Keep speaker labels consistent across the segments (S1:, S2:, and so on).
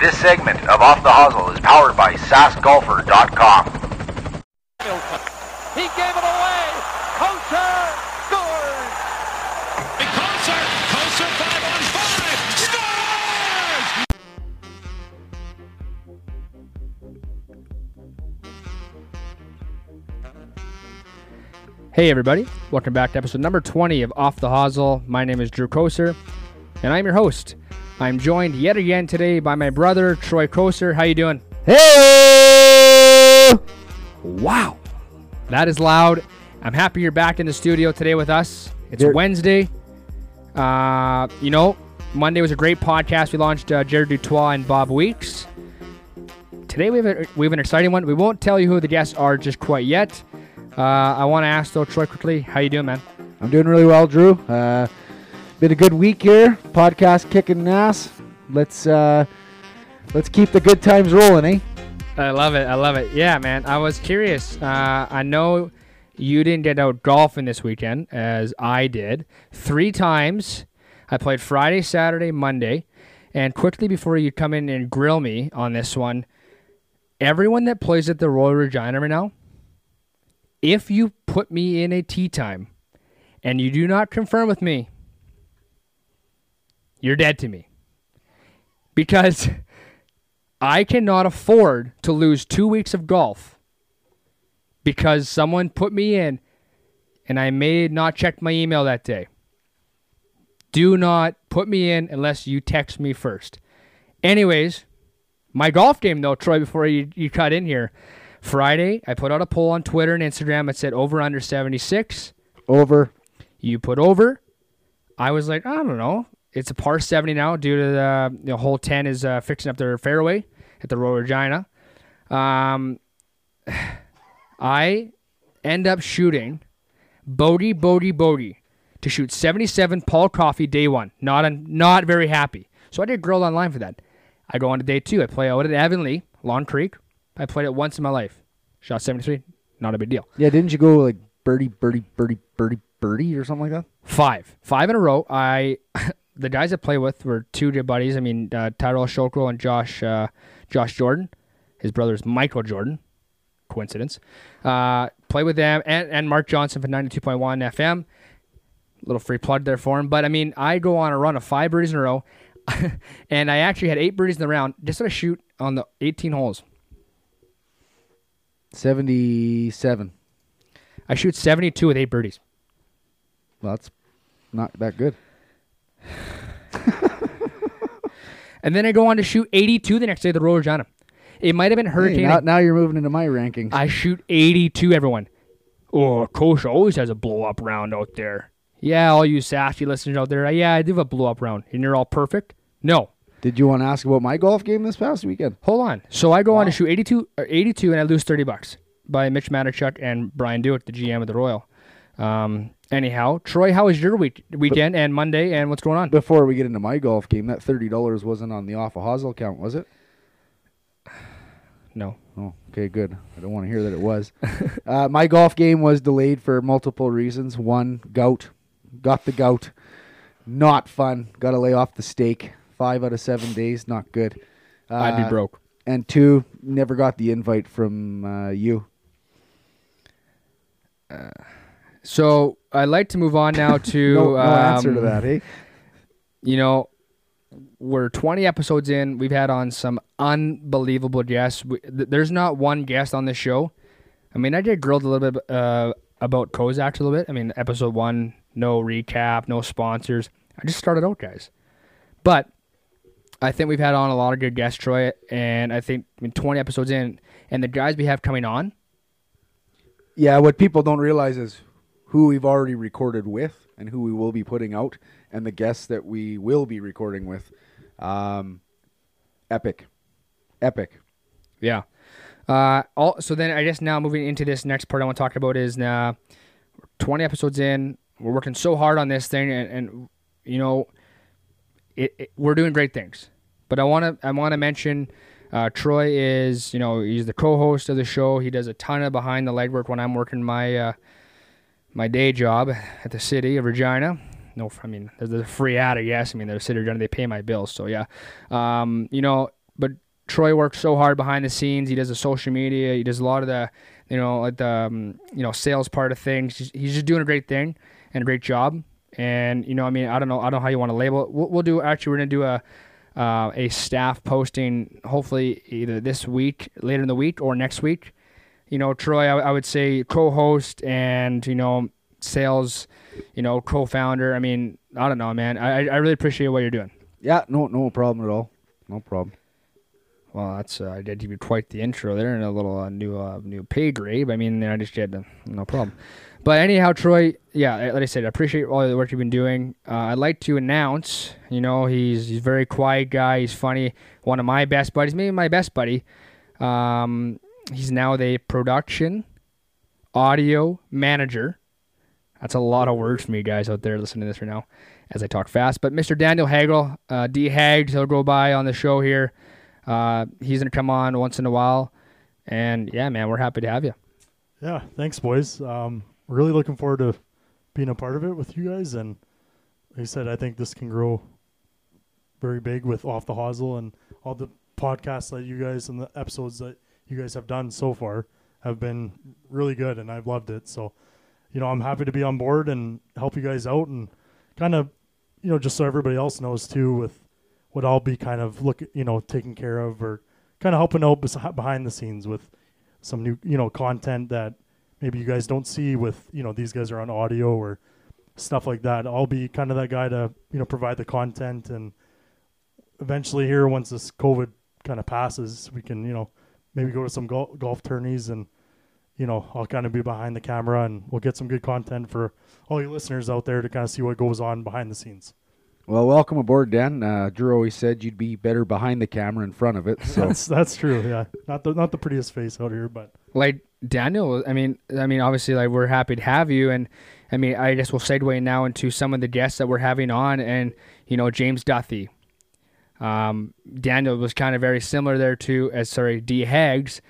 S1: This segment of Off the Hosel is powered by SaskGolfer.com.
S2: He gave it away. Koser scores.
S3: Koser, Koser five on five, scores!
S4: Hey everybody, welcome back to episode number 20 of Off the Hosel. My name is Drew Koser, and I'm your host. I'm joined yet again today by my brother Troy Koser. How you doing?
S5: Hey!
S4: Wow, that is loud. I'm happy you're back in the studio today with us. It's Wednesday. Uh, you know, Monday was a great podcast. We launched uh, Jared du Toit and Bob Weeks. Today we have a, we have an exciting one. We won't tell you who the guests are just quite yet. Uh, I want to ask though, Troy, quickly, how you doing, man?
S5: I'm doing really well, Drew. Uh, been a good week here. Podcast kicking ass. Let's uh, let's keep the good times rolling, eh?
S4: I love it. I love it. Yeah, man. I was curious. Uh, I know you didn't get out golfing this weekend as I did. Three times. I played Friday, Saturday, Monday. And quickly before you come in and grill me on this one, everyone that plays at the Royal Regina right now, if you put me in a tea time and you do not confirm with me, you're dead to me. Because I cannot afford to lose two weeks of golf because someone put me in and I may not check my email that day. Do not put me in unless you text me first. Anyways, my golf game though, Troy, before you, you cut in here. Friday, I put out a poll on Twitter and Instagram. It said over under 76.
S5: Over.
S4: You put over. I was like, I don't know. It's a par 70 now due to the you know, hole 10 is uh, fixing up their fairway at the Royal Regina. Um, I end up shooting bogey, bogey, bogey to shoot 77 Paul Coffee day one. Not not very happy. So I did girl online for that. I go on to day two. I play out at Avonlea, Long Creek. I played it once in my life. Shot 73. Not a big deal.
S5: Yeah, didn't you go like birdie, birdie, birdie, birdie, birdie or something like that?
S4: Five, five in a row. I, the guys I play with were two good buddies. I mean, uh, Tyrell Shoko and Josh, uh, Josh Jordan. His brother is Michael Jordan. Coincidence. Uh, play with them and, and Mark Johnson for ninety two point one FM. Little free plug there for him. But I mean, I go on a run of five birdies in a row, and I actually had eight birdies in the round. Just to shoot on the eighteen holes.
S5: 77.
S4: I shoot seventy two with eight birdies.
S5: Well, that's not that good.
S4: And then I go on to shoot 82 the next day the Royal Regina. It might have been
S5: Hey,
S4: Hurricane.
S5: now, now you're moving into my rankings.
S4: I shoot 82, everyone. Oh, Koser always has a blow up round out there. Yeah, all you sassy listeners out there. Yeah, I do have a blow up round. And you're all perfect? No.
S5: Did you want to ask about my golf game this past weekend?
S4: Hold on. So I go on to shoot 82, or 82 and I lose 30 bucks by Mitch Matterchuk and Brian Dewitt, the GM of the Royal. Um, anyhow, Troy, how was your week weekend and Monday and what's going on?
S5: Before we get into my golf game, that $30 wasn't on the off a Hosel account, was it?
S4: No.
S5: Oh, okay, good. I don't want to hear that it was. uh, my golf game was delayed for multiple reasons. One, gout. Got the gout. Not fun. Got to lay off the steak. Five out of seven days. Not good. Uh,
S4: I'd be broke.
S5: And two, never got the invite from uh, you.
S4: So I'd like to move on now to
S5: No, no answer to
S4: um,
S5: that, eh?
S4: you know, we're 20 episodes in. We've had on some unbelievable guests. We, th- there's not one guest on this show. I mean, I get grilled a little bit uh, about Kozak a little bit. I mean, episode one, no recap, no sponsors. I just started out, guys. But I think we've had on a lot of good guests, Troy, and I think I mean, 20 episodes in, and the guys we have coming on,
S5: Yeah, what people don't realize is who we've already recorded with and who we will be putting out and the guests that we will be recording with. Um, epic. Epic.
S4: Yeah. Uh, all, so then I guess now moving into this next part I want to talk about is uh, 20 episodes in. We're working so hard on this thing, and, and you know, it, it, we're doing great things. But I want to I want to mention uh, Troy is you know he's the co-host of the show. He does a ton of behind the legwork when I'm working my uh, my day job at the city of Regina. No, I mean there's a free ad, I guess. I mean the city of Regina they pay my bills, so yeah. Um, you know but Troy works so hard behind the scenes. He does the social media. He does a lot of the, you know, like the, um, you know, sales part of things. He's, just doing a great thing and a great job. And you know, I mean, I don't know, I don't know how you want to label it. We'll, we'll do. Actually, we're gonna do a, uh, a staff posting. Hopefully, either this week, later in the week, or next week. You know, Troy, I, I would say co-host and you know, sales, you know, co-founder. I mean, I don't know, man. I I really appreciate what you're doing.
S5: Yeah, no, no problem at all. No problem.
S4: Well, that's uh, I did give you quite the intro there and a little uh, new uh, new pay grade. I mean, I just did to, no problem. But anyhow, Troy, yeah, like I said, I appreciate all the work you've been doing. Uh, I'd like to announce, you know, he's he's a very quiet guy. He's funny. One of my best buddies, maybe my best buddy. Um, he's now the production audio manager. That's a lot of words for me guys out there listening to this right now as I talk fast. But Mr. Daniel Hagel, uh, D Hagged, he'll go by on the show here. Uh, he's gonna come on once in a while, and yeah, man, we're happy to have you.
S6: Yeah, thanks, boys. Um, really looking forward to being a part of it with you guys. And like I said, I think this can grow very big with Off the Hosel and all the podcasts that you guys and the episodes that you guys have done so far have been really good, and I've loved it. So, you know, I'm happy to be on board and help you guys out, and kind of, you know, just so everybody else knows too, with what I'll be kind of look, you know, taking care of or kind of helping out behind the scenes with some new, you know, content that maybe you guys don't see with, you know, these guys are on audio or stuff like that. I'll be kind of that guy to, you know, provide the content and eventually here once this COVID kind of passes, we can, you know, maybe go to some gol- golf tourneys and you know, I'll kind of be behind the camera and we'll get some good content for all you listeners out there to kind of see what goes on behind the scenes.
S5: Well, welcome aboard, Dan. Uh, Drew always said you'd be better behind the camera in front of it. So
S6: That's that's true. Yeah, not the not the prettiest face out here, but
S4: like Daniel, I mean, I mean, obviously, like we're happy to have you, and I mean, I guess we'll segue now into some of the guests that we're having on, and you know, James Duthie. Um, Daniel was kind of very similar there too, as sorry, D Hags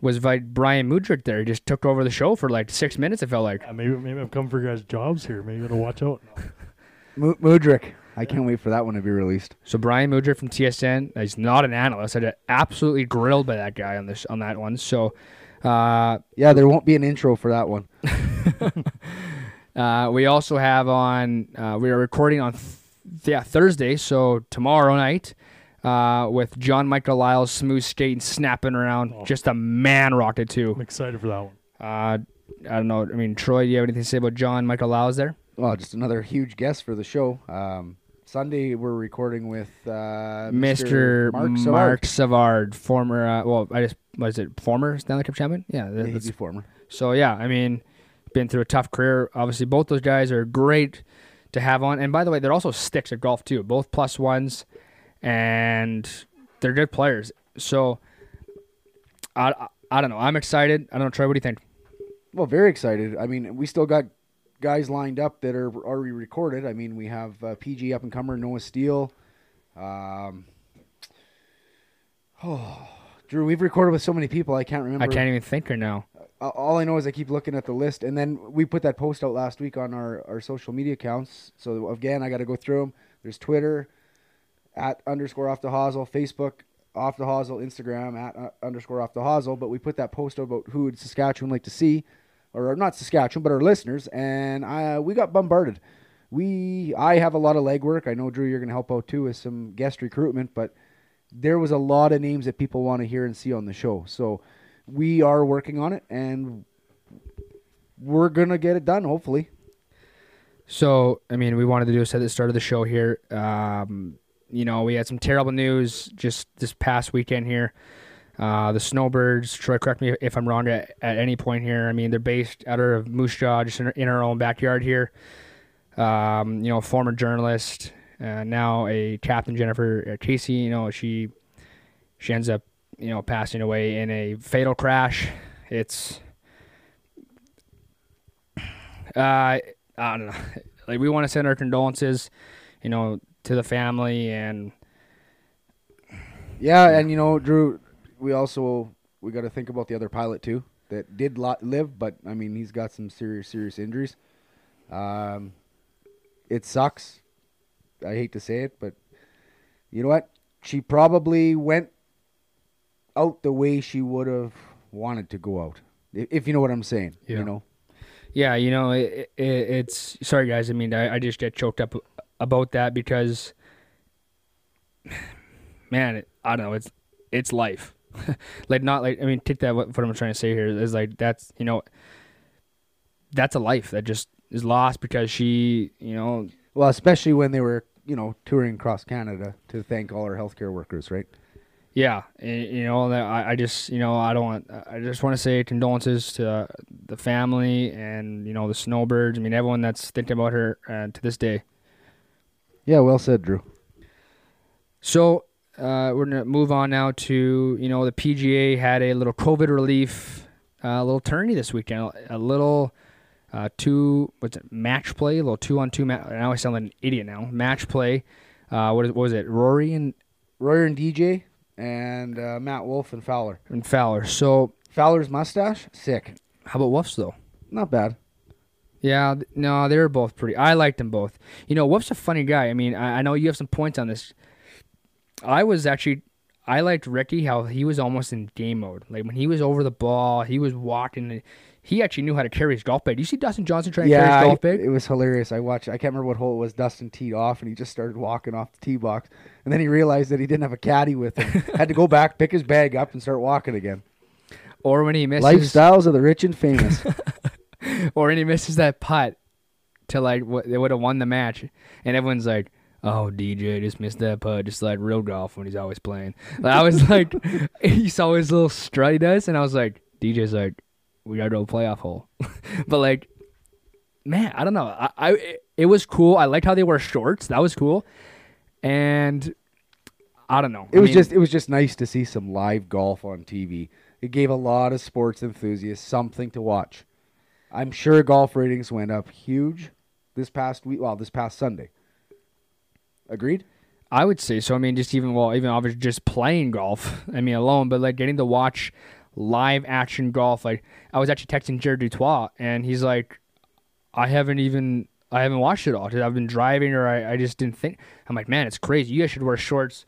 S4: was like Bryan Mudryk there. He just took over the show for like six minutes. It felt like.
S6: yeah, maybe maybe I've come for your guys' jobs here. Maybe you gotta watch out.
S5: Mu- Mudryk, I can't wait for that one to be released.
S4: So Bryan Mudryk from TSN, he's not an analyst. I got absolutely grilled by that guy on this on that one. So. Uh,
S5: Yeah, there won't be an intro for that one.
S4: Uh, we also have on. Uh, we are recording on th- yeah Thursday, so tomorrow night, uh, with John Michael Liles smooth skating, snapping around, just a man rocket too.
S6: I'm excited for that one.
S4: Uh, I don't know. I mean, Troy, do you have anything to say about John Michael Liles there?
S5: Well, just another huge guest for the show. Um, Sunday we're recording with uh,
S4: Mr.
S5: Marc
S4: Marc,
S5: Savard.
S4: Savard, former. Uh, well, I just was it former Stanley Cup champion? Yeah,
S5: Yeah,
S4: that-
S5: he's former.
S4: So yeah, I mean, been through a tough career. Obviously, both those guys are great to have on. And by the way, they're also sticks at golf too. Both plus ones, and they're good players. So I, I, I don't know. I'm excited. I don't know, Troy. What do you think?
S5: Well, very excited. I mean, we still got guys lined up that are already recorded. I mean, we have uh, PG up and comer Noah Steele. Um, oh, Drew, we've recorded with so many people. I can't remember.
S4: I can't even think right now.
S5: All I know is I keep looking at the list, and then we put that post out last week on our, our social media accounts. So again, I got to go through them. There's Twitter at underscore off the hosel, Facebook off the hosel, Instagram at uh, underscore off the hosel. But we put that post out about who would Saskatchewan like to see, or not Saskatchewan, but our listeners, and I, we got bombarded. We I have a lot of legwork. I know Drew, you're going to help out too with some guest recruitment, but there was a lot of names that people want to hear and see on the show. So we are working on it, and we're gonna get it done. Hopefully,
S4: So, I mean, we wanted to do this at the start of the show here. Um, you know, we had some terrible news just this past weekend here. Uh, the Snowbirds, Troy, correct me if I'm wrong at, at any point here. I mean, they're based out of Moose Jaw, just in, our- in our own backyard here. Um, you know, former journalist, uh, now a captain, Jennifer uh, Casey. You know, she she ends up, you know, passing away in a fatal crash. It's uh, I don't know. Like we want to send our condolences, you know, to the family and
S5: yeah. And you know, Drew, we also we got to think about the other pilot too that did live, but I mean, he's got some serious serious injuries. Um, it sucks. I hate to say it, but you know what? She probably went out the way she would have wanted to go out. If you know what I'm saying,
S4: Yeah.
S5: you know.
S4: Yeah, you know, it, it, it's sorry guys. I mean, I, I just get choked up about that because, man, it, I don't know. It's it's life. like not like I mean, take that. What, what I'm trying to say here is like that's you know, that's a life that just is lost because she, you know,
S5: Well, especially when they were, you know, touring across Canada to thank all our healthcare workers, right?
S4: Yeah, and, you know, that I, I just you know I don't want. I just want to say condolences to uh, the family and you know the snowbirds. I mean, everyone that's thinking about her uh, to this day.
S5: Yeah, well said, Drew.
S4: So uh, we're gonna move on now to you know the PGA had a little COVID relief, uh, a little tourney this weekend, a little uh, two what's it match play, a little two on two. Ma- now I sound like an idiot now. Match play. Uh, what, is, what was it? Rory and,
S5: Royer and DJ and uh, Matt Wolff and Fowler.
S4: and Fowler. So
S5: Fowler's mustache, sick.
S4: how about Wolff's though?
S5: Not bad.
S4: Yeah, no, they were both pretty. I liked them both. You know, Wolff's a funny guy. I mean, I, I know you have some points on this. I was actually, I liked Rickie how he was almost in game mode. Like when he was over the ball, he was walking. He actually knew how to carry his golf bag. Do you see Dustin Johnson trying to carry
S5: Yeah,
S4: his golf bag?
S5: it was hilarious. I watched. I can't remember what hole it was. Dustin teed off, and he just started walking off the tee box, and then he realized that he didn't have a caddy with him. Had to go back, pick his bag up, and start walking again.
S4: or when he misses,
S5: Lifestyles of the rich and famous.
S4: or when he misses that putt to like what they would have won the match, and everyone's like. Oh, DJ just missed that putt, just like real golf when he's always playing. Like, I was like, he saw his little strut he does, and I was like, DJ's like, we gotta go playoff hole. but like, man, I don't know. I, I it, it was cool. I liked how they wore shorts. That was cool. And I don't know.
S5: It was just it was just nice to see some live golf on TV. It gave a lot of sports enthusiasts something to watch. I'm sure golf ratings went up huge this past week. Well, this past Sunday. Agreed.
S4: I would say so. I mean, just even well, even obviously just playing golf. I mean, alone, but like getting to watch live action golf. Like I was actually texting Jared du Toit, and he's like, I haven't even I haven't watched it all I've been driving or I, I just didn't think. I'm like, man, it's crazy. You guys should wear shorts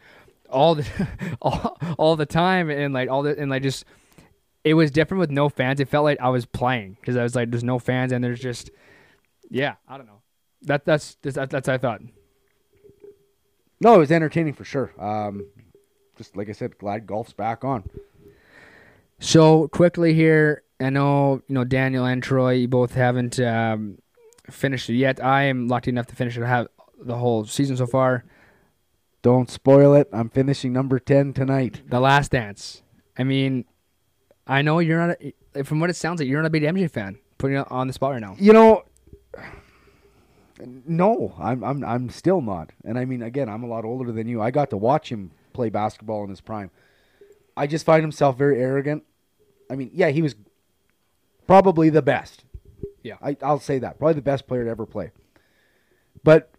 S4: all the all, all the time and like all the and like just it was different with no fans. It felt like I was playing because I was like, there's no fans and there's just yeah, I don't know. That that's that's that's I thought.
S5: No, it was entertaining for sure. Um, just like I said, glad golf's back on.
S4: So quickly here, I know you know Daniel and Troy. You both haven't um, finished it yet. I am lucky enough to finish it. I have the whole season so far.
S5: Don't spoil it. I'm finishing number ten tonight.
S4: The Last Dance. I mean, I know you're not. A, from what it sounds like, you're not a big MJ fan. Putting it on the spot right now.
S5: You know, no, I'm I'm I'm still not. And I mean, again, I'm a lot older than you. I got to watch him play basketball in his prime. I just find himself very arrogant. I mean, yeah, he was probably the best.
S4: Yeah.
S5: I, I'll say that. Probably the best player to ever play. But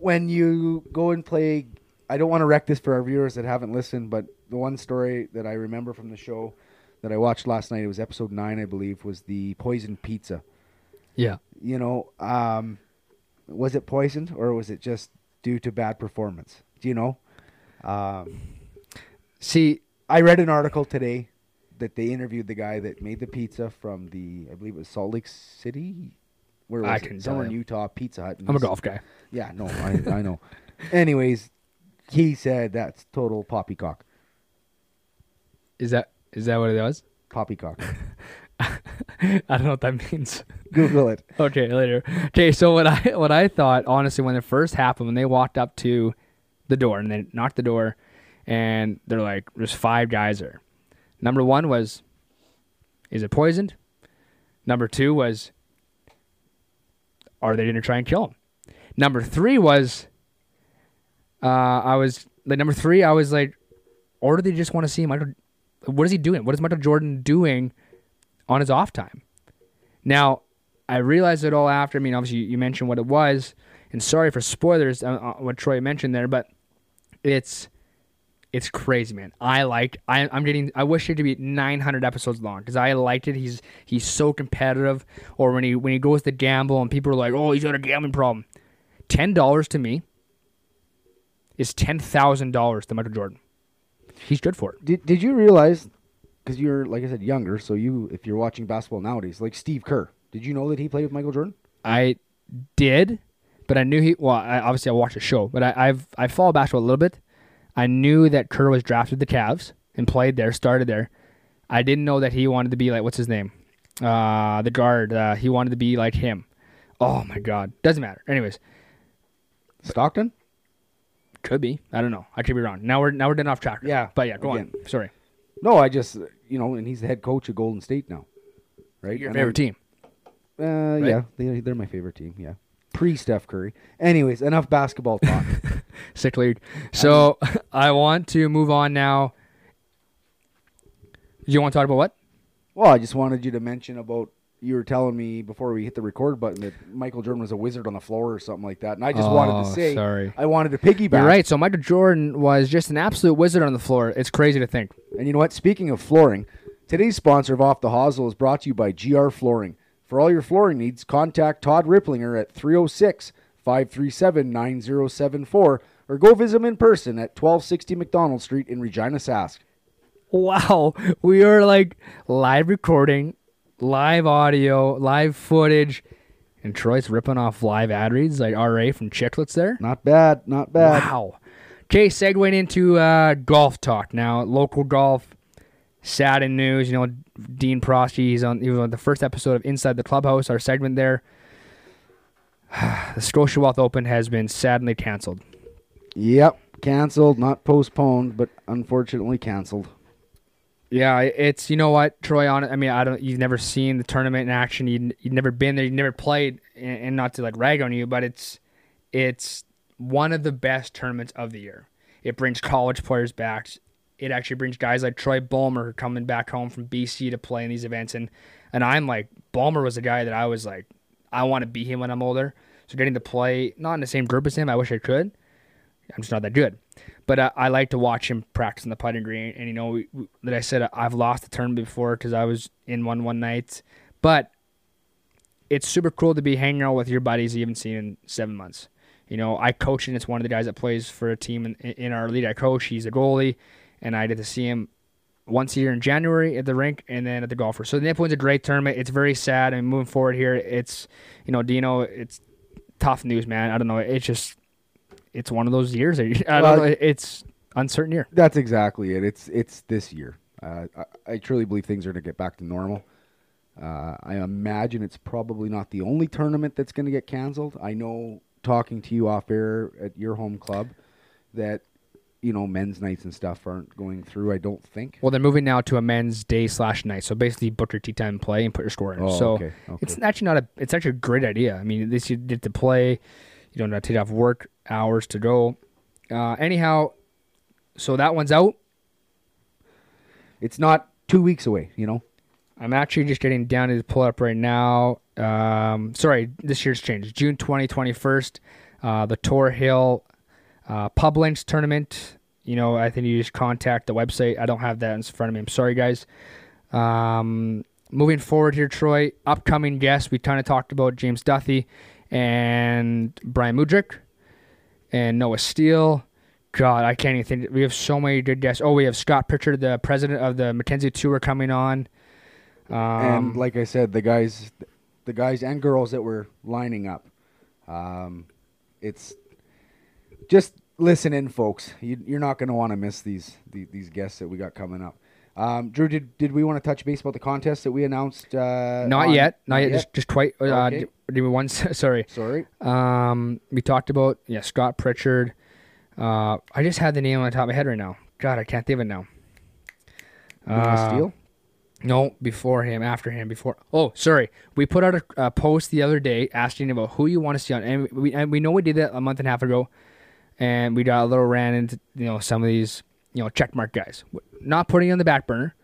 S5: when you go and play, I don't want to wreck this for our viewers that haven't listened, but the one story that I remember from the show that I watched last night, it was episode nine, I believe, was the poison pizza.
S4: Yeah.
S5: You know, um, was it poisoned or was it just due to bad performance? Do you know? Um,
S4: See,
S5: I read an article today that they interviewed the guy that made the pizza from the, I believe it was Salt Lake City. Where was
S4: I
S5: it? Somewhere in. Utah, Pizza Hut.
S4: I'm a golf guy.
S5: Yeah, no, I, I know. Anyways, he said that's total poppycock.
S4: Is that is that what it was?
S5: Poppycock.
S4: I don't know what that means.
S5: Google it.
S4: Okay, later. Okay, so what I what I thought honestly when it first happened when they walked up to the door and they knocked the door and they're like there's five guys there. Number 1 was is it poisoned? Number 2 was are they going to try and kill him? Number 3 was uh I was like number 3 I was like or do they just want to see Michael what is he doing? What is Michael Jordan doing on his off time? Now, I realized it all after. I mean, obviously, you mentioned what it was, and sorry for spoilers, uh, uh, what Troy mentioned there, but it's it's crazy, man. I liked. I, I'm getting. I wish it to be 900 episodes long because I liked it. He's he's so competitive. Or when he when he goes to gamble and people are like, "Oh, he's got a gambling problem." Ten dollars to me is ten thousand dollars to Michael Jordan. he's good for it.
S5: Did Did you realize? Because you're like I said younger, so you if you're watching basketball nowadays, like Steve Kerr, did you know that he played with Michael Jordan?
S4: I did, but I knew he. Well, I, obviously I watched the show, but I, I've I follow basketball a little bit. I knew that Kerr was drafted the Cavs and played there, started there. I didn't know that he wanted to be like what's his name, uh, the guard. Uh, he wanted to be like him. Oh my God, doesn't matter. Anyways,
S5: Stockton.
S4: could be. I don't know. I could be wrong. Now we're now we're getting off track.
S5: Yeah,
S4: but yeah, go
S5: again.
S4: on. Sorry,
S5: No, I just you know, and he's the head coach of Golden State now, right?
S4: your
S5: And
S4: favorite team.
S5: Uh, yeah, they, they're my favorite team. Yeah, pre Steph Curry. Anyways, enough basketball talk.
S4: Sick league. So I want to move on now. You want to talk about what?
S5: well, I just wanted you to mention about you were telling me before we hit the record button that Michael Jordan was a wizard on the floor or something like that, and I just wanted
S4: Oh,
S5: to say,
S4: sorry.
S5: I wanted to piggyback.
S4: You're right. So Michael Jordan was just an absolute wizard on the floor. It's crazy to think.
S5: And you know what? Speaking of flooring, today's sponsor of Off the Hosel is brought to you by GR Flooring. For all your flooring needs, contact Todd Ripplinger at 306 537 9074 or go visit him in person at 1260 McDonald Street in Regina, Sask.
S4: Wow, we are like live recording, live audio, live footage, and Troy's ripping off live ad reads like RA from Chiclets there.
S5: Not bad, not bad.
S4: Wow. Okay, segueing into uh, golf talk now. Local golf, sad in news. You know, Dean Prosky, he's on, he was on the first episode of Inside the Clubhouse, our segment there. the Scotia Wealth Open has been sadly canceled.
S5: Yep, canceled, not postponed, but unfortunately canceled.
S4: Yeah, it's you know what, Troy. On I mean, I don't. You've never seen the tournament in action. You you've never been there. You've never played, and, and not to like rag on you, but it's it's one of the best tournaments of the year. It brings college players back. It actually brings guys like Troy Bulmer coming back home from BC to play in these events, and and I'm like Bulmer was a guy that I was like, I want to be him when I'm older. So getting to play not in the same group as him, I wish I could. I'm just not that good. But uh, I like to watch him practice in the putting green. And you know, that I said I've lost a tournament before because I was in one one night. But it's super cool to be hanging out with your buddies you haven't seen in seven months. You know, I coach and it's one of the guys that plays for a team in, in our league. I coach. He's a goalie, and I get to see him once a year in January at the rink and then at the golfer. So the Nip One's a great tournament. It's very sad. I mean, moving forward here, it's you know, Dino, it's tough news, man. I don't know. It's just it's one of those years. I don't
S5: Well,
S4: know. It's uncertain year.
S5: That's exactly it. It's it's this year. Uh, I, I truly believe things are going to get back to normal. Uh, I imagine it's probably not the only tournament that's going to get canceled. I know, talking to you off air at your home club, that you know men's nights and stuff aren't going through. I don't think.
S4: Well, they're moving now to a men's day slash night. So basically, book your tea time play and put your score in.
S5: Oh,
S4: so
S5: okay, okay.
S4: it's actually not a. It's actually a great idea. I mean, this you get to play. You don't have to take off work hours to go. Uh, anyhow, so that one's out.
S5: It's not two weeks away. You know.
S4: I'm actually just getting down to the pull up right now. Um, sorry, this year's changed. June 20, 21st, uh, the Tor Hill uh, Pub Links tournament. You know, I think you just contact the website. I don't have that in front of me. I'm sorry, guys. Um, moving forward here, Troy, upcoming guests. We kind of talked about James Duthie and Bryan Mudryk and Noah Steele. God, I can't even think. We have so many good guests. Oh, we have Scott Pritchard, the president of the Mackenzie Tour, coming on. Um,
S5: and like I said, the guys, the guys and girls that were lining up, um, it's just listen in, folks. You, you're not going to want to miss these, these these guests that we got coming up. Um, Drew, did, did we want to touch base about the contest that we announced? Uh,
S4: not
S5: on-
S4: yet, not, yet. Just, just quite. Uh,
S5: Okay.
S4: d- Give me one. s- Sorry.
S5: Sorry.
S4: Um, we talked about yeah Scott Pritchard. Uh, I just had the name on the top of my head right now. God, I can't think of it now. Uh,
S5: Steele?
S4: No, before him, after him, before. Oh, sorry. We put out a, a post the other day asking about who you want to see on, and we and we know we did that a month and a half ago, and we got a little ran into you know some of these you know checkmark guys. Not putting on the back burner.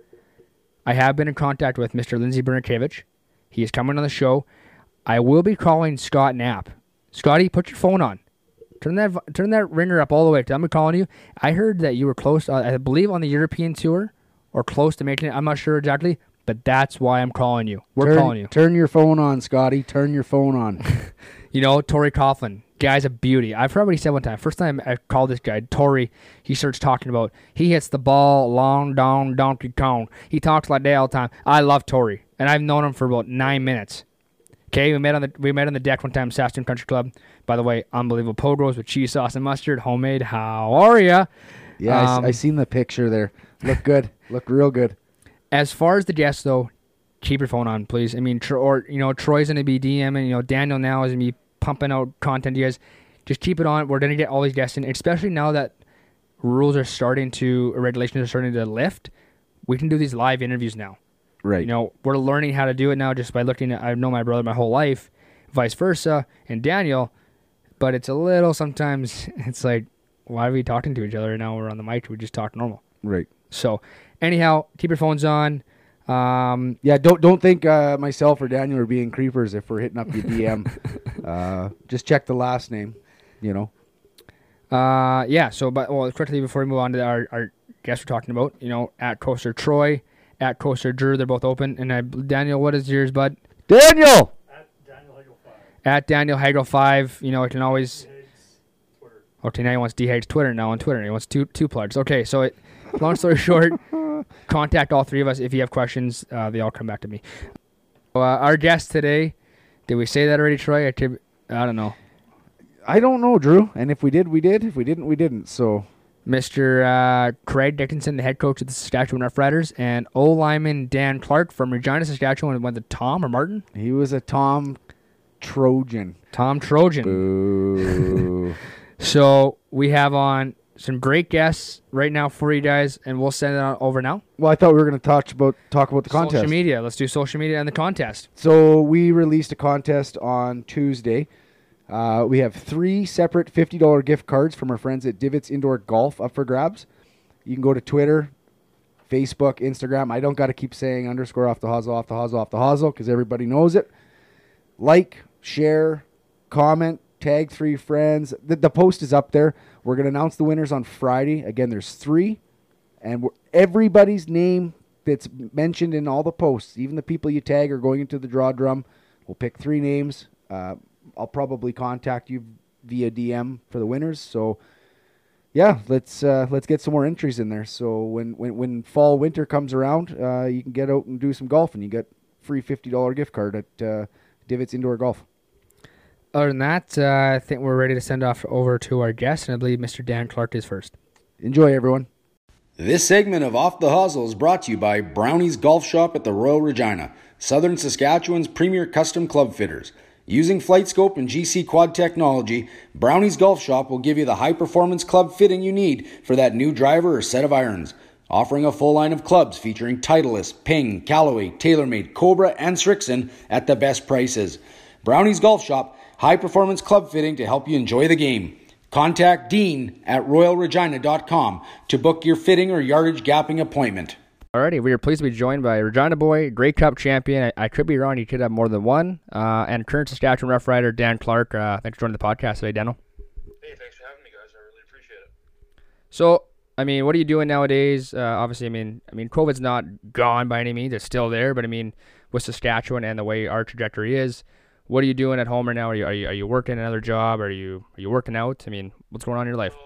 S4: I have been in contact with Mr. Lindsey Bernikevich. He is coming on the show. I will be calling Scott Knapp. Scotty, put your phone on. Turn that turn that ringer up all the way. I'm calling you. I heard that you were close. Uh, I believe on the European tour or close to making it. I'm not sure exactly, but that's why I'm calling you. We're
S5: turn,
S4: calling you.
S5: Turn your phone on, Scotty. Turn your phone on.
S4: You know, Tori Coughlin. Guy's a beauty. I've heard what he said one time. First time I called this guy, Tori, he starts talking about he hits the ball long down donkey kong. He talks like that all the time. I love Tori, and I've known him for about nine minutes. Okay, we met on the we met on the deck one time, Saskatoon Country Club. By the way, unbelievable pogos with cheese sauce and mustard, homemade. How are ya?
S5: Yeah, I
S4: Um,
S5: I, seen the picture there. Look good. Look real good.
S4: As far as the guests though, keep your phone on, please. I mean, or you know, Troy's gonna be DMing. You know, Daniel now is gonna be pumping out content. You guys, just keep it on. We're gonna get all these guests in, especially now that rules are starting to, regulations are starting to lift. We can do these live interviews now.
S5: Right.
S4: You know, we're learning how to do it now just by looking at. I've known my brother my whole life, vice versa, and Daniel. But it's a little sometimes. It's like, why are we talking to each other now? We're on the mic. We just talk normal.
S5: right.
S4: So, anyhow, keep your phones on. Um,
S5: Yeah, don't don't think uh, myself or Daniel are being creepers if we're hitting up your DM. uh, just check the last name. You know.
S4: uh, yeah. So, but well, quickly before we move on to our our guest we're talking about, you know, at Koser Troy, at Koser Drew, they're both open. And I, Daniel, what is yours, bud?
S5: Daniel.
S6: At Daniel Hagel 5.
S4: At Daniel Hagel five. You know, I can always.
S6: Higgs, Twitter.
S4: Okay, now he wants DH Twitter now on Twitter. He wants two two plugs. Okay, so it, long story short, contact all three of us if you have questions. Uh, they all come back to me. Uh, our guest today, did we say that already, Troy? I, don't know.
S5: I don't know, Drew. And if we did, we did. If we didn't, we didn't. So
S4: Mr. Uh, Craig Dickenson, the head coach of the Saskatchewan Roughriders, and O lineman Dan Clark from Regina, Saskatchewan. Went to Thom or Martin?
S5: he was a Thom Trojan.
S4: Thom Trojan.
S5: Boo.
S4: So we have on some great guests right now for you guys, and we'll send it on over now.
S5: well, I thought we were going to talk about talk about the contest.
S4: Social media. Let's do social media and the contest.
S5: So we released a contest on Tuesday. Uh, we have three separate fifty dollar gift cards from our friends at Divots Indoor Golf up for grabs. You can go to Twitter, Facebook, Instagram. I don't got to keep saying underscore off the hosel, off the hosel, off the hosel because everybody knows it. Like, share, comment, tag three friends. The, the post is up there. We're gonna announce the winners on Friday. Again, there's three, and everybody's name that's mentioned in all the posts, even the people you tag, are going into the draw drum. We'll pick three names. Uh, I'll probably contact you via DM for the winners. So, yeah, let's uh, let's get some more entries in there. So when when, when fall winter comes around, uh, you can get out and do some golf, and you get free fifty dollar gift card at uh, Divots Indoor Golf.
S4: Other than that, uh, I think we're ready to send off over to our guest, and I believe Mr. Dan Clark is first.
S5: Enjoy, everyone.
S7: This segment of Off the Hosel is brought to you by Brownie's Golf Shop at the Royal Regina, Southern Saskatchewan's premier custom club fitters. Using FlightScope and GC Quad technology, Brownie's Golf Shop will give you the high performance club fitting you need for that new driver or set of irons. Offering a full line of clubs featuring Titleist, Ping, Callaway, TaylorMade, Cobra, and Srixon at the best prices. Brownie's Golf Shop, high performance club fitting to help you enjoy the game. Contact Dean at royalregina.com to book your fitting or yardage gapping appointment.
S4: Alrighty, we are pleased to be joined by Regina Boy, Grey Cup champion. I, I could be wrong; you could have more than one. Uh, and current Saskatchewan Rough Rider Dan Clark. Uh, thanks for joining the podcast today, Daniel.
S8: Hey, thanks for having me, guys. I really appreciate it.
S4: So, I mean, what are you doing nowadays? Uh, obviously, I mean, I mean, COVID's not gone by any means; it's still there. But I mean, with Saskatchewan and the way our trajectory is, what are you doing at home right now? Are you are you, are you working another job? Are you are you working out? I mean, what's going on in your life?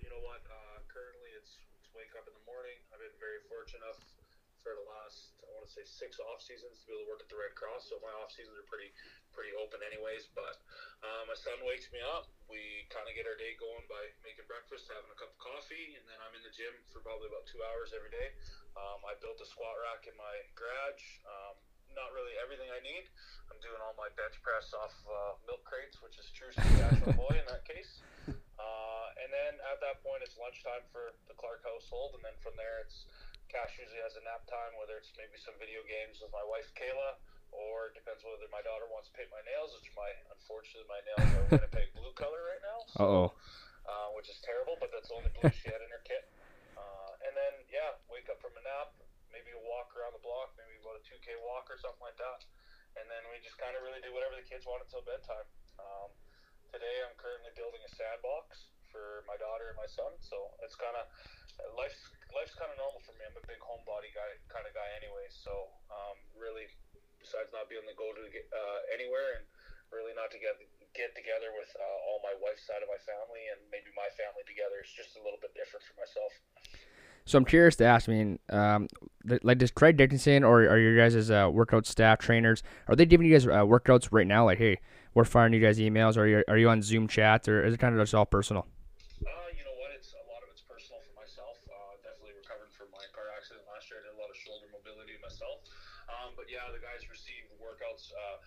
S8: You know what? Uh, currently, it's, it's wake up in the morning. I've been very fortunate enough for the last, I want to say, six off seasons to be able to work at the Red Cross. So my off seasons are pretty pretty open, anyways. But uh, my son wakes me up. We kind of get our day going by making breakfast, having a cup of coffee, and then I'm in the gym for probably about two hours every day. Um, I built a squat rack in my garage. Um, not really everything I need. I'm doing all my bench press off uh, milk crates, which is true Saskatchewan boy in that case. Uh, and then at that point, it's lunchtime for the Clark household, and then from there, it's Cash usually has a nap time, whether it's maybe some video games with my wife Kayla, or it depends whether my daughter wants to paint my nails, which my unfortunately my nails are Winnipeg blue color right now. So,
S4: Uh oh.
S8: uh, which is terrible, but that's the only blue she had in her kit. Uh, and then, yeah, wake up from a nap, maybe a walk around the block, maybe about a 2K walk or something like that. And then we just kind of really do whatever the kids want until bedtime. Um, today, I'm currently building a sandbox for my daughter and my son, so it's kind of life's life's kind of normal for me. I'm a big homebody guy kind of guy anyway, so um, really, besides not being able to go to uh, anywhere and really not to get get together with uh, all my wife's side of my family and maybe my family together. It's just a little bit different for myself.
S4: So I'm curious to ask. I mean, um, like does Craig Dickenson or are your guys as uh, workout staff trainers? Are they giving you guys uh, workouts right now? Like, hey, we're firing you guys emails, or are you, are you on Zoom chats, or is it kind of just all personal?
S8: Uh, you know what? It's a lot of it's personal for myself. Definitely recovering from my car accident last year. I did a lot of shoulder mobility myself. Um, but yeah, the guys receive workouts. Uh,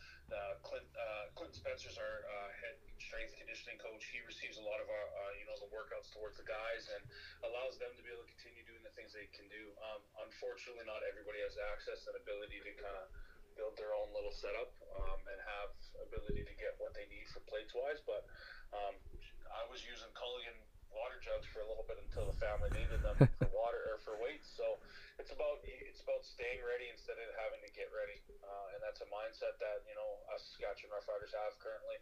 S8: Clint uh, Spencer's our uh, head strength conditioning coach. He receives a lot of our uh, you know the workouts towards the guys and allows them to be able to the things they can do. Um, unfortunately, not everybody has access and ability to kind of build their own little setup um, and have ability to get what they need for plates wise. But um, I was using Culligan water jugs for a little bit until the family needed them for water or for weights. So it's about it's about staying ready instead of having to get ready, uh, and that's a mindset that you know us Saskatchewan Roughriders have currently.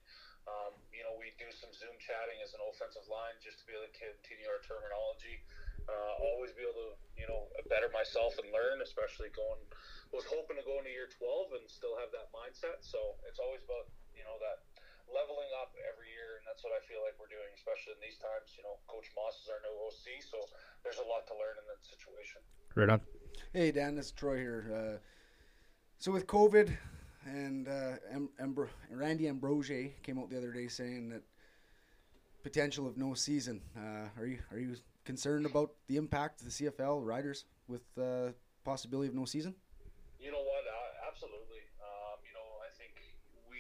S8: Um, you know, we do some Zoom chatting as an offensive line just to be able to continue our terminology. Uh, always be able to you know better myself and learn, especially going was hoping to go into year 12 and still have that mindset. So it's always about you know that leveling up every year, and that's what I feel like we're doing, especially in these times. You know, Coach Maas is our new OC, so there's a lot to learn in that situation.
S4: Right on.
S5: Hey Dan, it's Troy here. Uh, so with COVID and uh, Am- Ambro- Randy Ambrosie came out the other day saying that potential of no season. Uh, are you are you concerned about the impact of the CFL riders with uh, possibility of no season?
S8: You know what? Uh, absolutely. Um, you know, I think we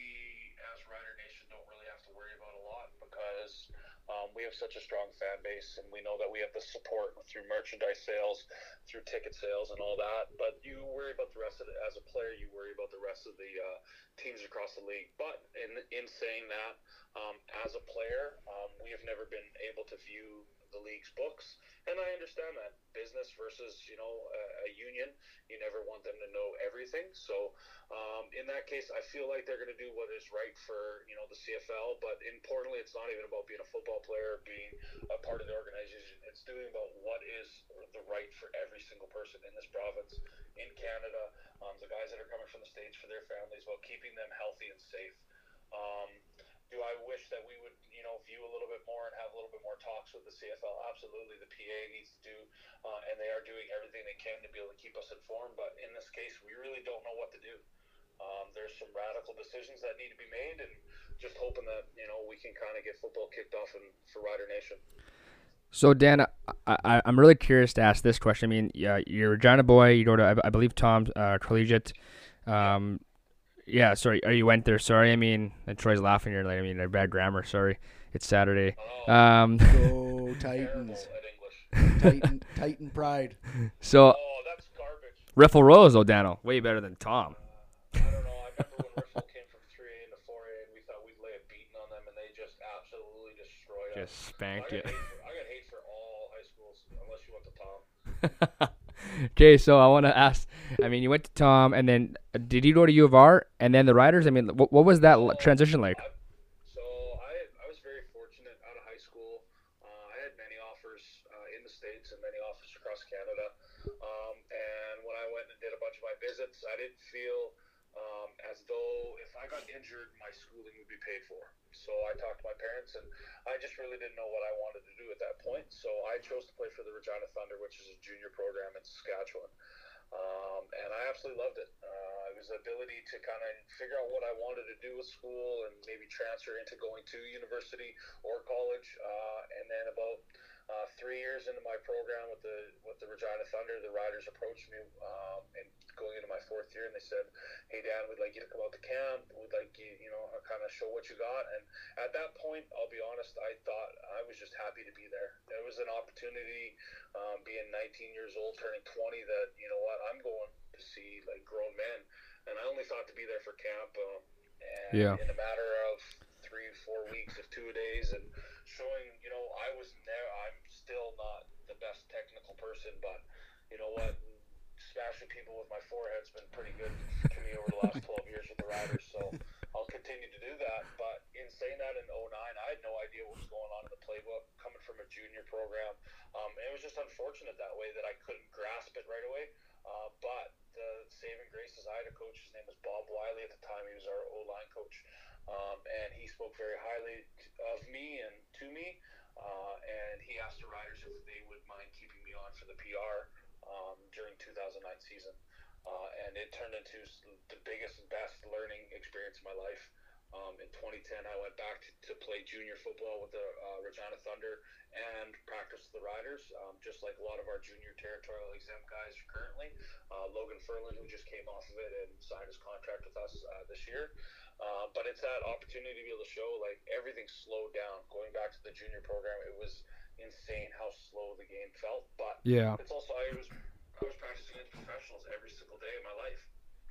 S8: as Rider Nation don't really have to worry about a lot because um, we have such a strong fan base, and we know that we have the support through merchandise sales, through ticket sales, and all that. But you worry about the rest of it as a player. You worry about the rest of the uh, teams across the league. But in in saying that, um, as a player, um, we have never been able to view the league's books, and I understand that business versus you know a, a union, you never want them to know everything. So um, in that case, I feel like they're going to do what is right for you know the CFL. But importantly, it's not even about being a football player, being a part of the organization. It's doing about what is the right for every single person in this province, in Canada, um, the guys that are coming from the states for their families, about keeping them healthy and safe. Um, do I wish that we would, you know, view a little bit more and have a little bit more talks with the CFL? Absolutely, the PA needs to do, uh, and they are doing everything they can to be able to keep us informed. But in this case, we really don't know what to do. Um, there's some radical decisions that need to be made, and just hoping that you know we can kind of get football kicked off in, for Rider Nation.
S4: So Dan, I, I, I'm really curious to ask this question. I mean, yeah, you're a Regina boy. You go to, I, I believe, Thom's uh, Collegiate. Um, yeah, sorry. Or you went there. Sorry. I mean, and Troy's laughing. You're like, I mean, bad grammar. Sorry. It's Saturday. Um,
S5: Go Titans. Titan, Titan pride.
S4: so
S8: Oh, that's garbage.
S4: Riffel Rose, O'Donnell, way better than Thom.
S8: I don't know. I remember when Riffel came from 3A into 4A, and we thought we'd lay a beating on them, and they just absolutely destroyed us.
S4: Just spanked
S8: I
S4: you.
S8: for, I got hate for all high schools, unless you went to Thom.
S4: okay, so I want to ask. I mean, you went to Thom, and then did you go to U of R, and then the Riders? I mean, what, what was that transition like?
S8: I, so I, I was very fortunate out of high school. Uh, I had many offers uh, in the states and many offers across Canada. Um, and when I went and did a bunch of my visits, I didn't feel um, as though if I got injured, my schooling would be paid for. So I talked to my parents, and I just really didn't know what I wanted to do at that point. So I chose to play for the Regina Thunder, which is a junior program in Saskatchewan. Um, and I absolutely loved it. Uh, it was the ability to kind of figure out what I wanted to do with school and maybe transfer into going to university or college. Uh, and then about uh, three years into my program with the with the Regina Thunder, the Riders approached me um, and going into my fourth year, and they said, "Hey Dan, we'd like you to come out to camp. We'd like you, you know, kind of show what you got." And at that point, I'll be honest, I thought I was just happy to be there. It was an opportunity, um, being 19 years old, turning 20, that you know what, I'm going to see like grown men, and I only thought to be there for camp. Um, and
S4: Yeah.
S8: in a matter of three, four weeks of two days, and showing, you know, I was there. I'm still not the best technical person, but you know what? Smashing people with my forehead's been pretty good to me over the last 12 years with the Riders, so I'll continue to do that. But in saying that, in 09, I had no idea what was going on in the playbook coming from a junior program. Um, it was just unfortunate that way that I couldn't grasp it right away. Uh, but the saving grace is I had a coach. His name was Bob Wylie at the time. He was our O line coach. Um, and he spoke very highly of me and to me. Uh, and he asked the riders if they would mind keeping me on for the PR um, during 2009 season. Uh, and it turned into the biggest and best learning experience of my life. Um, in 2010, I went back to, to play junior football with the uh, Regina Thunder and practice the Riders, um, just like a lot of our junior territorial exempt guys currently. Uh, Logan Furlan, who just came off of it and signed his contract with us uh, this year. Uh, but it's that opportunity to be able to show like everything slowed down. Going back to the junior program, it was insane how slow the game felt. But
S4: Yeah.
S8: it's also I was I was practicing against professionals every single day of my life,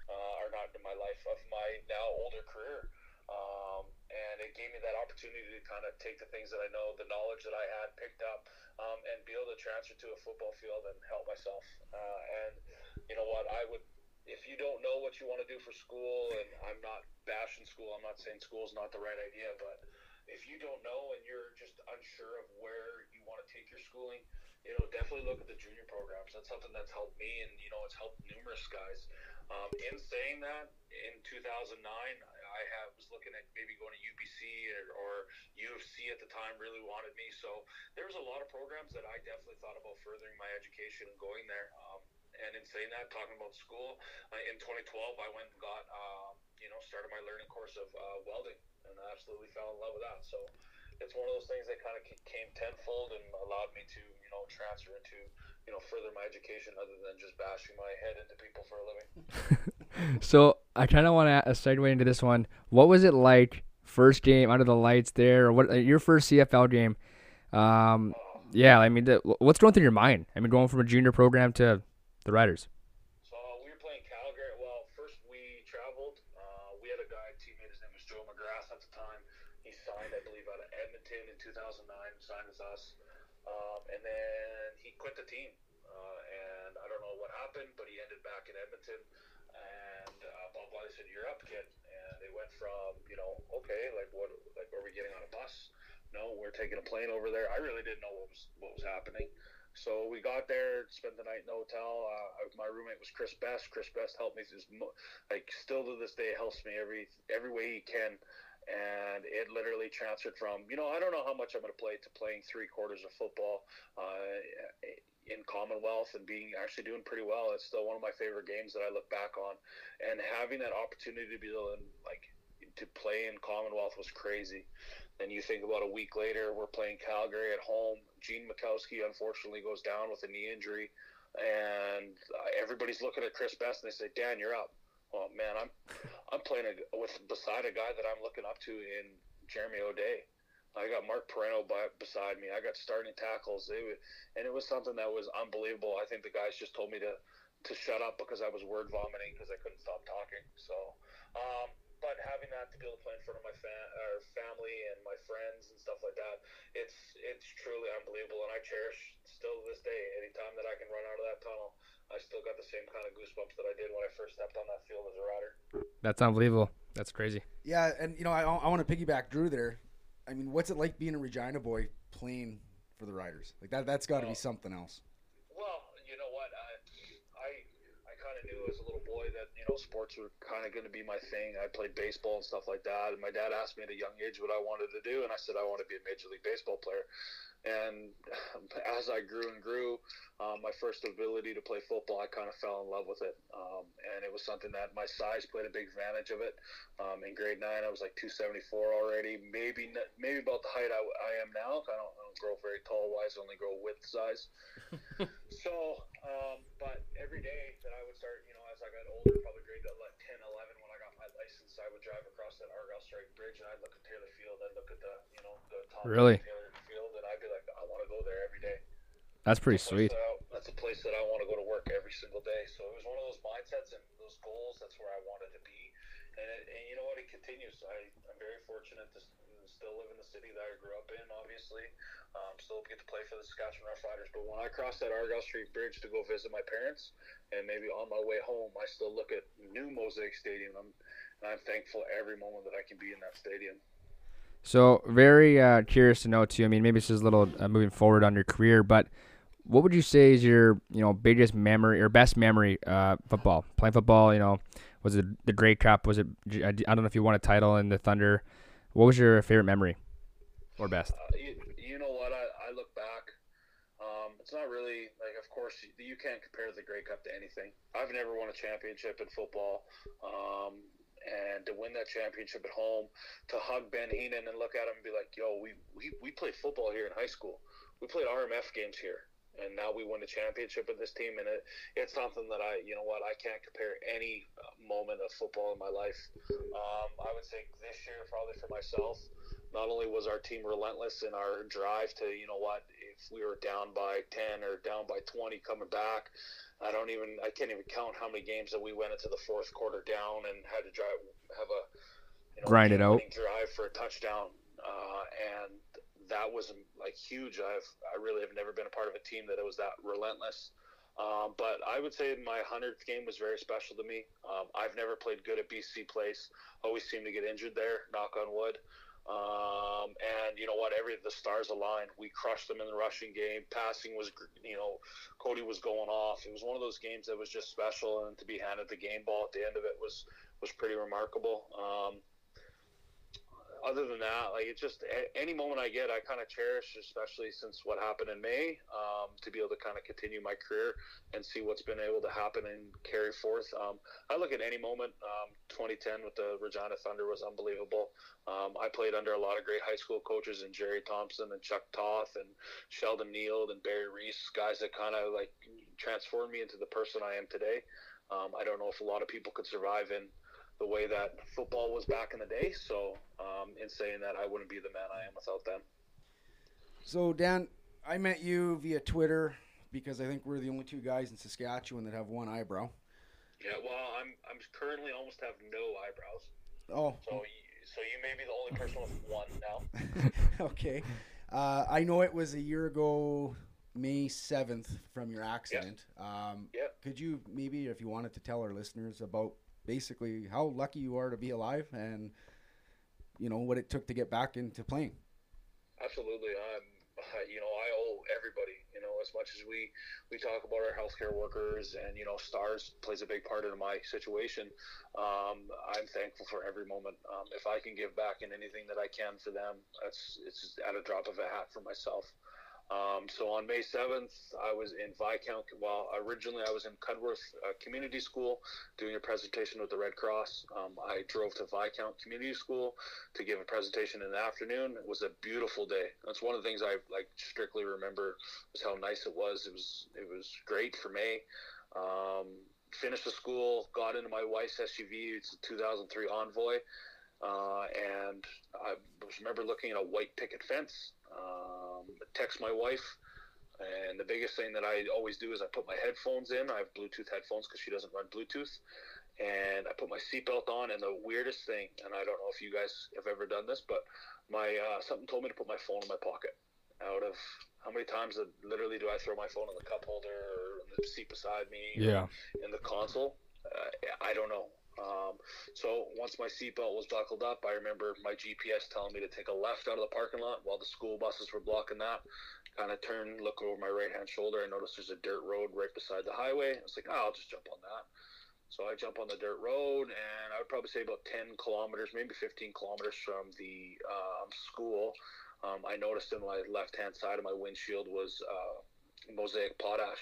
S8: uh, or not in my life of my now older career. Um, and it gave me that opportunity to kind of take the things that I know, the knowledge that I had picked up, um, and be able to transfer to a football field and help myself. Uh, and you know what, I would, if you don't know what you want to do for school, and I'm not bashing school, I'm not saying school is not the right idea, but if you don't know and you're just unsure of where you want to take your schooling, you know, definitely look at the junior programs. That's something that's helped me, and you know, it's helped numerous guys. Um, in saying that, in 2009, I have, was looking at maybe going to UBC or, or UFC at the time. Really wanted me, so there was a lot of programs that I definitely thought about furthering my education and going there. Um, and in saying that, talking about school, uh, in 2012, I went and got, uh, you know, started my learning course of uh, welding, and I absolutely fell in love with that. So it's one of those things that kind of came tenfold and allowed me to, you know, transfer into, you know, further my education other than just bashing my head into people for a living.
S4: So I kind of want to segue into this one. What was it like first game under the lights there? Or what uh, your first CFL game? Um, yeah, I mean, the, what's going through your mind? I mean, going from a junior program to the Riders.
S8: So uh, we were playing Calgary. Well, first we traveled. Uh, we had a guy, teammate. His name was Joe McGrath at the time. He signed, I believe, out of Edmonton in 2009. Signed with us, um, and then he quit the team. Uh, and I don't know what happened, but he ended back in Edmonton. And uh, Bob Wylie said, "You're up, kid." And they went from, you know, okay, like what, like are we getting on a bus? No, we're taking a plane over there. I really didn't know what was what was happening. So we got there, spent the night in the hotel. Uh, my roommate was Chris Best. Chris Best helped me, just like still to this day helps me every every way he can. And it literally transferred from you know I don't know how much I'm going to play to playing three quarters of football uh, in Commonwealth and being actually doing pretty well. It's still one of my favorite games that I look back on, and having that opportunity to be able to like to play in Commonwealth was crazy. Then you think about a week later, we're playing Calgary at home. Gene Makowsky unfortunately goes down with a knee injury, and uh, everybody's looking at Chris Best and they say, "Dan, you're up." Well, man, I'm I'm playing a, with beside a guy that I'm looking up to in Jeremy O'Day. I got Marc Parenteau by, beside me. I got starting tackles. It and it was something that was unbelievable. I think the guys just told me to to shut up because I was word vomiting because I couldn't stop talking. So, um, but having that to be able to play in front of my fa- or family and my friends and stuff like that, it's it's truly unbelievable, and I cherish still to this day. Anytime that I can run out of that tunnel, I still got the same kind of goosebumps that I did when I first stepped on that field as a rider.
S4: That's unbelievable. That's crazy.
S5: Yeah, and you know, I, I want to piggyback Drew there. I mean, what's it like being a Regina boy playing for the Riders? Like that, that's got to be oh. something else.
S8: Well, you know what? I I, I kind of knew as a little boy that you know sports were kind of going to be my thing. I played baseball and stuff like that, and my dad asked me at a young age what I wanted to do, and I said I want to be a major league baseball player. And as I grew and grew, um, my first ability to play football, I kind of fell in love with it. Um, and it was something that my size played a big advantage of it. Um, in grade nine, I was like 274 already, maybe maybe about the height I, I am now. I don't, I don't grow very tall wise, only grow width size. so, um, but every day that I would start, you know, as I got older, probably grade 10, 11, when I got my license, I would drive across that Argyle Street Bridge and I'd look at Taylor Field. I'd look at the, you know, the top of
S4: Really?
S8: Taylor Field, and I'd be like, I want to go there every day.
S4: That's pretty
S8: That's
S4: sweet.
S8: that I- that's a place that I want to go to work every single day. So it was one of those mindsets and those goals. That's where I wanted to be. And, it, and you know what? It continues. I, I'm very fortunate to still live in the city that I grew up in, obviously. Um, still get to play for the Saskatchewan Roughriders. But when I cross that Argyle Street Bridge to go visit my parents, and maybe on my way home, I still look at new Mosaic Stadium. I'm, and I'm thankful every moment that I can be in that stadium.
S4: So very uh, curious to know too. I mean, maybe this is a little uh, moving forward on your career, but what would you say is your you know biggest memory or best memory uh, football playing football? You know, was it the Grey Cup? Was it I don't know if you won a title in the Thunder What was your favorite memory or best?
S8: Uh, you, you know what? I, I look back. Um, it's not really like, of course, you, can't compare the Grey Cup to anything. I've never won a championship in football, um, and to win that championship at home, to hug Ben Heenan and look at him and be like, "Yo, we we, we played football here in high school. We played RMF games here." And now we won a championship with this team, and it, it's something that I, you know what, I can't compare any uh, moment of football in my life. Um, I would say this year, probably for myself, not only was our team relentless in our drive to, you know what, if we were down by 10 or down by 20 coming back, I don't even, I can't even count how many games that we went into the fourth quarter down and had to drive, have a, you know,
S4: Grind it out.
S8: drive for a touchdown. Uh, and that was like huge. I've, I really have never been a part of a team that it was that relentless. Um, but I would say my 100th game was very special to me. Um, I've never played good at BC Place. Always seem to get injured there, knock on wood. Um, and you know what? Every the stars aligned. We crushed them in the rushing game. Passing was, you know, Cody was going off. It was one of those games that was just special, and to be handed the game ball at the end of it was was pretty remarkable. Um, other than that, like it's just any moment I get, I kind of cherish, especially since what happened in May, um, to be able to kind of continue my career and see what's been able to happen and carry forth. Um, I look at any moment. Um, 2010 with the Regina Thunder was unbelievable. Um, I played under a lot of great high school coaches and Jerry Thompson and Chuck Toth and Sheldon Neal and Barry Reese, guys that kind of like transformed me into the person I am today. Um, I don't know if a lot of people could survive in the way that football was back in the day. So, um, in saying that, I wouldn't be the man I am without them.
S5: So Dan, I met you via Twitter because I think we're the only two guys in Saskatchewan that have one eyebrow.
S8: Yeah, well, I'm I'm currently almost have no eyebrows,
S5: Oh,
S8: so you, so you may be the only person with one now.
S5: okay. Uh, I know it was a year ago, May seventh, from your accident. Um,
S8: Yeah.
S5: Could you maybe, if you wanted to tell our listeners about basically how lucky you are to be alive and you know what it took to get back into playing?
S8: Absolutely. I'm. you know, I owe everybody, you know, as much as we, we talk about our healthcare workers and, you know, stars plays a big part in my situation. Um, I'm thankful for every moment. Um, if I can give back in anything that I can for them, that's, it's at a drop of a hat for myself. Um, so on May 7th, I was in Viscount. Well, originally I was in Cudworth uh, Community School doing a presentation with the Red Cross. Um, I drove to Viscount Community School to give a presentation in the afternoon. It was a beautiful day. That's one of the things I like strictly remember was how nice it was. It was it was great for May. Um, finished the school, got into my wife's SUV. It's a 2003 Envoy. Uh, and I remember looking at a white picket fence. Um, text my wife, and the biggest thing that I always do is I put my headphones in. I have Bluetooth headphones because she doesn't run Bluetooth, and I put my seatbelt on. And the weirdest thing, and I don't know if you guys have ever done this, but my uh, something told me to put my phone in my pocket. Out of how many times that literally do I throw my phone in the cup holder or in the seat beside me?
S4: Yeah.
S8: in the console. Uh, I don't know. Um, so once my seatbelt was buckled up, I remember my GPS telling me to take a left out of the parking lot while the school buses were blocking that. Kind of turn, look over my right hand shoulder. I noticed there's a dirt road right beside the highway. I was like, oh, I'll just jump on that. So I jump on the dirt road, and I would probably say about 10 kilometers, maybe 15 kilometers from the um, school. Um, I noticed in my left hand side of my windshield was uh, mosaic potash.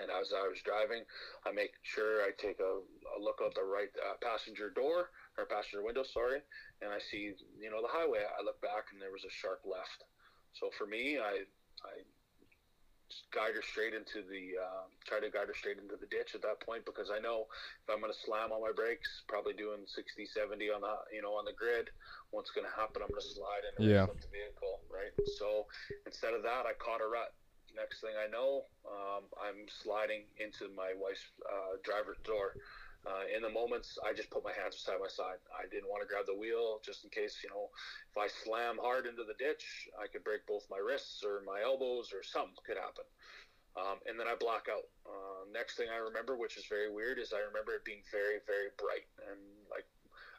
S8: And as I was driving, I make sure I take a, a look out the right uh, passenger door or passenger window, sorry, and I see you know the highway. I look back and there was a sharp left. So for me, I I guide her straight into the uh, try to guide her straight into the ditch at that point because I know if I'm going to slam on my brakes, probably doing 60, 70 on the you know on the grid, what's going to happen? I'm going to slide and
S4: Yeah.
S8: the vehicle, right? So instead of that, I caught a rut. Next thing I know, um, I'm sliding into my wife's uh, driver's door. Uh, in the moments, I just put my hands side by side. I didn't want to grab the wheel just in case, you know, if I slam hard into the ditch, I could break both my wrists or my elbows or something could happen. Um, and then I black out. Uh, next thing I remember, which is very weird, is I remember it being very, very bright and like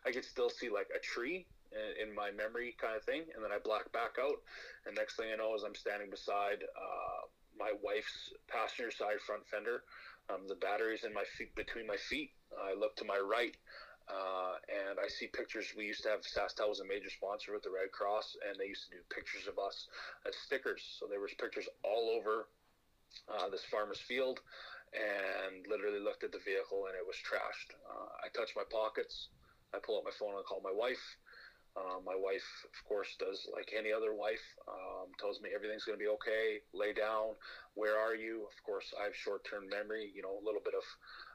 S8: I could still see like a tree in, my memory kind of thing. And then I black back out. And next thing I know is I'm standing beside uh, my wife's passenger side front fender. Um, the battery's in my feet between my feet. I look to my right. Uh, and I see pictures. We used to have SaskTel was a major sponsor with the Red Cross, and they used to do pictures of us as stickers. So there was pictures all over uh, this farmer's field, and literally looked at the vehicle, and it was trashed. Uh, I touched my pockets. I pull out my phone and call my wife. Uh, my wife, of course, does like any other wife. Um, tells me everything's going to be okay. Lay down. Where are you? Of course, I have short-term memory. You know, a little bit of.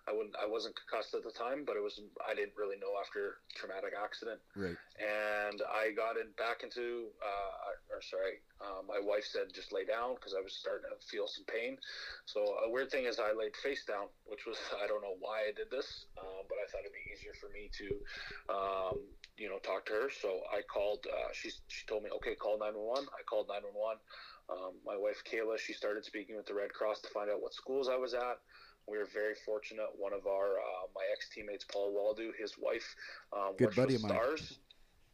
S8: I wouldn't. I wasn't concussed at the time, but it was. I didn't really know after traumatic accident.
S5: Right.
S8: And I got in back into. Uh, or sorry, uh, my wife said just lay down because I was starting to feel some pain. So a weird thing is I laid face down, which was I don't know why I did this, uh, but I thought it'd be easier for me to. You know, talk to her. So I called. Uh, she she told me, okay, call nine one one. I called nine one one. Um, my wife Kayla, she started speaking with the Red Cross to find out what schools I was at. We were very fortunate. One of our uh, my ex teammates, Paul Waldo, his wife, um,
S5: Good buddy
S8: with
S5: of mine.
S8: Stars.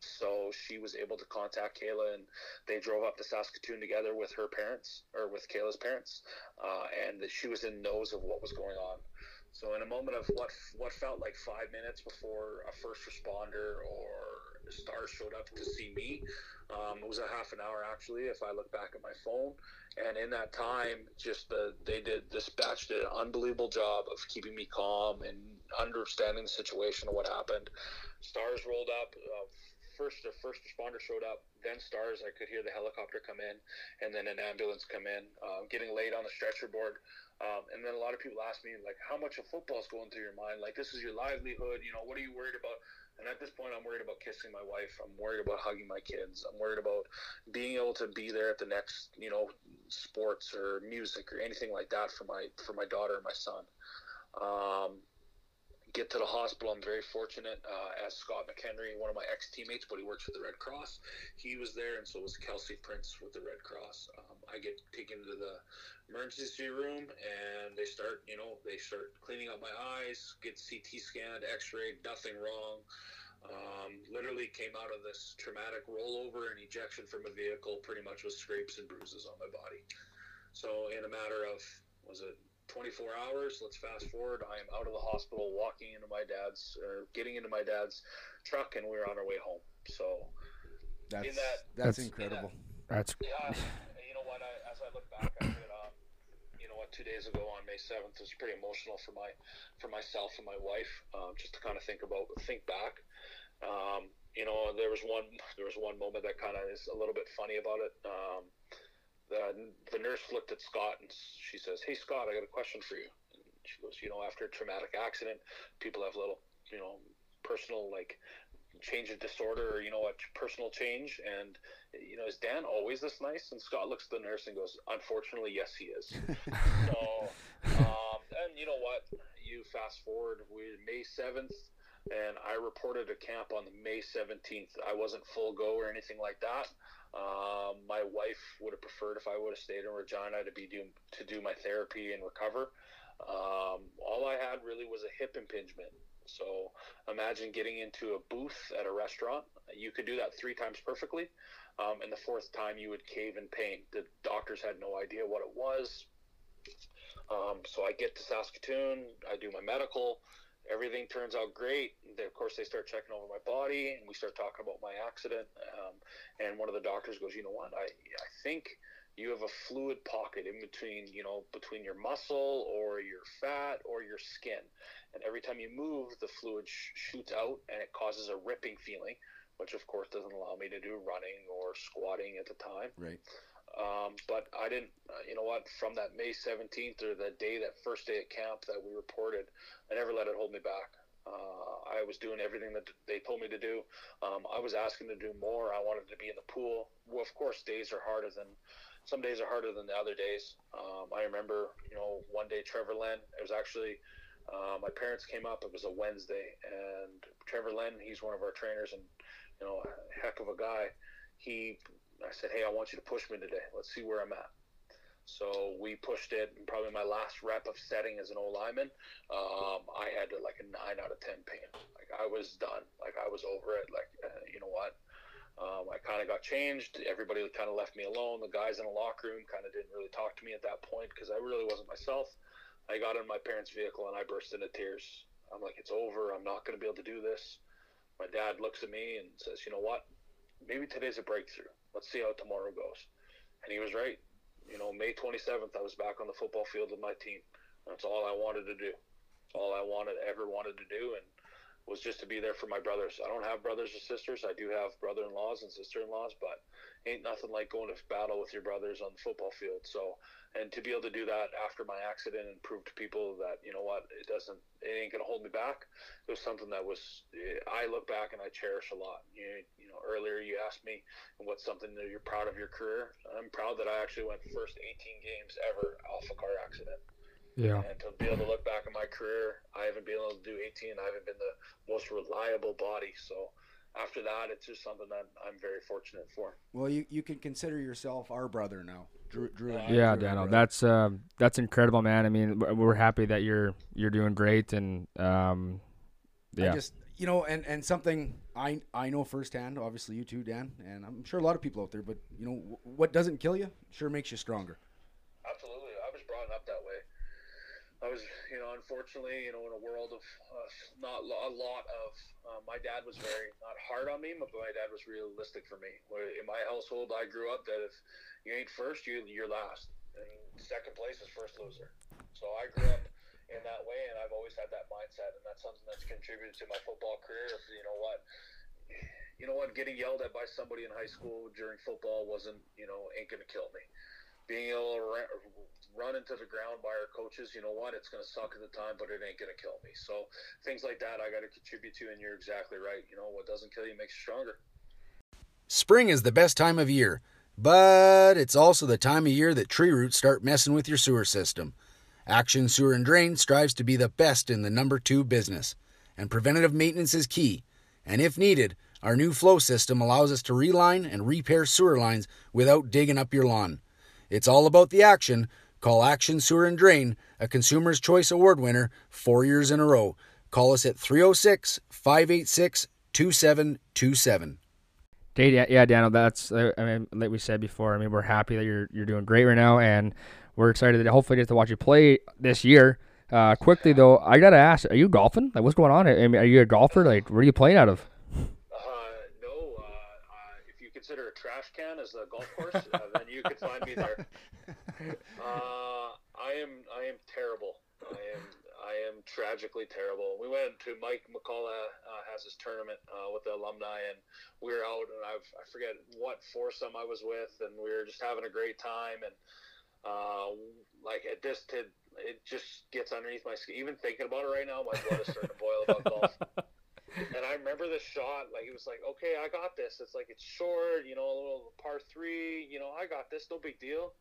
S8: So she was able to contact Kayla, and they drove up to Saskatoon together with her parents or with Kayla's parents, uh, and that she was in knows of what was going on. So in a moment of what what felt like five minutes before a first responder or stars showed up to see me, um, it was a half an hour actually. If I look back at my phone, and in that time, just the they did dispatch did an unbelievable job of keeping me calm and understanding the situation of what happened. Stars rolled up. Uh, first, the first responder showed up. Then stars. I could hear the helicopter come in, and then an ambulance come in. Uh, getting laid on the stretcher board. Um, and then a lot of people ask me, like, how much of football's going through your mind? Like, this is your livelihood. You know, what are you worried about? And at this point, I'm worried about kissing my wife. I'm worried about hugging my kids. I'm worried about being able to be there at the next, you know, sports or music or anything like that for my for my daughter and my son. Um, get to the hospital. I'm very fortunate. Uh, as Scott McHenry, one of my ex teammates, but he works for the Red Cross, he was there, and so was Kelsey Prince with the Red Cross. Um, I get taken to the emergency room, and they start, you know, they start cleaning up my eyes, get CT scanned, X-rayed, nothing wrong. Um, literally came out of this traumatic rollover and ejection from a vehicle, pretty much with scrapes and bruises on my body. So in a matter of was it 24 hours. Let's fast forward. I am out of the hospital, walking into my dad's, or getting into my dad's truck, and we're on our way home. So,
S5: That's
S8: In that-
S5: that's,
S4: That's-
S5: incredible.
S4: That's
S8: yeah, you know what? I, as I look back at it, um, you know what? Two days ago on May 7th was pretty emotional for my, for myself and my wife. Um, just to kind of think about, think back. Um, you know, there was one, there was one moment that kind of is a little bit funny about it. Um, the, the nurse looked at Scott and she says, "Hey Scott, I got a question for you." And she goes, "You know, after a traumatic accident, people have little, you know, personal like change of disorder or you know what, personal change." And you know, is Dan always this nice? And Scott looks at the nurse and goes, "Unfortunately, yes, he is." so, um, and you know what? You fast forward, we May seventh. And I reported a camp on the May 17th. I wasn't full go or anything like that. Um, my wife would have preferred if I would have stayed in Regina to be do, to do my therapy and recover. Um, all I had really was a hip impingement. So imagine getting into a booth at a restaurant. You could do that three times perfectly, um, and the fourth time you would cave in pain. The doctors had no idea what it was. Um, so I get to Saskatoon. I do my medical everything turns out great. They, of course, they start checking over my body, and we start talking about my accident. Um, and one of the doctors goes, "You know what? I I think you have a fluid pocket in between, you know, between your muscle or your fat or your skin. And every time you move, the fluid sh- shoots out, and it causes a ripping feeling." Which of course doesn't allow me to do running or squatting at the time.
S5: Right.
S8: Um, but I didn't, uh, you know what, from that May 17th or the day, that first day at camp that we reported, I never let it hold me back. Uh, I was doing everything that they told me to do. Um, I was asking to do more. I wanted to be in the pool. Well, of course, days are harder than, some days are harder than the other days. Um, I remember, you know, one day Trevor Len, it was actually, uh, my parents came up, it was a Wednesday, and Trevor Len, he's one of our trainers and, you know, heck of a guy. He I said, "Hey, I want you to push me today. Let's see where I'm at." So we pushed it. And probably my last rep of setting as an old lineman, um, I had like a nine out of ten pain. Like I was done. Like I was over it. Like uh, you know what? Um, I kind of got changed. Everybody kind of left me alone. The guys in the locker room kind of didn't really talk to me at that point because I really wasn't myself. I got in my parents' vehicle and I burst into tears. I'm like, it's over. I'm not going to be able to do this. My dad looks at me and says, you know what? Maybe today's a breakthrough. Let's see how tomorrow goes. And he was right. You know, May 27th, I was back on the football field with my team. That's all I wanted to do. All I wanted, ever wanted to do. And was just to be there for my brothers. I don't have brothers or sisters. I do have brother-in-laws and sister-in-laws, but ain't nothing like going to battle with your brothers on the football field. So, and to be able to do that after my accident and prove to people that you know what, it doesn't, it ain't gonna hold me back. It was something that was, I look back and I cherish a lot. You, you know, earlier you asked me what's something that you're proud of your career. I'm proud that I actually went first 18 games ever off a car accident.
S4: Yeah.
S8: And to be able to look back at my career, I haven't been able to do 18. I haven't been the most reliable body. So after that, it's just something that I'm very fortunate for.
S5: Well, you, you can consider yourself our brother now, Drew. Drew and
S4: Yeah,
S5: Drew and
S4: Dano, that's um, that's incredible, man. I mean, we're happy that you're you're doing great, and um, yeah,
S5: I just you know, and and something I I know firsthand. Obviously, you too, Dan, and I'm sure a lot of people out there. But you know, what doesn't kill you sure makes you stronger.
S8: Absolutely. I was brought up that way. I was, you know, unfortunately, you know, in a world of uh, not a lot of, uh, my dad was very not hard on me, but my dad was realistic for me. In my household, I grew up that if you ain't first, you you're last, and second place is first loser. So I grew up in that way, and I've always had that mindset, and that's something that's contributed to my football career. If you know what, you know what, getting yelled at by somebody in high school during football wasn't, you know, ain't gonna kill me being able to run into the ground by our coaches, you know what? It's going to suck at the time, but it ain't going to kill me. So things like that, I got to contribute to, and you're exactly right. You know, what doesn't kill you makes you stronger.
S7: Spring is the best time of year, but it's also the time of year that tree roots start messing with your sewer system. Action Sewer and Drain strives to be the best in the number two business, and preventative maintenance is key. And if needed, our new flow system allows us to reline and repair sewer lines without digging up your lawn. It's all about the action. Call Action Sewer and Drain, a Consumer's Choice Award winner, four years in a row. Call us at 306 586 2727.
S4: Yeah, Daniel, that's uh, I mean, like we said before. I mean, we're happy that you're you're doing great right now, and we're excited to hopefully get to watch you play this year. Uh, quickly though, I gotta ask: Are you golfing? Like, what's going on? I mean, are you a golfer? Like, where are you playing out of?
S8: Uh, no, uh, uh, if you consider a trash can as a golf course, uh, then you could find me there. Uh, I am I am terrible. I am I am tragically terrible. We went to Mike McCullough uh, has his tournament uh, with the alumni, and we were out, and I've, I forget what foursome I was with, and we were just having a great time, and uh, like it just it, it just gets underneath my skin. Even thinking about it right now, my blood is starting to boil about golf. And I remember the shot, like it was like, okay, I got this. It's like it's short, you know, a little par three, you know, I got this, no big deal.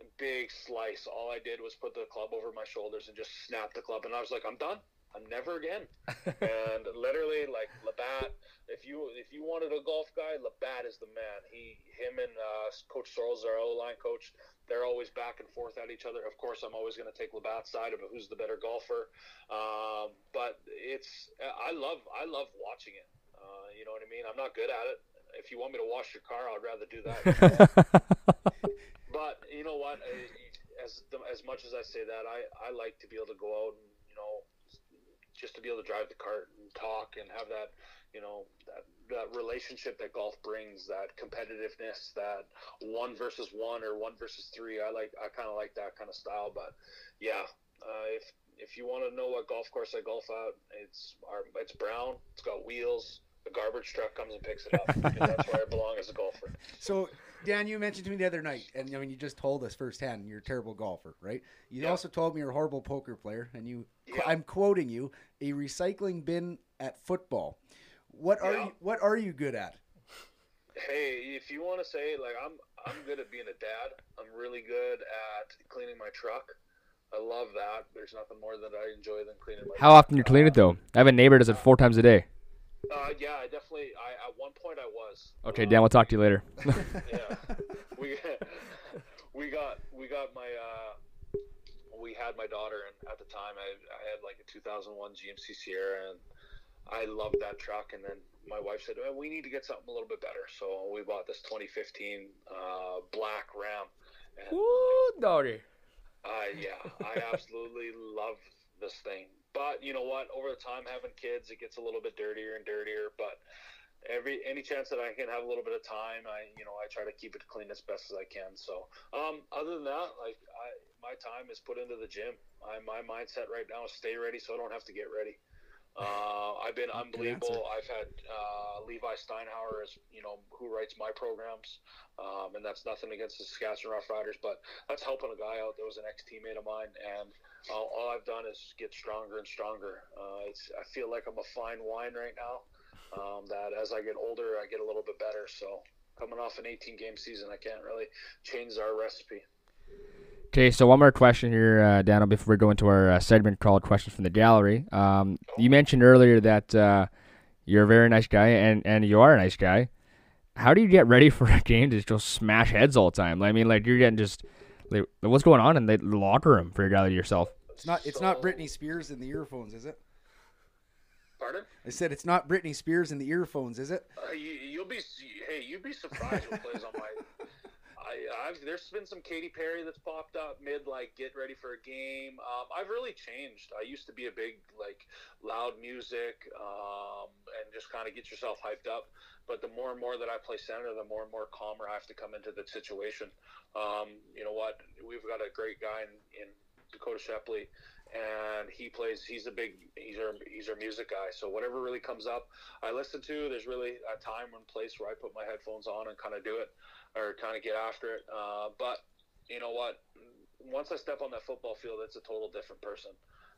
S8: And big slice. All I did was put the club over my shoulders and just snap the club, and I was like, I'm done. I'm never again. and literally, like LaBatte, if you if you wanted a golf guy, LaBatte is the man. He, him, and uh, Coach Sorrells, our O line coach, they're always back and forth at each other. Of course, I'm always going to take LaBatte's side of who's the better golfer. Um, but it's I love I love watching it. Uh, you know what I mean? I'm not good at it. If you want me to wash your car, I'd rather do that. but you know what? As as much as I say that, I I like to be able to go out and you know just to be able to drive the cart and talk and have that you know that that relationship that golf brings, that competitiveness, that one versus one or one versus three. I like I kind of like that kind of style. But yeah, uh, if if you want to know what golf course I golf at, it's our it's brown. It's got wheels. The garbage truck comes and picks it up. that's where I belong as a golfer.
S5: So, Dan, you mentioned to me the other night, and I mean, you just told us firsthand you're a terrible golfer, right? You
S8: Yeah.
S5: also told me you're a horrible poker player, and you,
S8: Yeah.
S5: I'm quoting you, a recycling bin at football. What are
S8: Yeah.
S5: you? What are you good at?
S8: Hey, if you want to say like I'm, I'm good at being a dad. I'm really good at cleaning my truck. I love that. There's nothing more that I enjoy than cleaning my.
S4: How often do you clean it though? I have a neighbor that does it four times a day.
S8: Uh, yeah, I definitely. I at one point I was.
S4: Okay, Dan, we'll talk to you later.
S8: yeah, we we got we got my uh, we had my daughter, and at the time I I had like a 2001 GMC Sierra, and I loved that truck. And then my wife said, well, "We need to get something a little bit better," so we bought this 2015 uh, black Ram. And
S4: Ooh, Dory.
S8: uh, yeah, I absolutely love this thing. But you know what? Over the time, having kids, it gets a little bit dirtier and dirtier. But every any chance that I can have a little bit of time, I you know I try to keep it clean as best as I can. So um, other than that, like I, my time is put into the gym. I, my mindset right now is stay ready, so I don't have to get ready. Uh, I've been unbelievable. I've had uh, Levi Steinhauer as you know who writes my programs, um, and that's nothing against the Saskatchewan Roughriders, but that's helping a guy out that was an ex teammate of mine, and all, all, I've done is get stronger and stronger. Uh, I feel like I'm a fine wine right now. Um, that as I get older, I get a little bit better. So coming off an 18 game season, I can't really change our recipe.
S4: Okay, so one more question here, uh, Daniel, before we go into our uh, segment called "Questions from the Gallery." Um, you mentioned earlier that uh, you're a very nice guy, and, and you are a nice guy. How do you get ready for a game to just smash heads all the time? I mean, like you're getting just like, what's going on in the locker room for your guy yourself?
S5: It's not. It's so, not Britney Spears in the earphones, is it?
S8: Pardon?
S5: I said it's not Britney Spears in the earphones, is it?
S8: Uh, you, will be. Hey, you'd be surprised what plays on my I, I've there's been some Katy Perry that's popped up mid like get ready for a game. Um, I've really changed. I used to be a big like loud music um, and just kind of get yourself hyped up. But the more and more that I play center, the more and more calmer I have to come into the situation. Um, you know what? We've got a great guy in, in Dakota Shepley, and he plays. He's a big. He's our he's our music guy. So whatever really comes up, I listen to. There's really a time and place where I put my headphones on and kind of do it or kind of get after it. Uh, but you know what? Once I step on that football field, it's a total different person.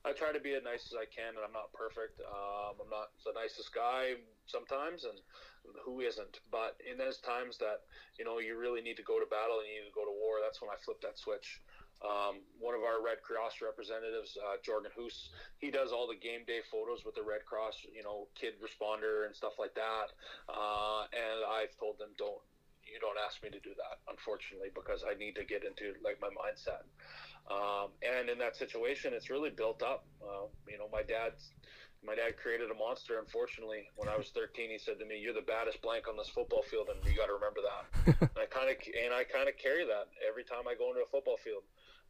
S8: I try to be as nice as I can, and I'm not perfect. Um, I'm not the nicest guy sometimes, and who isn't? But in those times that you know you really need to go to battle and you need to go to war, that's when I flip that switch. Um, one of our Red Cross representatives, uh, Jorgen Hoos, he does all the game day photos with the Red Cross, you know, kid responder and stuff like that. Uh, and I've told them don't you don't ask me to do that, unfortunately, because I need to get into like my mindset. Um, and in that situation, it's really built up. Uh, you know, my dad, my dad created a monster. Unfortunately, when I was 13, he said to me, "You're the baddest blank on this football field, and you got to remember that." and I kind of and I kind of carry that every time I go into a football field.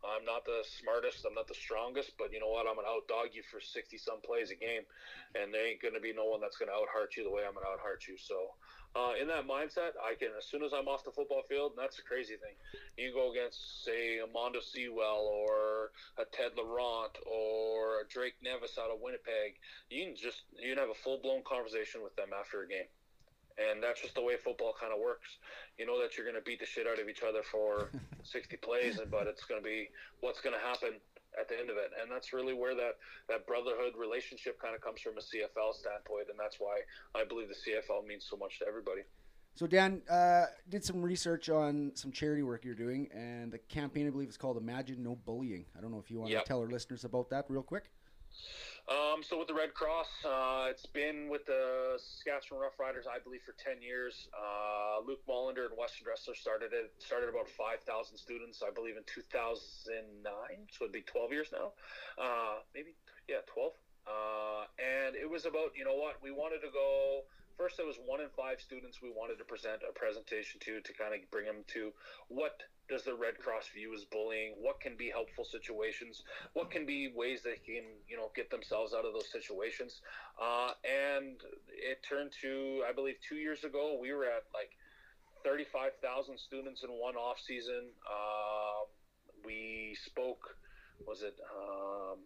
S8: I'm not the smartest, I'm not the strongest, but you know what? I'm gonna outdog you for 60 some plays a game, and there ain't gonna be no one that's gonna outheart you the way I'm gonna outheart you. So, uh, in that mindset, I can as soon as I'm off the football field, and that's the crazy thing. You go against say a Mondo Sewell or a Ted Laurent or a Drake Nevis out of Winnipeg. You can just you can have a full blown conversation with them after a game and that's just the way football kind of works. You know that you're going to beat the shit out of each other for 60 plays, but it's going to be what's going to happen at the end of it, and that's really where that that brotherhood relationship kind of comes from a CFL standpoint, and that's why I believe the CFL means so much to everybody.
S5: So Dan uh, did some research on some charity work you're doing, and the campaign I believe is called Imagine No Bullying. I don't know if you want yep. to tell our listeners about that real quick.
S8: Um, so with the Red Cross, uh, it's been with the Saskatchewan Roughriders, I believe, for 10 years. Uh, Luke Mollander and Weston Dressler started it. Started about 5,000 students, I believe, in 2009. So it'd be 12 years now. Uh, maybe, yeah, 12. Uh, and it was about, you know what, we wanted to go first there was one in five students we wanted to present a presentation to to kind of bring them to what does the red cross view as bullying what can be helpful situations what can be ways they can you know get themselves out of those situations uh, and it turned to i believe two years ago we were at like 35000 students in one off season uh, we spoke was it um,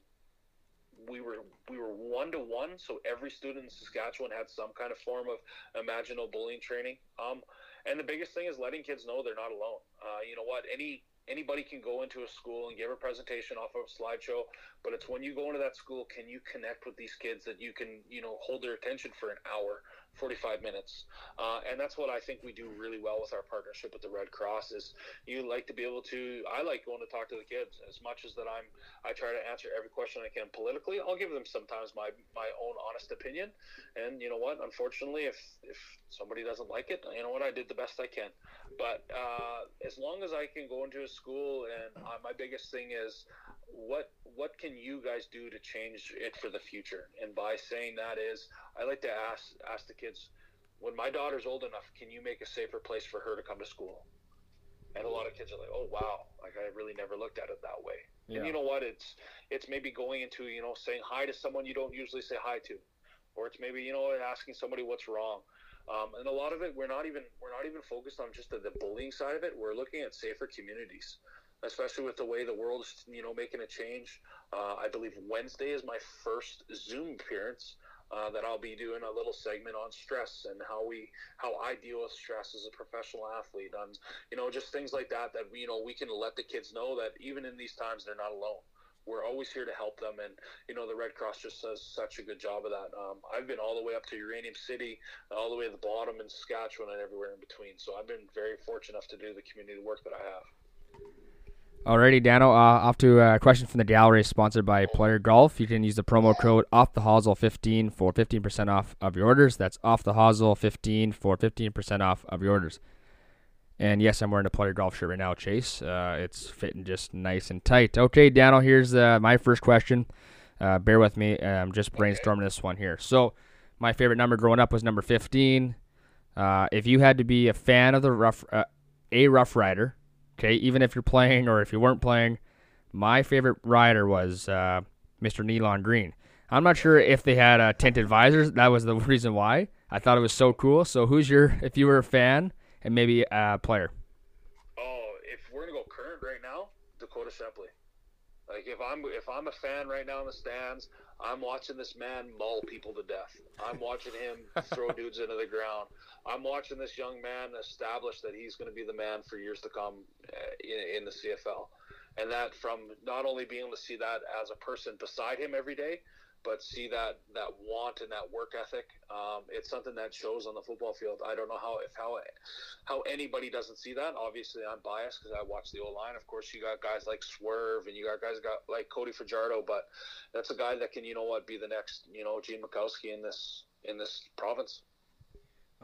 S8: we were we were one to one, so every student in Saskatchewan had some kind of form of Imagine No Bullying training. Um, and the biggest thing is letting kids know they're not alone. Uh, you know what? Any anybody can go into a school and give a presentation off of a slideshow, but it's when you go into that school, can you connect with these kids that you can you know hold their attention for an hour 45 minutes. Uh, and that's what I think we do really well with our partnership with the Red Cross is you like to be able to, I like going to talk to the kids as much as that I'm, I try to answer every question I can politically. I'll give them sometimes my, my own honest opinion. And you know what, unfortunately, if, if somebody doesn't like it, you know what, I did the best I can. But uh, as long as I can go into a school and uh, my biggest thing is what what can you guys do to change it for the future? And by saying that is, I like to ask ask the kids, when my daughter's old enough, can you make a safer place for her to come to school? And a lot of kids are like, oh wow, like I really never looked at it that way. And you know what? It's it's maybe going into you know saying hi to someone you don't usually say hi to, or it's maybe you know asking somebody what's wrong. Um, and a lot of it, we're not even we're not even focused on just the, the bullying side of it. We're looking at safer communities, especially with the way the world is you know making a change. Uh, I believe Wednesday is my first Zoom appearance. Uh, that I'll be doing a little segment on stress and how we how I deal with stress as a professional athlete. On you know just things like that that you know we can let the kids know that even in these times they're not alone. We're always here to help them. And you know the red cross just does such a good job of that. Um, i've been all the way up to uranium city all the way to the bottom in saskatchewan and everywhere in between. So i've been very fortunate enough to do the community work that i have
S4: Alrighty, Dano. Uh, off to a question from the gallery, sponsored by Player Golf. You can use the promo code off the hosel 15 for 15% off of your orders. That's off the hosel 15 for 15% off of your orders. And yes, I'm wearing a Player Golf shirt right now, Chase. Uh, it's fitting just nice and tight. Okay, Dano. Here's uh, my first question. Uh, bear with me. I'm just brainstorming this one here. So, my favorite number growing up was number 15. Uh, if you had to be a fan of the rough, uh, a Rough Rider, okay, even if you're playing or if you weren't playing, my favorite rider was uh, Mr. Nealon Greene. I'm not sure if they had uh, tinted visors. That was the reason why. I thought it was so cool. So, who's your, if you were a fan and maybe a player?
S8: Oh, if we're gonna go current right now, Dakota Shepley. Like if I'm if I'm a fan right now in the stands, I'm watching this man maul people to death. I'm watching him throw dudes into the ground. I'm watching this young man establish that he's going to be the man for years to come uh, in, in the CFL, and that from not only being able to see that as a person beside him every day, but see that that want and that work ethic. Um, it's something that shows on the football field. I don't know how if how how anybody doesn't see that. Obviously, I'm biased because I watch the O line. Of course, you got guys like Swerve and you got guys got like Cody Fajardo, but that's a guy that can you know what be the next you know Gene Makowsky in this in this province.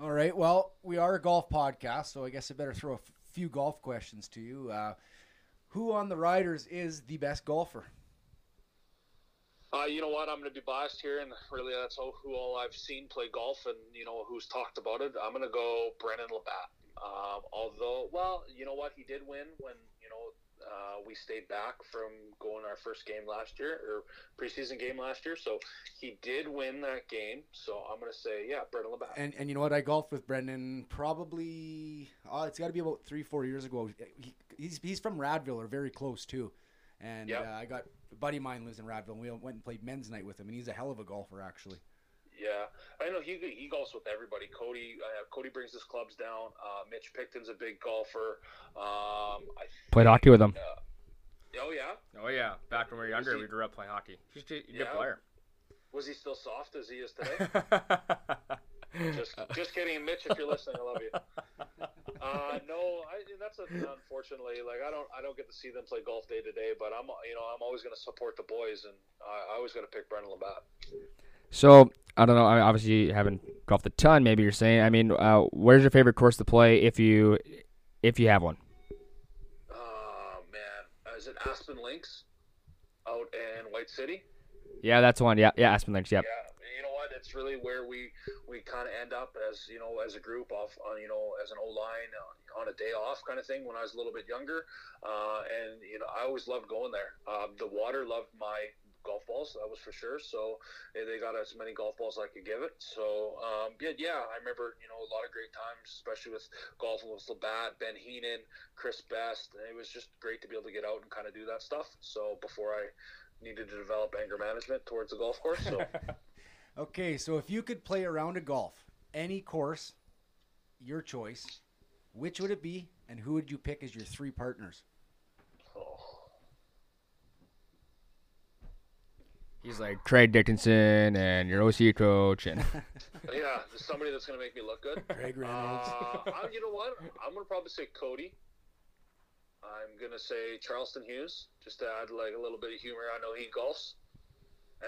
S5: All right. Well, we are a golf podcast, so I guess I better throw a f- few golf questions to you. Uh, who on the Riders is the best golfer?
S8: Uh, you know what? I'm going to be biased here, and really, that's all, who all I've seen play golf, and you know who's talked about it. I'm going to go Brendon LaBatte. Um, although, well, you know what? He did win when you know uh, we stayed back from going our first game last year or preseason game last year. So he did win that game. So I'm going to say, yeah, Brendon LaBatte.
S5: And and you know what? I golfed with Brendon probably. Oh, it's got to be about three, four years ago. He, he's he's from Radville or very close too. And
S8: Yep.
S5: uh, I got a buddy of mine lives in Radville. and We went and played men's night with him, and he's a hell of a golfer actually.
S8: Yeah, I know he he golfs with everybody. Cody uh, Cody brings his clubs down. Uh, Mitch Picton's a big golfer. Um, I
S4: Played hockey with him.
S8: uh, oh yeah,
S4: Oh yeah, back when we were
S8: younger,
S4: younger,
S8: he-
S4: we grew up playing hockey. He's a good
S8: Yeah.
S4: player.
S8: was he still soft as he is today? just just kidding, Mitch. If you're listening, I love you. Uh, no, I, that's a, unfortunately like I don't I don't get to see them play golf day to day, but I'm you know I'm always going to support the boys, and I, I always going to pick Brendon LaBatte.
S4: So I don't know. I obviously you haven't golfed a ton. Maybe you're saying. I mean, uh, where's your favorite course to play if you if you have one?
S8: Oh man, uh, is it Aspen Links out in White City?
S4: Yeah, that's one. Yeah, yeah, Aspen Links. Yep.
S8: Yeah, you know what? It's really where we we kind of end up as you know as a group off on you know as an O line uh, on a day off kind of thing when I was a little bit younger, uh, and you know I always loved going there. Um, the water loved my golf balls, that was for sure. So they got as many golf balls as I could give it. So um, yeah, yeah, I remember you know a lot of great times, especially with golfing with LaBatte, Ben Heenan, Chris Best. And it was just great to be able to get out and kind of do that stuff. So before I needed to develop anger management towards the golf course. So.
S5: Okay, so if you could play a round of golf, any course, your choice, which would it be, and who would you pick as your three partners?
S8: Oh.
S4: He's like Craig Dickenson and your OC coach, and
S8: Yeah, somebody that's going to make me look good.
S5: Craig Reynolds.
S8: Uh, I, you know what? I'm going to probably say Cody. I'm going to say Charleston Hughes, just to add like a little bit of humor. I know he golfs.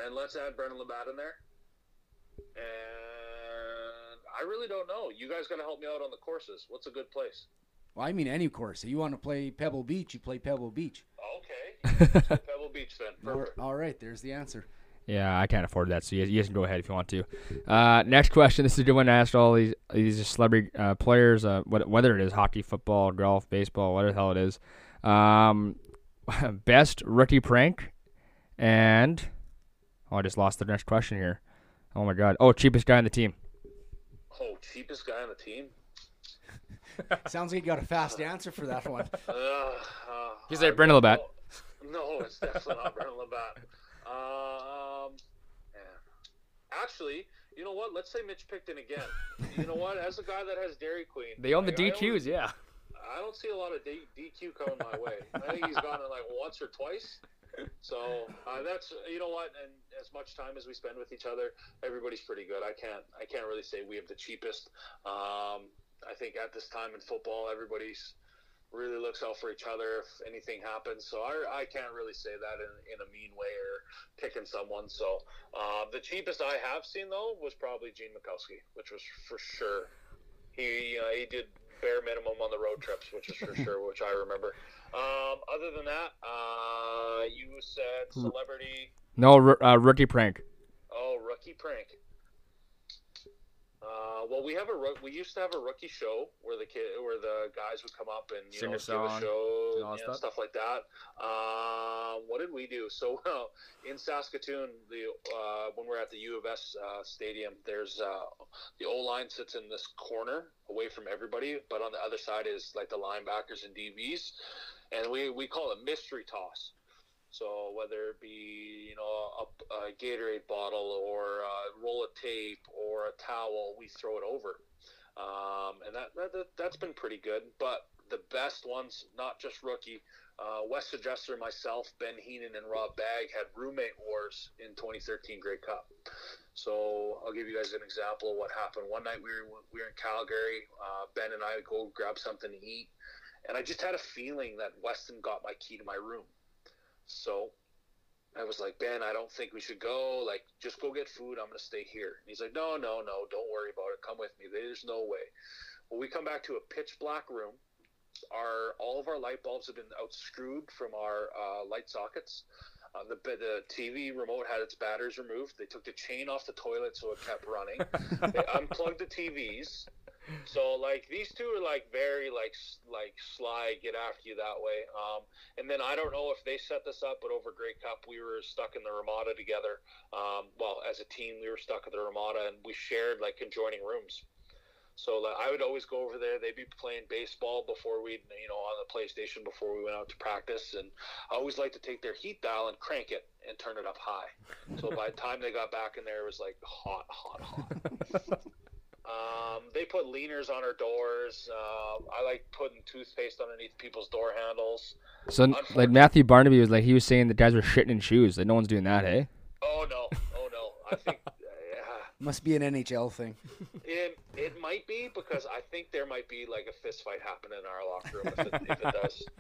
S8: And let's add Brendon LaBatte in there. And I really don't know. You guys got to help me out on the courses. What's a good place?
S5: Well, I mean any course. If you want to play Pebble Beach, you play Pebble Beach.
S8: Okay. Pebble Beach then. Perfect.
S5: All right, there's the answer.
S4: yeah, I can't afford that. So you, you guys can go ahead if you want to. Uh, next question. This is a good one. I asked all these these celebrity uh, players, uh, what, whether it is hockey, football, golf, baseball, whatever the hell it is. Um, best rookie prank, and oh, I just lost the next question here. Oh my god. Oh, cheapest guy on the team.
S8: Oh, cheapest guy on the team.
S5: Sounds like you got a fast answer for that one.
S8: Uh, uh,
S4: He's
S8: I
S4: like
S8: Brendon LaBatte. No, it's definitely not Brendon LaBatte. Um, yeah. Actually, you know what? Let's say Mitch Picton again. You know what? As a guy that has Dairy Queen,
S4: They own the
S8: like, I don't-
S4: DQs, yeah.
S8: I don't see a lot of D- DQ coming my way. I think he's gone it like once or twice. So uh, that's you know what, and as much time as we spend with each other, everybody's pretty good. I can't I can't really say we have the cheapest. Um, I think at this time in football, everybody's really looks out for each other if anything happens. So I, I can't really say that in, in a mean way or picking someone. So uh, the cheapest I have seen though was probably Gene Makowsky, which was for sure. He uh, he did bare minimum on the road trips, which is for sure, which I remember. Um, other than that, uh, you said celebrity.
S4: No, r- uh, rookie prank.
S8: Oh, rookie prank. Uh, well, we have a we used to have a rookie show where the kid where the guys would come up and you
S4: Sing
S8: know
S4: a
S8: give
S4: song
S8: a show
S4: and
S8: you know,
S4: stuff?
S8: like that. Uh, what did we do? So well, in Saskatoon, the uh, when we're at the U of S uh, stadium, there's uh, the O line sits in this corner away from everybody, but on the other side is like the linebackers and DBs, and we we call it mystery toss. So whether it be you know a, a Gatorade bottle or a roll of tape or a towel, we throw it over, um, and that, that, that that's been pretty good. But the best ones, not just rookie, uh, Wes myself, Ben Heenan, and Rob Bagg had roommate wars in 2013 Grey Cup. So I'll give you guys an example of what happened. One night we were we were in Calgary. Uh, ben and I go grab something to eat, and I just had a feeling that Weston got my key to my room. So I was like, Ben, I don't think we should go. Like, just go get food. I'm going to stay here. And he's like, No, no, no. Don't worry about it. Come with me. There's no way. Well, we come back to a pitch black room. Our all of our light bulbs have been outscrewed from our uh, light sockets. Uh, the the TV remote had its batteries removed. They took the chain off the toilet so it kept running. they unplugged the TVs. So like these two are like very like like sly, get after you that way. Um, and then I don't know if they set this up, but over Grey Cup we were stuck in the Ramada together. Um, well, as a team we were stuck at the Ramada and we shared like conjoining rooms. So like, I would always go over there. They'd be playing baseball before we'd you know, on the PlayStation before we went out to practice. And I always like to take their heat dial and crank it and turn it up high. So by the time they got back in there, it was like hot, hot, hot. Um, they put leaners on our doors. Um, I like putting toothpaste underneath people's door handles.
S4: So like Matthew Barnaby was like he was saying the guys were shitting in shoes. Like no one's doing that, hey?
S8: Oh no, oh no. I think yeah,
S5: Must be an NHL thing.
S8: it it might be because I think there might be like a fist fight happening in our locker room if it, if it does.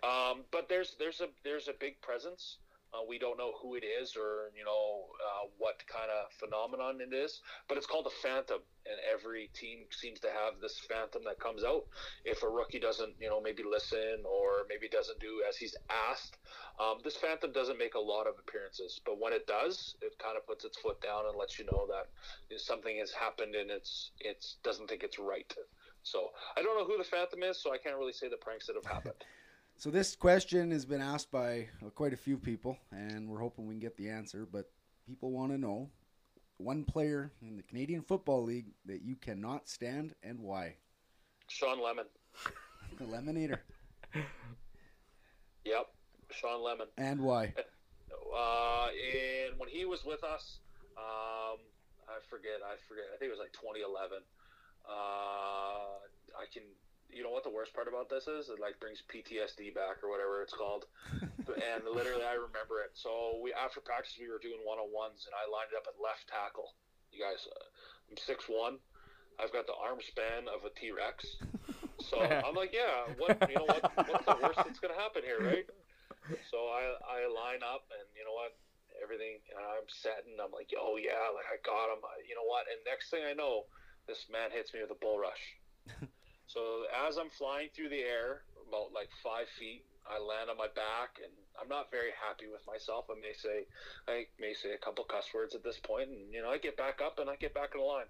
S8: Um, but there's there's a there's a big presence. Uh, we don't know who it is or you know uh, what kind of phenomenon it is, but it's called a phantom, and every team seems to have this phantom that comes out if a rookie doesn't you know maybe listen or maybe doesn't do as he's asked. Um, this phantom doesn't make a lot of appearances, but when it does, it kind of puts its foot down and lets you know that something has happened and it's it's doesn't think it's right. So I don't know who the phantom is, so I can't really say the pranks that have happened.
S5: So this question has been asked by uh, quite a few people, and we're hoping we can get the answer. But people want to know one player in the Canadian Football League that you cannot stand and why.
S8: Shawn Lemon.
S5: The Lemonator.
S8: Yep, Shawn Lemon.
S5: And why?
S8: Uh, and when he was with us, um, I forget, I forget. I think it was like 2011. Uh, I can. You know what the worst part about this is? It like brings PTSD back or whatever it's called. and literally, I remember it. So we after practice, we were doing one on ones, and I lined up at left tackle. You guys, uh, I'm six one. I've got the arm span of a T Rex. So I'm like, yeah, what you know what what's the worst that's gonna happen here, right? So I I line up and you know what everything and I'm setting I'm like oh yeah like I got him I, you know what and next thing I know this man hits me with a bull rush. so as I'm flying through the air about like five feet I land on my back and I'm not very happy with myself. I may say I may say a couple cuss words at this point and you know I get back up and I get back in the line.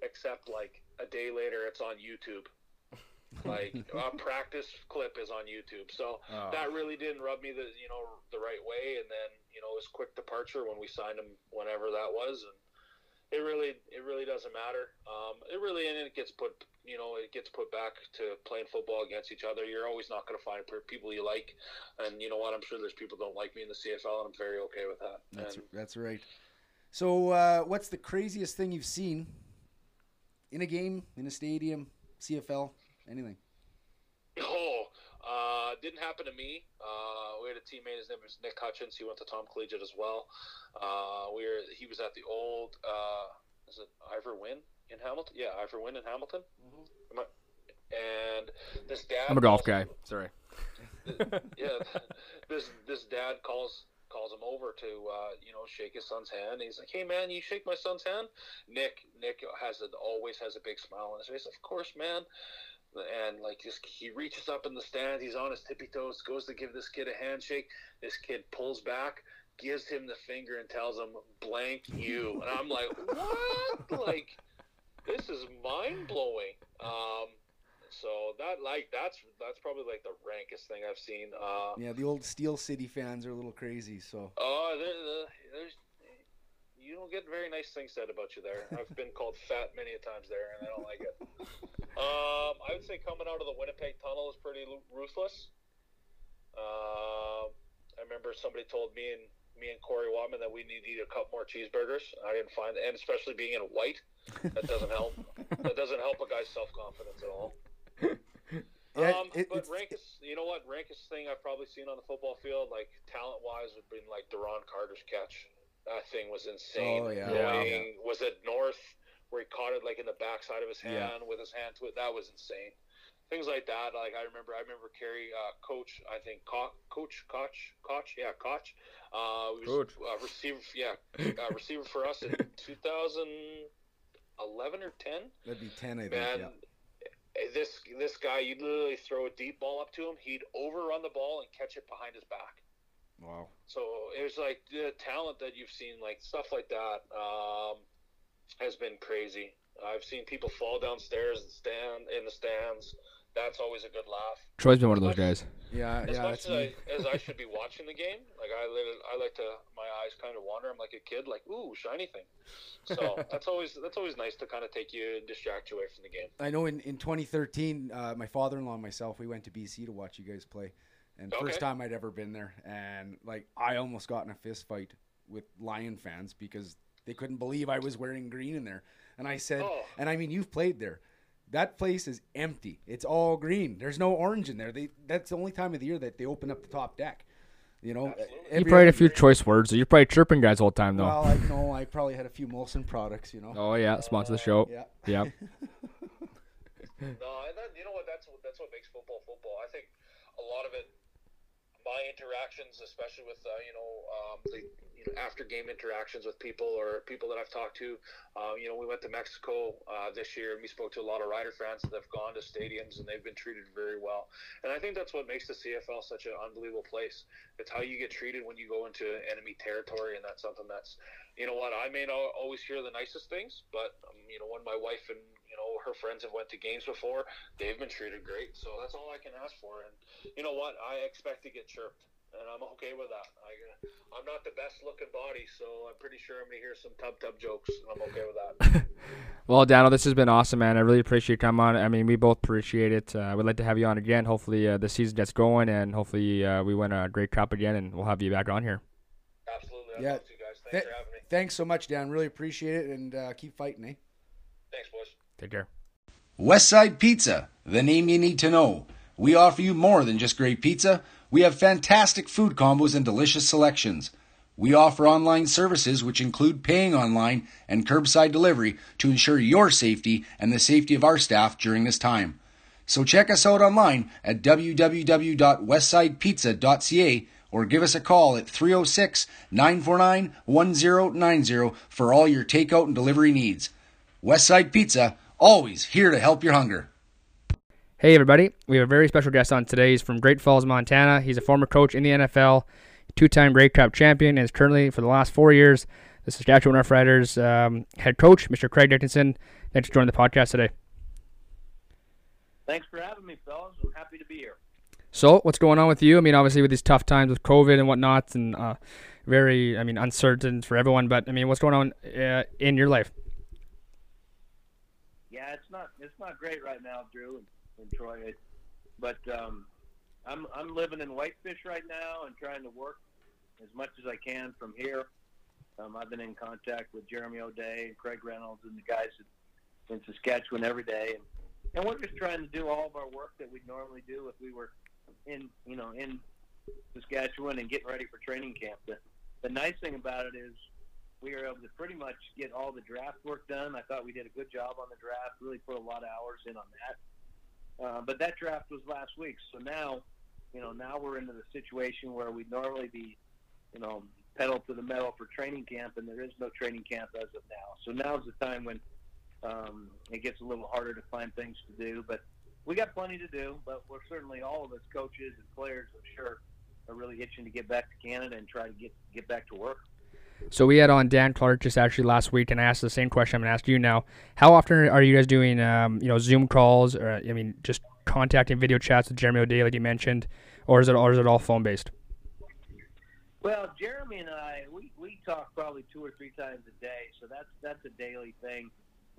S8: Except like a day later it's on YouTube Like a practice clip is on YouTube, so
S5: Oh.
S8: that really didn't rub me the you know the right way. And then you know his quick departure when we signed him, whenever that was, and it really it really doesn't matter. Um, it really and it gets put you know it gets put back to playing football against each other. You're always not going to find people you like, and you know what? I'm sure there's people don't like me in the CFL, and I'm very okay with that.
S5: That's
S8: and
S5: that's right. So, uh, what's the craziest thing you've seen in a game, in a stadium, CFL, anything?
S8: Oh, uh, didn't happen to me. Uh, we had a teammate. His name was Nick Hutchins. He went to Thom Collegiate as well. Uh, we were. He was at the old. Uh, is it Ivor Wynn in Hamilton? Yeah, Ivor Wynn in Hamilton. Am I- And this dad.
S4: I'm a golf
S8: calls-
S4: guy. Sorry.
S8: yeah, this this dad calls calls him over to uh, you know shake his son's hand. He's like, "Hey man, you shake my son's hand." Nick Nick has a, always has a big smile on his face. Of course, man. And like this, he reaches up in the stands. He's on his tippy toes, goes to give this kid a handshake. This kid pulls back, gives him the finger, and tells him "blank you." And I'm like, "What? like, this is mind blowing." Um, so that like that's that's probably like the rankest thing I've seen. Uh,
S5: Yeah, the old Steel City fans are a little crazy. So,
S8: Oh, there, there's you don't get very nice things said about you there. I've been called fat many a times there, and I don't like it. Um, I would say coming out of the Winnipeg tunnel is pretty ruthless. Um, I remember somebody told me and me and Corey Watman that we need to eat a couple more cheeseburgers. I didn't find, and especially being in white, that doesn't help. that doesn't help a guy's self confidence at all.
S5: Yeah,
S8: um,
S5: it-
S8: but
S5: it's-
S8: rankest, you know what? Rankest thing I've probably seen on the football field, like talent wise, would be like Duron Carter's catch. That thing was insane.
S5: Oh, yeah.
S8: Going- Was it North where he caught it like in the backside of his
S5: Yeah.
S8: hand with his hand to it? That was insane. Things like that. Like I remember, I remember Kerry, uh, coach. I think Co- coach, Koch, Koch, yeah, Koch. Uh, was
S4: Coach.
S8: Uh, receiver, yeah, uh, receiver for us in 2011 or 10.
S5: that'd be 10, I think. Yeah.
S8: this this guy, you'd literally throw a deep ball up to him, he'd overrun the ball and catch it behind his back.
S5: Wow.
S8: So it was like the talent that you've seen, like stuff like that, um, has been crazy. I've seen people fall downstairs and stand in the stands. That's always a good laugh.
S4: Troy's been one of those guys.
S5: Yeah,
S8: As
S5: yeah,
S8: much as
S5: me.
S8: I, as I should be watching the game, like I, I like to, my eyes kind of wander. I'm like a kid, like ooh, shiny thing. So that's always that's always nice to kind of take you and distract you away from the game.
S5: I know in, in 2013, uh, my father-in-law and myself, we went to BC to watch you guys play, and
S8: Okay.
S5: first time I'd ever been there, and like I almost got in a fist fight with Lion fans because they couldn't believe I was wearing green in there, and I said,
S8: Oh.
S5: and I mean you've played there, that place is empty, it's all green, there's no orange in there. They that's the only time of the year that they open up the top deck, you know.
S4: You probably had a few
S5: year-
S4: choice words. You're probably chirping guys all the time, though.
S5: Well, I know I probably had a few Molson products, you know.
S4: oh yeah, sponsor the show.
S5: Yeah.
S4: Yeah.
S8: No, and then, you know what? That's what that's what makes football football. I think a lot of it, my interactions, especially with uh, you know um, the you know, after game interactions with people or people that I've talked to. Uh, you know, we went to Mexico uh, this year and we spoke to a lot of Rider fans that have gone to stadiums and they've been treated very well. And I think that's what makes the CFL such an unbelievable place. It's how you get treated when you go into enemy territory, and that's something that's you know what I may not always hear the nicest things, but um, you know when my wife and you know her friends have went to games before, they've been treated great. So that's all I can ask for. And you know what, I expect to get chirped, and I'm okay with that. I, I'm not the best looking body, so I'm pretty sure I'm gonna hear some tub tub jokes, and I'm okay with that.
S4: Well, Daniel, this has been awesome, man. I really appreciate you coming on. I mean, we both appreciate it. Uh, we'd like to have you on again. Hopefully, uh, the season gets going, and hopefully, uh, we win a Grey Cup again, and we'll have you back on here.
S8: Absolutely, I'd
S5: Yeah.
S8: love to, guys. Thanks
S5: Th-
S8: for having me.
S5: Thanks so much, Dan. Really appreciate it, and uh, keep fighting, eh?
S8: Thanks, boys.
S4: Take care.
S7: Westside Pizza, the name you need to know. We offer you more than just great pizza. We have fantastic food combos and delicious selections. We offer online services which include paying online and curbside delivery to ensure your safety and the safety of our staff during this time. So check us out online at www.westsidepizza.ca or give us a call at 306 949 1090 for all your takeout and delivery needs. Westside Pizza, always here to help your hunger.
S4: Hey, everybody. We have a very special guest on today. He's from Great Falls, Montana. He's a former coach in the NFL, two time Grey Cup champion, and is currently, for the last four years, the Saskatchewan Roughriders um, head coach, Mr. Craig Dickenson. Thanks for joining the podcast today.
S9: Thanks for having me, fellas. I'm happy to be here.
S4: So, what's going on with you? I mean, obviously with these tough times with COVID and whatnot, and uh, very, I mean, uncertain for everyone. But I mean, what's going on uh, in your life?
S9: Yeah, it's not it's not great right now, Drew and, and Troy. But um, I'm I'm living in Whitefish right now and trying to work as much as I can from here. Um, I've been in contact with Jeremy O'Day and Craig Reynolds and the guys in Saskatchewan every day, and, and we're just trying to do all of our work that we'd normally do if we were in you know in Saskatchewan and getting ready for training camp. The, the nice thing about it is we were able to pretty much get all the draft work done. I thought we did a good job on the draft. Really put a lot of hours in on that. Uh, but that draft was last week, so now, you know, now we're into the situation where we'd normally be, you know, pedal to the metal for training camp, and there is no training camp as of now. So now's the time when um, it gets a little harder to find things to do. But we got plenty to do. But we're certainly all of us, coaches and players, I'm sure, are really itching to get back to Canada and try to get get back to work.
S4: So we had on Dan Clark just actually last week, and I asked the same question I'm gonna ask you now. How often are you guys doing, um, you know, Zoom calls, or I mean, just contacting video chats with Jeremy O'Day, like you mentioned, or is it, or is it all phone based?
S9: Well, Jeremy and I, we, we talk probably two or three times a day, so that's that's a daily thing.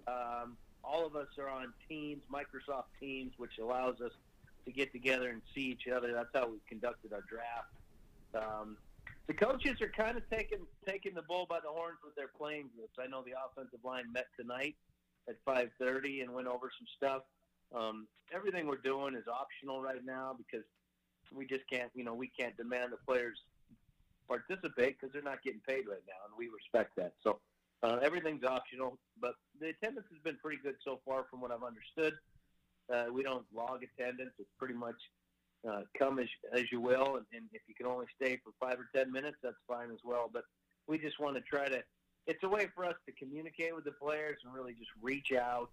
S9: Um, all of us are on Teams, Microsoft Teams, which allows us to get together and see each other. That's how we conducted our draft. Um, the coaches are kind of taking taking the bull by the horns with their playing groups. I know the offensive line met tonight at 5:30 and went over some stuff. Um, everything we're doing is optional right now because we just can't, you know, we can't demand the players participate because they're not getting paid right now, and we respect that. So uh, everything's optional, but the attendance has been pretty good so far, from what I've understood. Uh, we don't log attendance; it's pretty much uh, come as, as you will, and, and if you can only stay for five or ten minutes, that's fine as well. But we just want to try to. It's a way for us to communicate with the players and really just reach out,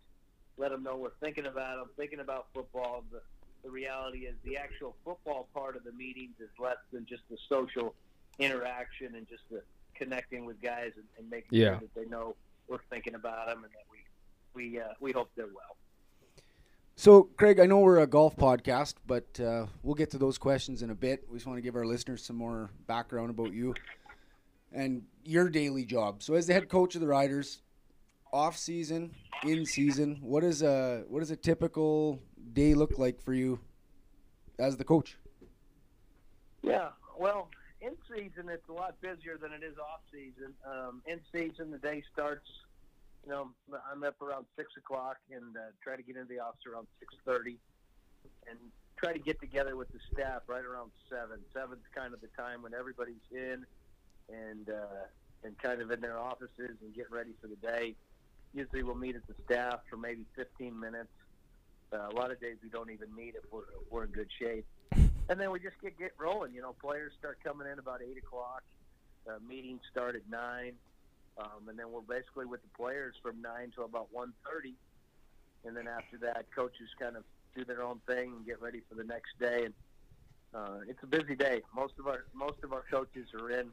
S9: let them know we're thinking about them, thinking about football. The, the reality is the actual football part of the meetings is less than just the social interaction and just the connecting with guys and, and making
S4: Yeah.
S9: sure that they know we're thinking about them and that we we uh, we hope they're well.
S5: So, Craig, I know we're a golf podcast, but uh, we'll get to those questions in a bit. We just want to give our listeners some more background about you and your daily job. So, as the head coach of the Riders, off season, in season, what is a what does a typical day look like for you as the coach?
S9: Yeah, well, in season it's a lot busier than it is off season. Um, in season, the day starts. You know, I'm up around six o'clock and uh, try to get into the office around six thirty, and try to get together with the staff right around seven. Seven's kind of the time when everybody's in and uh, and kind of in their offices and getting ready for the day. Usually, we'll meet at the staff for maybe 15 minutes. Uh, a lot of days we don't even meet if we're, if we're in good shape and then we just get get rolling. You know, players start coming in about eight o'clock. Uh, meetings start at nine, um, and then we're basically with the players from nine to about one thirty. And then after that, coaches kind of do their own thing and get ready for the next day. And uh, it's a busy day. Most of our most of our coaches are in,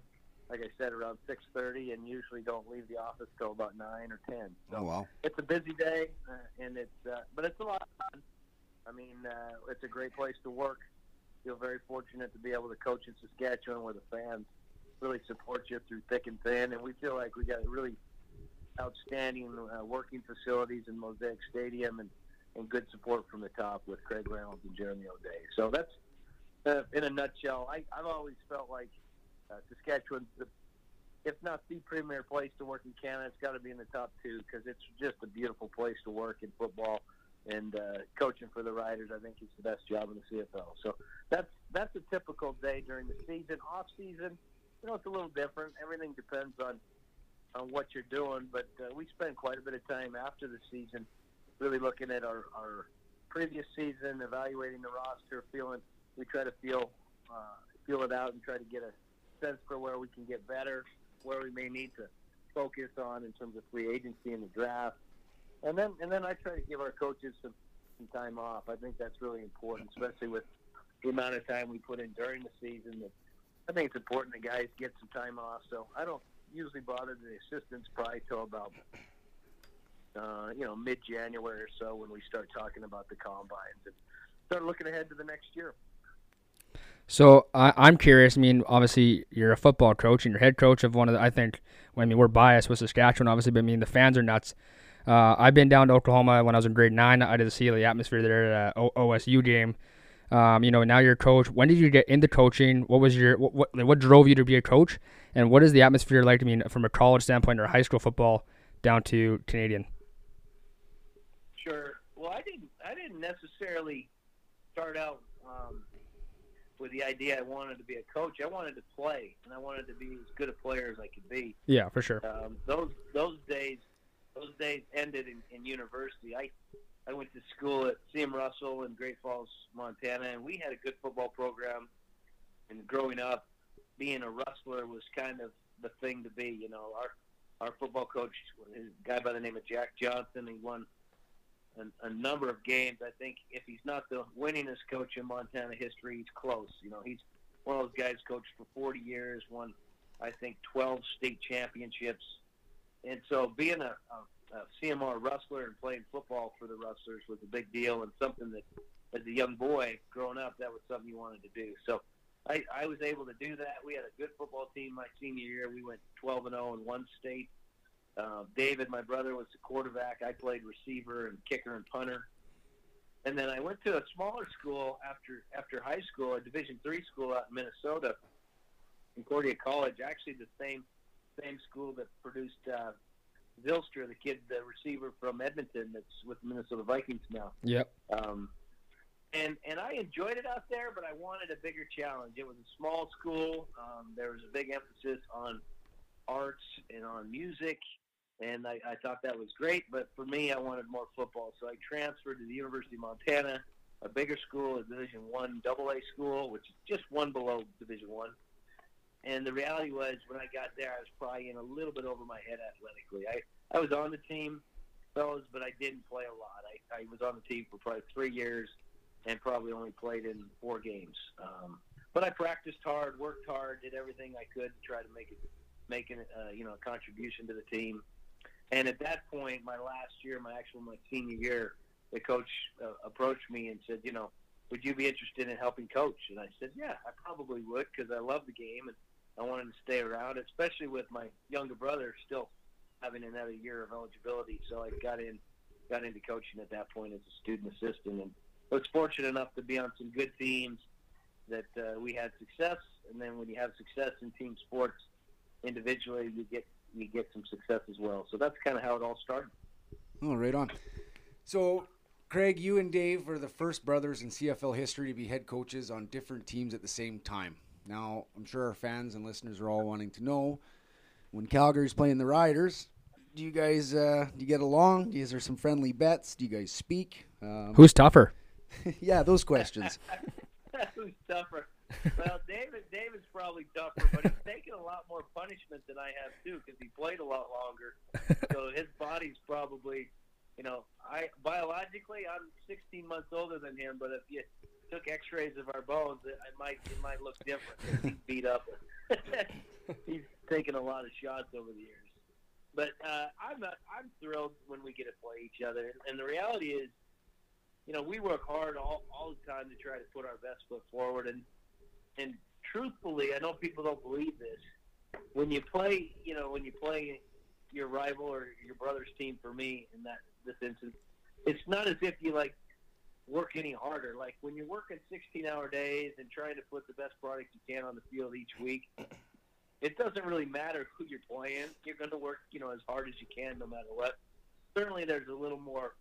S9: like I said, around six thirty, and usually don't leave the office till about nine or ten. So
S5: Oh wow!
S9: it's a busy day, uh, and it's uh, but it's a lot of fun. I mean, uh, it's a great place to work. Feel very fortunate to be able to coach in Saskatchewan, where the fans really support you through thick and thin, and we feel like we got really outstanding uh, working facilities in Mosaic Stadium and, and good support from the top with Craig Reynolds and Jeremy O'Day. So that's uh, in a nutshell. I, I've always felt like uh, if not the premier place to work in Canada, it's got to be in the top two because it's just a beautiful place to work in football. And uh, coaching for the Riders, I think, is the best job in the CFL. So that's that's a typical day during the season. Off season, you know, it's a little different. Everything depends on on what you're doing, but uh, we spend quite a bit of time after the season, really looking at our, our previous season, evaluating the roster, feeling. We try to feel uh, feel it out and try to get a sense for where we can get better, where we may need to focus on in terms of free agency and the draft. And then and then I try to give our coaches some, some time off. I think that's really important, especially with the amount of time we put in during the season. That I think it's important that guys get some time off. So I don't usually bother the assistants probably till about uh, you know, mid January or so when we start talking about the combines and start looking ahead to the next year.
S4: So I, I'm curious. I mean, obviously you're a football coach and you're head coach of one of the. I think. I mean, we're biased with Saskatchewan, obviously, but I mean the fans are nuts. Uh, I've been down to Oklahoma when I was in grade nine. I did see the atmosphere there at uh, OSU game. Um, you know, now you're a coach. When did you get into coaching? What was your what, what what drove you to be a coach? And what is the atmosphere like? I mean, from a college standpoint or high school football down to Canadian.
S9: Sure. Well, I didn't. I didn't necessarily start out um, with the idea I wanted to be a coach. I wanted to play, and I wanted to be as good a player as I could be.
S4: Yeah, for sure.
S9: Um, those those days those days ended in, in university. I I went to school at CM Russell in Great Falls, Montana, and we had a good football program. And growing up, being a Rustler was kind of the thing to be. You know, our our football coach, a guy by the name of Jack Johnson, he won a, a number of games. I think if he's not the winningest coach in Montana history, he's close. You know, he's one of those guys coached for 40 years, won I think 12 state championships, and so being a, a, a CMR Rustler and playing football for the Rustlers was a big deal and something that, as a young boy growing up, that was something you wanted to do. So I, I was able to do that. We had a good football team my senior year. We went 12 and 0 in one state. Uh, David, my brother, was the quarterback. I played receiver and kicker and punter. And then I went to a smaller school after after high school, a Division three school out in Minnesota, Concordia College. Actually, the same same school that produced uh, Zylstra, the kid, the receiver from Edmonton, that's with the Minnesota Vikings now.
S4: Yep.
S9: Um, and and I enjoyed it out there, but I wanted a bigger challenge. It was a small school. Um, there was a big emphasis on arts and on music, and I, I thought that was great. But for me, I wanted more football, so I transferred to the University of Montana, a bigger school, a Division One Double A school, which is just one below Division One. And the reality was, when I got there, I was probably in a little bit over my head athletically. I, I was on the team, fellas, but I didn't play a lot. I, I was on the team for probably three years and probably only played in four games. Um, but I practiced hard, worked hard, did everything I could to try to make it, make it, uh, you know, a contribution to the team. And at that point, my last year, my actual my senior year, the coach uh, approached me and said, you know, would you be interested in helping coach? And I said, yeah, I probably would because I love the game and I wanted to stay around, especially with my younger brother still having another year of eligibility. So I got in, got into coaching at that point as a student assistant, and was fortunate enough to be on some good teams that uh, we had success. And then when you have success in team sports, individually, you get you get some success as well. So that's kind of how it all started.
S5: Oh, right on. So, Craig, you and Dave were the first brothers in CFL history to be head coaches on different teams at the same time. Now, I'm sure our fans and listeners are all wanting to know when Calgary's playing the Riders. Do you guys uh, do you get along? Is there some friendly bets? Do you guys speak? Um,
S4: Who's tougher?
S5: yeah, those questions.
S9: Who's tougher? Well, David, David's probably tougher, but he's taken a lot more punishment than I have too, because he played a lot longer. so his body's probably, you know, I biologically I'm 16 months older than him, but if you took X-rays of our bones, it, it might it might look different. He's beat up. he's taken a lot of shots over the years. But uh, I'm not. I'm thrilled when we get to play each other. And the reality is, you know, we work hard all, all the time to try to put our best foot forward. And and truthfully, I know people don't believe this. When you play, you know, when you play your rival or your brother's team, for me in that this instance, it's not as if you like work any harder. Like when you're working 16-hour days and trying to put the best product you can on the field each week, it doesn't really matter who you're playing. You're going to work, you know, as hard as you can, no matter what. Certainly, there's a little more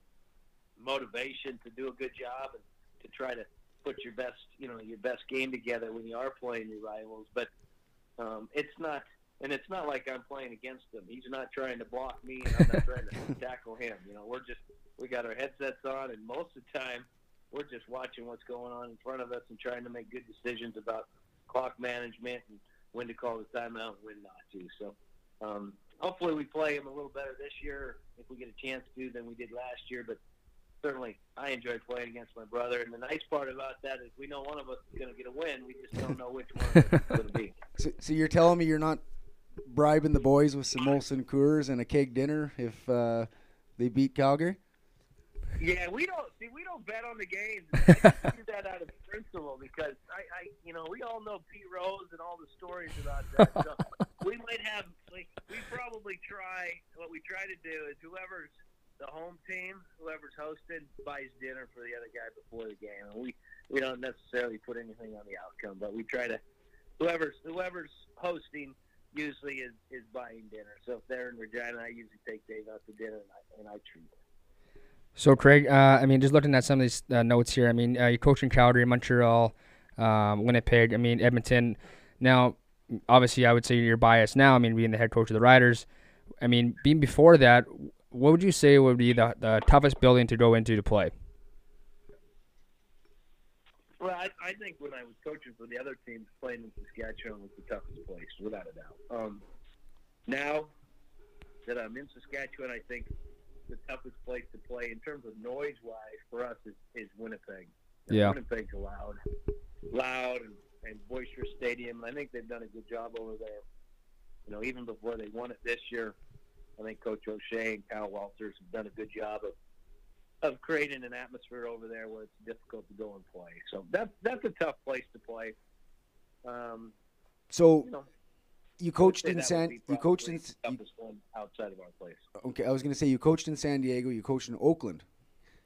S9: motivation to do a good job and to try to put your best, you know, your best game together when you are playing your rivals. But um, it's not, and it's not like I'm playing against him. He's not trying to block me, and I'm not trying to tackle him. You know, we're just we got our headsets on, and most of the time we're just watching what's going on in front of us and trying to make good decisions about clock management and when to call the timeout and when not to. So um, hopefully we play them a little better this year if we get a chance to than we did last year. But certainly I enjoyed playing against my brother. And the nice part about that is we know one of us is going to get a win. We just don't know which one it's going to be.
S5: So, so you're telling me you're not bribing the boys with some Molson Coors and a cake dinner if uh, They beat Calgary.
S9: Yeah, we don't see. We don't bet on the games. I do that out of principle because I, I, you know, we all know Pete Rose and all the stories about that. So we might have, like, we probably try. What we try to do is whoever's the home team, whoever's hosted, buys dinner for the other guy before the game, and we we don't necessarily put anything on the outcome, but we try to. Whoever's whoever's hosting usually is is buying dinner. So if they're in Regina, I usually take Dave out to dinner and I and I treat. Them.
S4: So Craig, uh, I mean, just looking at some of these uh, notes here, I mean, uh, you're coaching Calgary, Montreal, um, Winnipeg. I mean, Edmonton. Now, obviously, I would say you're biased now. I mean, being the head coach of the Riders. I mean, being before that, what would you say would be the, the toughest building to go into to play?
S9: Well, I, I think when I was coaching for the other teams, playing in Saskatchewan was the toughest place, without a doubt. Um, now that I'm in Saskatchewan, I think the toughest place to play in terms of noise wise for us is, is Winnipeg.
S4: Yeah.
S9: Winnipeg's loud, loud and, and boisterous stadium. I think they've done a good job over there. You know, even before they won it this year, I think Coach O'Shea and Kyle Walters have done a good job of of creating an atmosphere over there where it's difficult to go and play. So that's that's a tough place to play. Um,
S5: So
S9: you know,
S5: you coached in San. You coached in.
S9: the toughest one outside of our place.
S5: Okay, I was going to say you coached in San Diego. You coached in Oakland.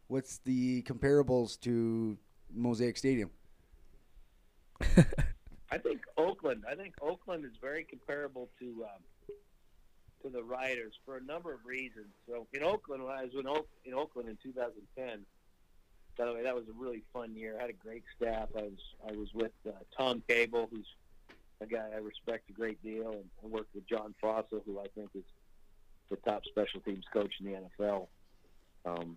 S5: What's the comparables to Mosaic Stadium?
S9: I think Oakland. I think Oakland is very comparable to um, to the Riders for a number of reasons. So in Oakland, when I was in, Oak, in Oakland in 2010, by the way, that was a really fun year. I had a great staff. I was I was with uh, Tom Cable, who's a guy I respect a great deal, and I worked with John Fassel, who I think is the top special teams coach in the NFL. Um,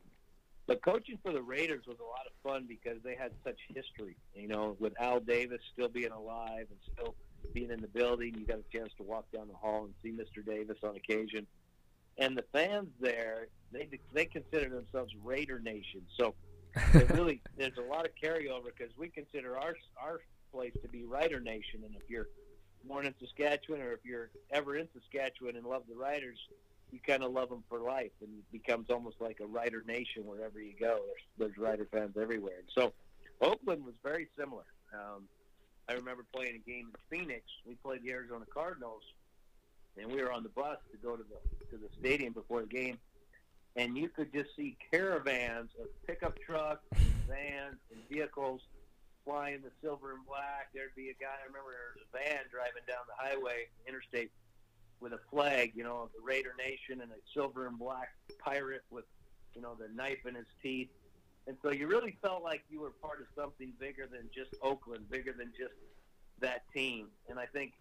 S9: but coaching for the Raiders was a lot of fun because they had such history. You know, with Al Davis still being alive and still being in the building, you got a chance to walk down the hall and see Mr. Davis on occasion. And the fans there, they they consider themselves Raider Nation. So really, there's a lot of carryover because we consider our our place to be Rider Nation. And if you're born in Saskatchewan or if you're ever in Saskatchewan and love the Riders, you kind of love them for life, and it becomes almost like a Rider Nation wherever you go. There's, there's Rider fans everywhere. And so Oakland was very similar. Um, I remember playing a game in Phoenix. We played the Arizona Cardinals, and we were on the bus to go to the to the stadium before the game, and you could just see caravans of pickup trucks, vans, and vehicles flying the silver and black. There'd be a guy. I remember a van driving down the highway, interstate, with a flag, you know, of the Raider Nation and a silver and black pirate with, you know, the knife in his teeth. And so you really felt like you were part of something bigger than just Oakland, bigger than just that team. And I think,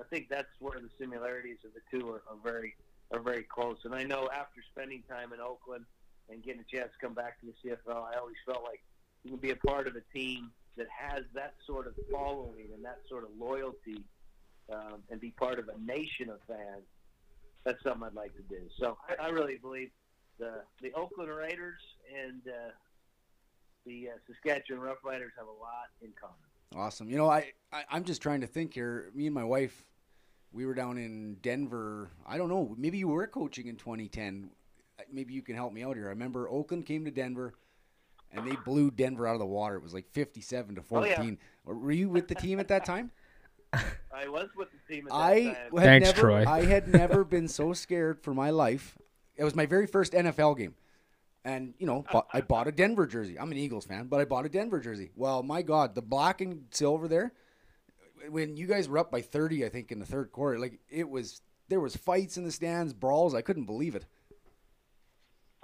S9: I think that's where the similarities of the two are, are very, are very close. And I know after spending time in Oakland and getting a chance to come back to the CFL, I always felt like you can be a part of a team that has that sort of following and that sort of loyalty um, and be part of a nation of fans. That's something I'd like to do. So I, I really believe the the Oakland Raiders and uh, the uh, Saskatchewan Roughriders have a lot in common.
S5: Awesome. You know, I, I I'm just trying to think here. Me and my wife, we were down in Denver. I don't know. Maybe you were coaching in 2010. Maybe you can help me out here. I remember Oakland came to Denver, and they blew Denver out of the water. It was like 57 to 14.
S9: Oh, yeah.
S5: Were you with the team at that time?
S9: I was with the team at that
S5: I
S9: time.
S5: had
S4: Thanks,
S5: never,
S4: Troy.
S5: I had never been so scared for my life. It was my very first NFL game. And, you know, I bought a Denver jersey. I'm an Eagles fan, but I bought a Denver jersey. Well, my God, the black and silver there, when you guys were up by 30, I think, in the third quarter, like, it was, there was fights in the stands, brawls. I couldn't believe it.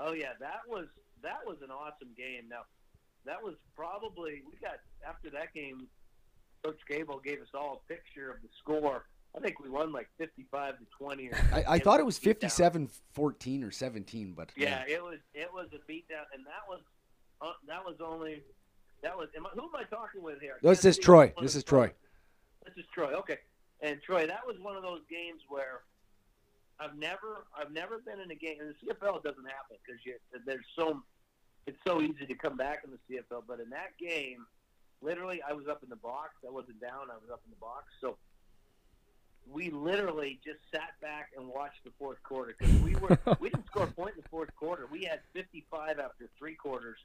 S9: Oh yeah, that was that was an awesome game. Now, that was probably we got after that game. Coach Cable gave us all a picture of the score. I think we won like fifty-five to twenty. Or
S5: I, I thought it was
S9: beat
S5: 57 14 or 17, but
S9: Yeah, it was it was a beatdown, and that was uh, that was only that was. Am I, who am I talking with here?
S5: This is Troy. This is Troy.
S9: This is Troy. Okay, and Troy, that was one of those games where I've never I've never been in a game. In the CFL, it doesn't happen because there's so it's so easy to come back in the CFL. But in that game, literally, I was up in the box. I wasn't down. I was up in the box. So we literally just sat back and watched the fourth quarter because we were we didn't score a point in the fourth quarter. we had 55 after three quarters,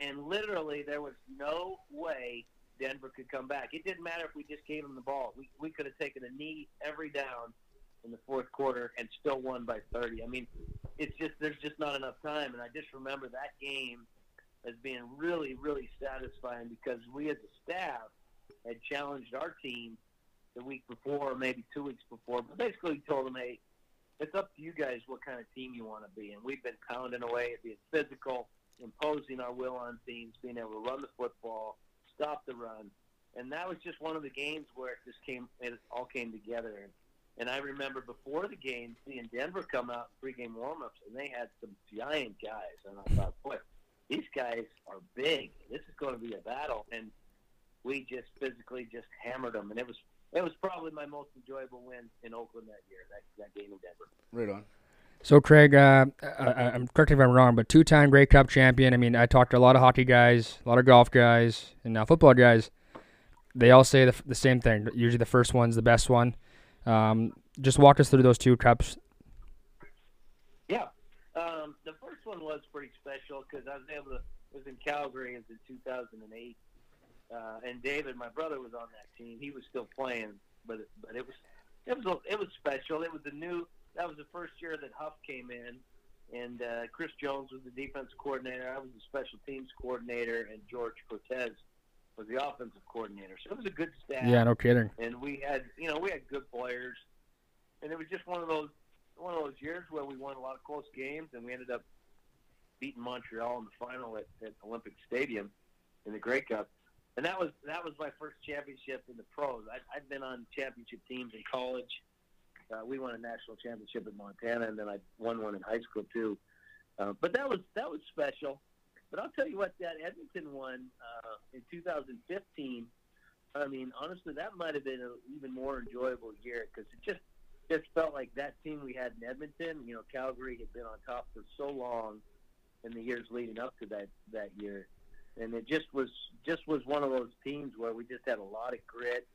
S9: and literally there was no way Denver could come back. It didn't matter if we just gave them the ball. We we could have taken a knee every down in the fourth quarter and still won by 30. I mean, it's just there's just not enough time, and I just remember that game as being really really satisfying because we as a staff had challenged our team the week before, or maybe two weeks before, but basically told them, hey, it's up to you guys what kind of team you want to be. And we've been pounding away at being physical, imposing our will on teams, being able to run the football, stop the run. And that was just one of the games where it just came, it all came together. And, and I remember before the game seeing Denver come out in pregame warmups, and they had some giant guys. And I thought, boy, these guys are big. This is going to be a battle. And we just physically just hammered them. And it was it was probably my most enjoyable win in Oakland that year. That that game in Denver.
S5: Right on.
S4: So Craig, uh, I, I'm correct if I'm wrong, but two-time Grey Cup champion. I mean, I talked to a lot of hockey guys, a lot of golf guys, and now football guys. They all say the, the same thing. Usually, the first one's the best one. Um, just walk us through those two cups.
S9: Yeah, um, the first one was pretty special because I was able to. Was in Calgary. In 2008 uh, and David, my brother, was on that team. He was still playing, but but it was it was it was special. It was the new. That was the first year that Huff came in, and uh, Chris Jones was the defense coordinator. I was the special teams coordinator, and George Cortez was the offensive coordinator. So it was a good staff.
S4: Yeah, no kidding.
S9: And we had you know we had good players, and it was just one of those one of those years where we won a lot of close games, and we ended up beating Montreal in the final at, at Olympic Stadium in the Grey Cup and that was that was my first championship in the pros. I, I'd been on championship teams in college. Uh, we won a national championship in Montana, and then I won one in high school too. Uh, but that was that was special. But I'll tell you what, that Edmonton one uh, in 2015. I mean, honestly, that might have been an even more enjoyable year because it just just felt like that team we had in Edmonton. You know, Calgary had been on top for so long in the years leading up to that that year and it just was just was one of those teams where we just had a lot of grit,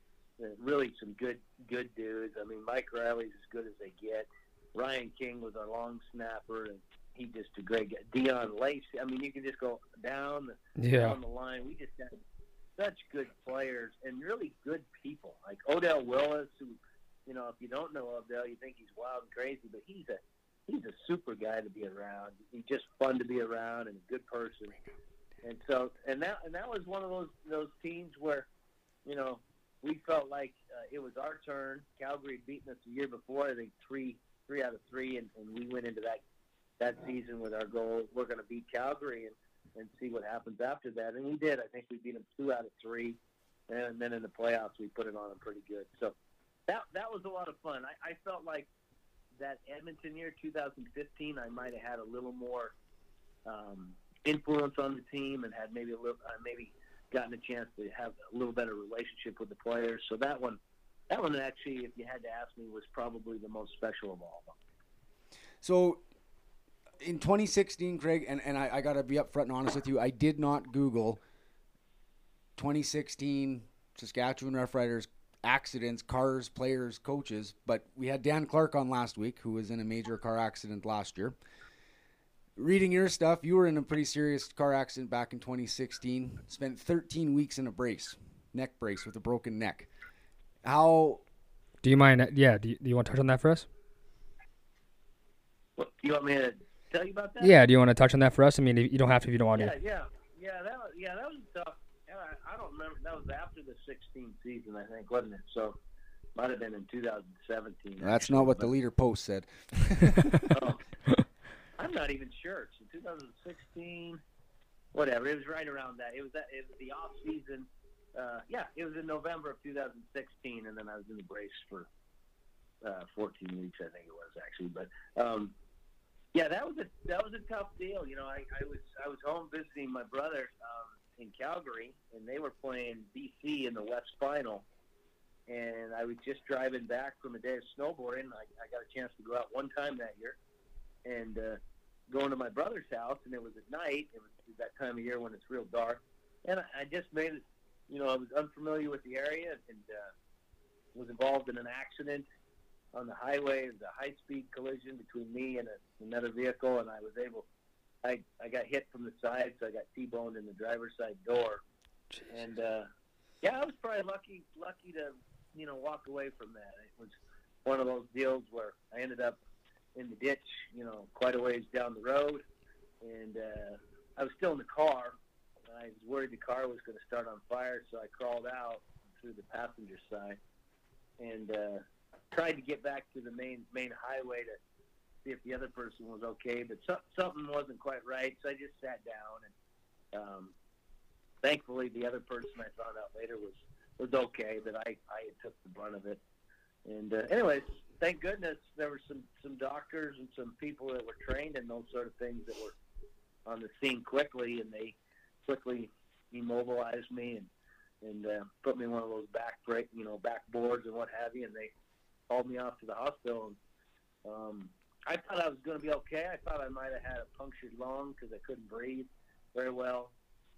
S9: and really some good good dudes. I mean, Mike Reilly's as good as they get. Ryan King was our long snapper, and he just a great guy. Deon Lacey. I mean, you can just go down the
S4: Yeah.
S9: down the line. We just had such good players and really good people, like Odell Willis, who you know, if you don't know Odell, you think he's wild and crazy, but he's a he's a super guy to be around. He's just fun to be around and a good person. And so, and that and that was one of those those teams where, you know, we felt like uh, it was our turn. Calgary had beaten us the year before, I think three three out of three, and, and we went into that that season with our goal. We're going to beat Calgary and and see what happens after that. And we did. I think we beat them two out of three, and then in the playoffs we put it on them pretty good. So that that was a lot of fun. I, I felt like that Edmonton year, 2015, I might have had a little more um, influence on the team and had maybe a little, uh, maybe gotten a chance to have a little better relationship with the players. So that one, that one actually, if you had to ask me, was probably the most special of all of them.
S5: So in 2016, Craig, and, and I, I got to be upfront and honest with you, I did not Google 2016 Saskatchewan Roughriders accidents, cars, players, coaches, but we had Dan Clark on last week, who was in a major car accident last year. Reading your stuff, you were in a pretty serious car accident back in 2016. Spent 13 weeks in a brace, neck brace with a broken neck. How
S4: Do you mind? Yeah. Do you, do you want to touch on that for us?
S9: What, you want me to tell you about that?
S4: Yeah. Do you want to touch on that for us? I mean, you don't have to if you don't want
S9: Yeah,
S4: to.
S9: yeah, yeah. That was, yeah, that was tough. Yeah, I, I don't remember. That was after the 16th season, I think, wasn't it? So might have been in 2017.
S5: that's not what the leader post said.
S9: Oh. I'm not even sure. It's in 2016, whatever. It was right around that. It was that. It was the off season. Uh, yeah, it was in November of 2016, and then I was in the brace for uh, 14 weeks, I think it was actually. But um, yeah, that was a that was a tough deal. You know, I, I was I was home visiting my brother um, in Calgary, and they were playing BC in the West Final. And I was just driving back from a day of snowboarding. I, I got a chance to go out one time that year, and uh, going to my brother's house, and it was at night. It was that time of year when it's real dark, and I, I just made it. You know, I was unfamiliar with the area and uh, was involved in an accident on the highway. It was a high-speed collision between me and a, another vehicle, and I was able I I got hit from the side, so I got T-boned in the driver's side door, and uh, yeah, I was probably lucky lucky to you know walk away from that. It was one of those deals where I ended up in the ditch, you know, quite a ways down the road, and uh, I was still in the car. I was worried the car was going to start on fire, so I crawled out through the passenger side and uh, tried to get back to the main main highway to see if the other person was okay, but so, something wasn't quite right, so I just sat down and um, thankfully the other person I found out later was was okay, but I I took the brunt of it. And uh, anyways, thank goodness there were some some doctors and some people that were trained in those sort of things that were on the scene quickly, and they quickly immobilized me and and uh, put me in one of those back break, you know, back boards and what have you, and they hauled me off to the hospital. And um, I thought I was going to be okay. I thought I might have had a punctured lung because I couldn't breathe very well.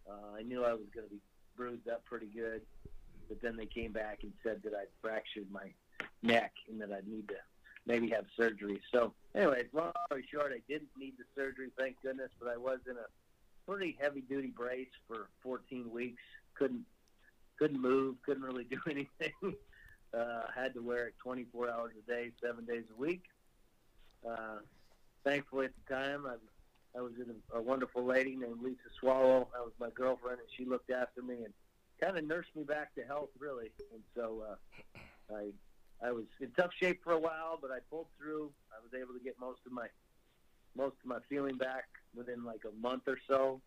S9: Uh, I knew I was going to be bruised up pretty good, but then they came back and said that I'd fractured my neck and that I'd need to maybe have surgery. So, anyway, long story short, I didn't need the surgery, thank goodness, but I was in a pretty heavy duty brace for 14 weeks. Couldn't couldn't move, couldn't really do anything. Uh, had to wear it 24 hours a day, seven days a week. Uh, thankfully, at the time, I, I was in a, a wonderful lady named Lisa Swallow. I was my girlfriend, and she looked after me and kind of nursed me back to health, really. And so uh, I I was in tough shape for a while, but I pulled through. I was able to get most of my most of my feeling back within like a month or so,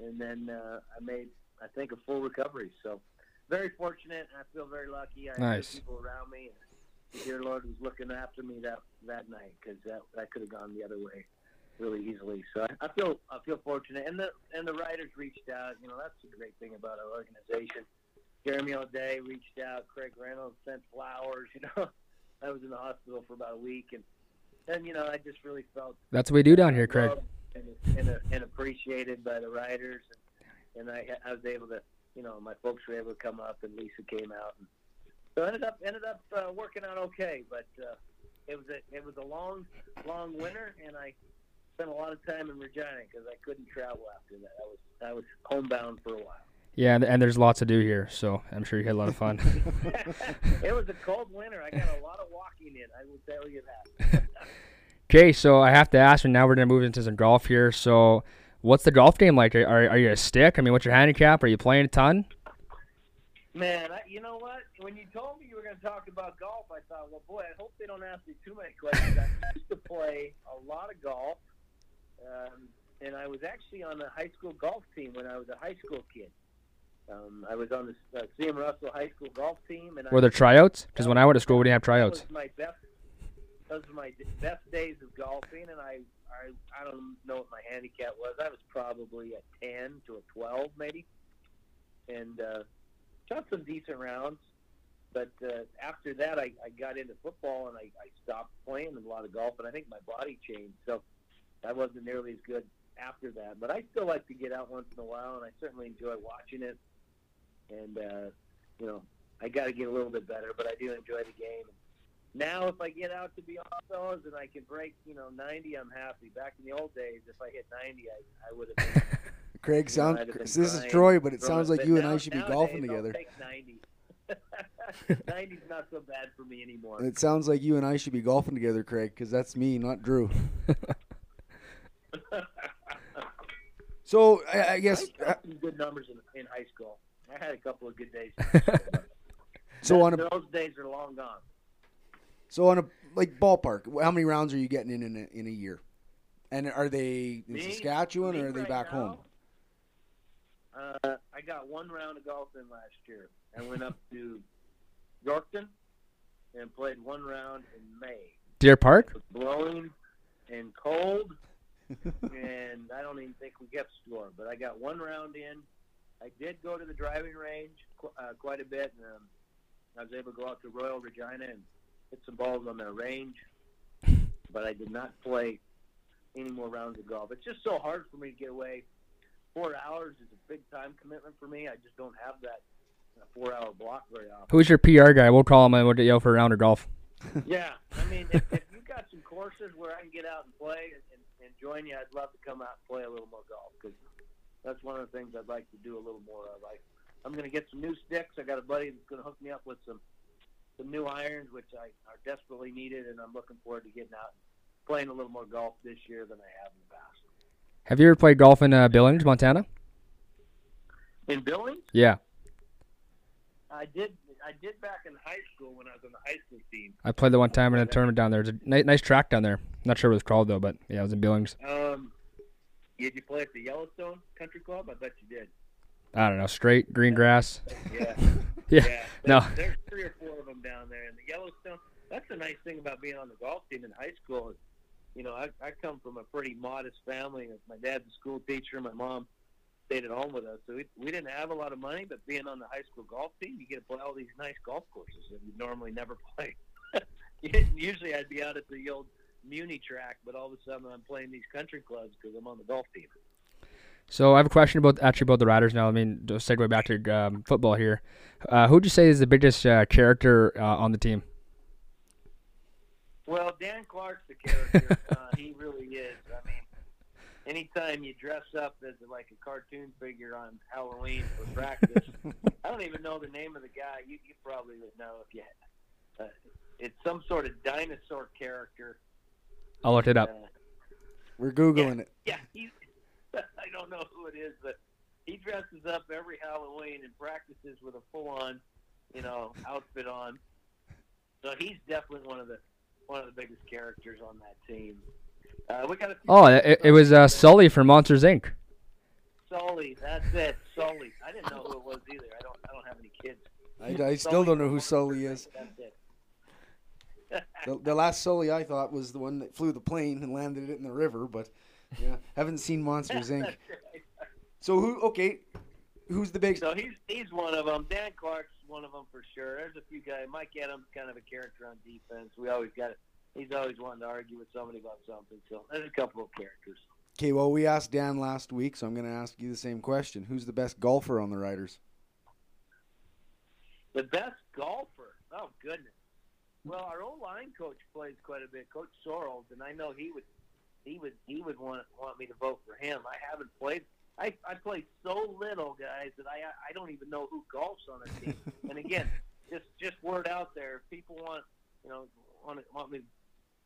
S9: and then uh, I made I think a full recovery. So very fortunate. I feel very lucky. I
S4: Nice.
S9: had people around me. And the dear Lord was looking after me that that night because that that could have gone the other way really easily. So I, I feel I feel fortunate, and the and the writers reached out. You know that's the great thing about our organization. Jeremy O'Day reached out. Craig Reynolds sent flowers. You know, I was in the hospital for about a week, and and you know I just really felt
S4: That's what we do down here, Craig.
S9: and, and, and appreciated by the writers, and, and I, I was able to, you know, my folks were able to come up, and Lisa came out, and so ended up ended up uh, working out okay. But uh, it was a it was a long long winter, and I spent a lot of time in Regina because I couldn't travel after that. I was I was homebound for a while.
S4: Yeah, and, and there's lots to do here, so I'm sure you had a lot of fun.
S9: it was a cold winter. I got a lot of walking in. I will tell you that.
S4: Okay, so I have to ask, and now we're gonna move into some golf here. So, what's the golf game like? Are, are, are you a stick? I mean, what's your handicap? Are you playing a ton?
S9: Man, I, you know what? When you told me you were going to talk about golf, I thought, well, boy, I hope they don't ask me too many questions. I used to play a lot of golf, um, and I was actually on the high school golf team when I was a high school kid. Um, I was on the uh, CM Russell High School golf team, and
S4: Were
S9: I,
S4: there tryouts? Because when I went to school, we didn't have
S9: that
S4: tryouts.
S9: was my best. Those were my best days of golfing, and I, I, I don't know what my handicap was. I was probably a ten to a twelve, maybe, and uh, shot some decent rounds. But uh, after that, I, I got into football, and I, I stopped playing a lot of golf, and I think my body changed, so I wasn't nearly as good after that. But I still like to get out once in a while, and I certainly enjoy watching it. And uh, you know, I got to get a little bit better, but I do enjoy the game. Now, if I get out to be on those and I can break, you know, 90, I'm happy. Back in the old days, if I hit 90, I, I would have. Been,
S5: Craig,
S9: you know,
S5: sound
S9: I'd been
S5: this is Troy, but it sounds like you and I
S9: Now-
S5: should be
S9: nowadays,
S5: golfing
S9: I'll
S5: together.
S9: Take 90. 90's not so bad for me anymore.
S5: It sounds like you and I should be golfing together, Craig, because that's me, not Drew. So I, I guess
S9: I uh, got some good numbers in, in high school. I had a couple of good days.
S5: so on a
S9: those days are long gone.
S5: So on a like ballpark. How many rounds are you getting in in a, in a year? And are they in
S9: Me-
S5: Saskatchewan
S9: me
S5: or are they
S9: right
S5: back home?
S9: Uh, I got one round of golf in last year. I went up to Yorkton and played one round in May.
S4: Deer Park?
S9: It was blowing and cold, and I don't even think we kept score. But I got one round in. I did go to the driving range qu- uh, quite a bit, and um, I was able to go out to Royal Regina and hit some balls on their range. But I did not play any more rounds of golf. It's just so hard for me to get away. Four hours is a big time commitment for me. I just don't have that uh, four-hour block very often.
S4: Who's your PR guy? We'll call him and we'll get you out for a round of golf.
S9: Yeah, I mean, if, if you got some courses where I can get out and play and, and join join you, I'd love to come out and play a little more golf because that's one of the things I'd like to do a little more of. I, I'm going to get some new sticks. I got a buddy that's going to hook me up with some some new irons, which I are desperately needed, and I'm looking forward to getting out and playing a little more golf this year than I have in the past.
S4: Have you ever played golf in uh, Billings, Montana?
S9: In Billings,
S4: Yeah,
S9: I did. I did back in high school when I was on the high school team.
S4: I played the one time in a tournament down there. It's a ni- nice track down there. Not sure what it's called though, but yeah, it was in Billings.
S9: Um, did you play at the Yellowstone Country Club? I bet you did.
S4: I don't know, straight green grass.
S9: Yeah.
S4: Yeah,
S9: Yeah,
S4: no.
S9: there's, there's three or four of them down there. And the Yellowstone, that's the nice thing about being on the golf team in high school. Is, you know, I, I come from a pretty modest family. My dad's a school teacher. My mom stayed at home with us. So we, we didn't have a lot of money, but being on the high school golf team, you get to play all these nice golf courses that you normally never play. Usually I'd be out at the old Muni track, but all of a sudden I'm playing these country clubs because I'm on the golf team.
S4: So I have a question about actually about the Riders now. I mean, to segue back to um, football here. Uh, who would you say is the biggest uh, character uh, on the team?
S9: Well, Dan Clark's the character. uh, he really is. I mean, anytime you dress up as like a cartoon figure on Halloween for practice, I don't even know the name of the guy. You, you probably would know if you. Uh, it's some sort of dinosaur character.
S4: I'll look it up.
S9: Uh,
S5: We're googling it.
S9: yeah, he's. I don't know who it is, but he dresses up every Halloween and practices with a full-on, you know, outfit on. So he's definitely one of the one of the biggest characters on that team. Uh, we got a few
S4: Oh, it, it was uh, Sully from Monsters Inc.
S9: Sully. That's it, Sully. I didn't know who it was either. I don't. I don't have any kids.
S5: I, I still don't know who Sully is.
S9: That's it.
S5: The, the last Sully I thought was the one that flew the plane and landed it in the river, but yeah, haven't seen Monsters Inc.
S9: Right.
S5: So who? Okay, who's the big?
S9: So he's he's one of them. Dan Clark's one of them for sure. There's a few guys. Mike Adams kind of a character on defense. We always got it. He's always wanting to argue with somebody about something. So there's a couple of characters.
S5: Okay, well we asked Dan last week, so I'm going to ask you the same question. Who's the best golfer on the Riders?
S9: The best golfer. Oh goodness. Well, our old line coach plays quite a bit, Coach Sorrells, and I know he would he would he would want want me to vote for him. I haven't played. I I play so little, guys, that I I don't even know who golfs on a team. and again, just just word out there. If people want you know want to, want me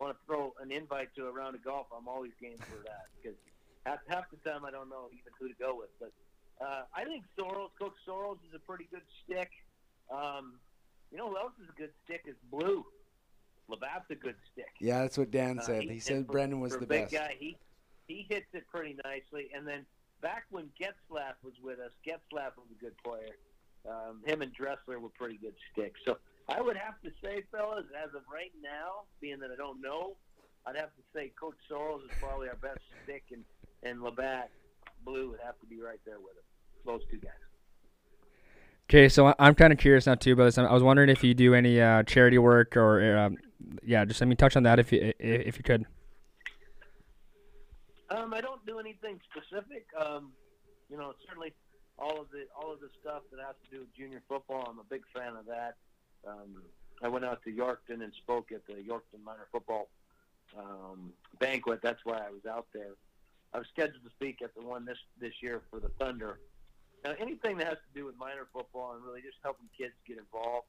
S9: want to throw an invite to a round of golf, I'm always game for that because half half the time I don't know even who to go with. But uh, I think Sorrells, Coach Sorrells, is a pretty good stick. Um, you know who else is a good stick is Blue. LaBatte's a good stick.
S5: Yeah, that's what Dan
S9: Uh,
S5: said. He
S9: and
S5: said
S9: for-
S5: Brendon was the best.
S9: Guy, he he hits it pretty nicely. And then back when Getzlaff was with us, Getzlaff was a good player. Um, him and Dressler were pretty good sticks. So I would have to say, fellas, as of right now, being that I don't know, I'd have to say Coach Sorrells is probably our best stick, and and Labatt Blue would have to be right there with him. Those two guys.
S4: Okay, so I- I'm kind of curious now too about this. I was wondering if you do any uh, charity work or, um, yeah, just let me touch on that if you if you could.
S9: Um, I don't do anything specific. Um, you know, certainly all of the all of the stuff that has to do with junior football. I'm a big fan of that. Um, I went out to Yorkton and spoke at the Yorkton minor football um, banquet. That's why I was out there. I was scheduled to speak at the one this this year for the Thunder. Now, anything that has to do with minor football and really just helping kids get involved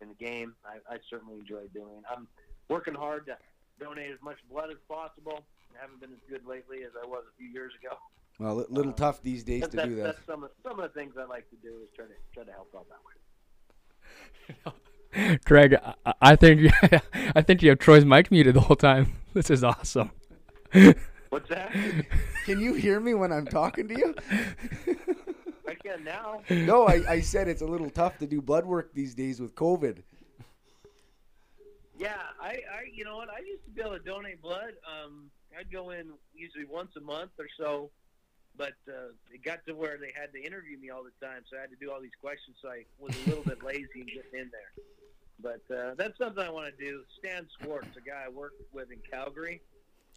S9: in the game, I, I certainly enjoy doing. I'm working hard to donate as much blood as possible. I haven't been as good lately as I was a few years ago.
S5: Well, a little uh, tough these days to do that.
S9: that's some of some of the things I like to do is try to try to help out that way.
S4: Craig, I, I think I think you have Troy's mic muted the whole time. This is awesome.
S9: What's that?
S5: Can you hear me when I'm talking to you?
S9: Can now.
S5: no, I, I said it's a little tough to do blood work these days with COVID.
S9: Yeah, I, I you know what? I used to be able to donate blood. Um, I'd go in usually once a month or so, but uh, it got to where they had to interview me all the time, so I had to do all these questions. So I was a little bit lazy in getting in there. But uh, that's something I want to do. Stan Schwartz, a guy I worked with in Calgary,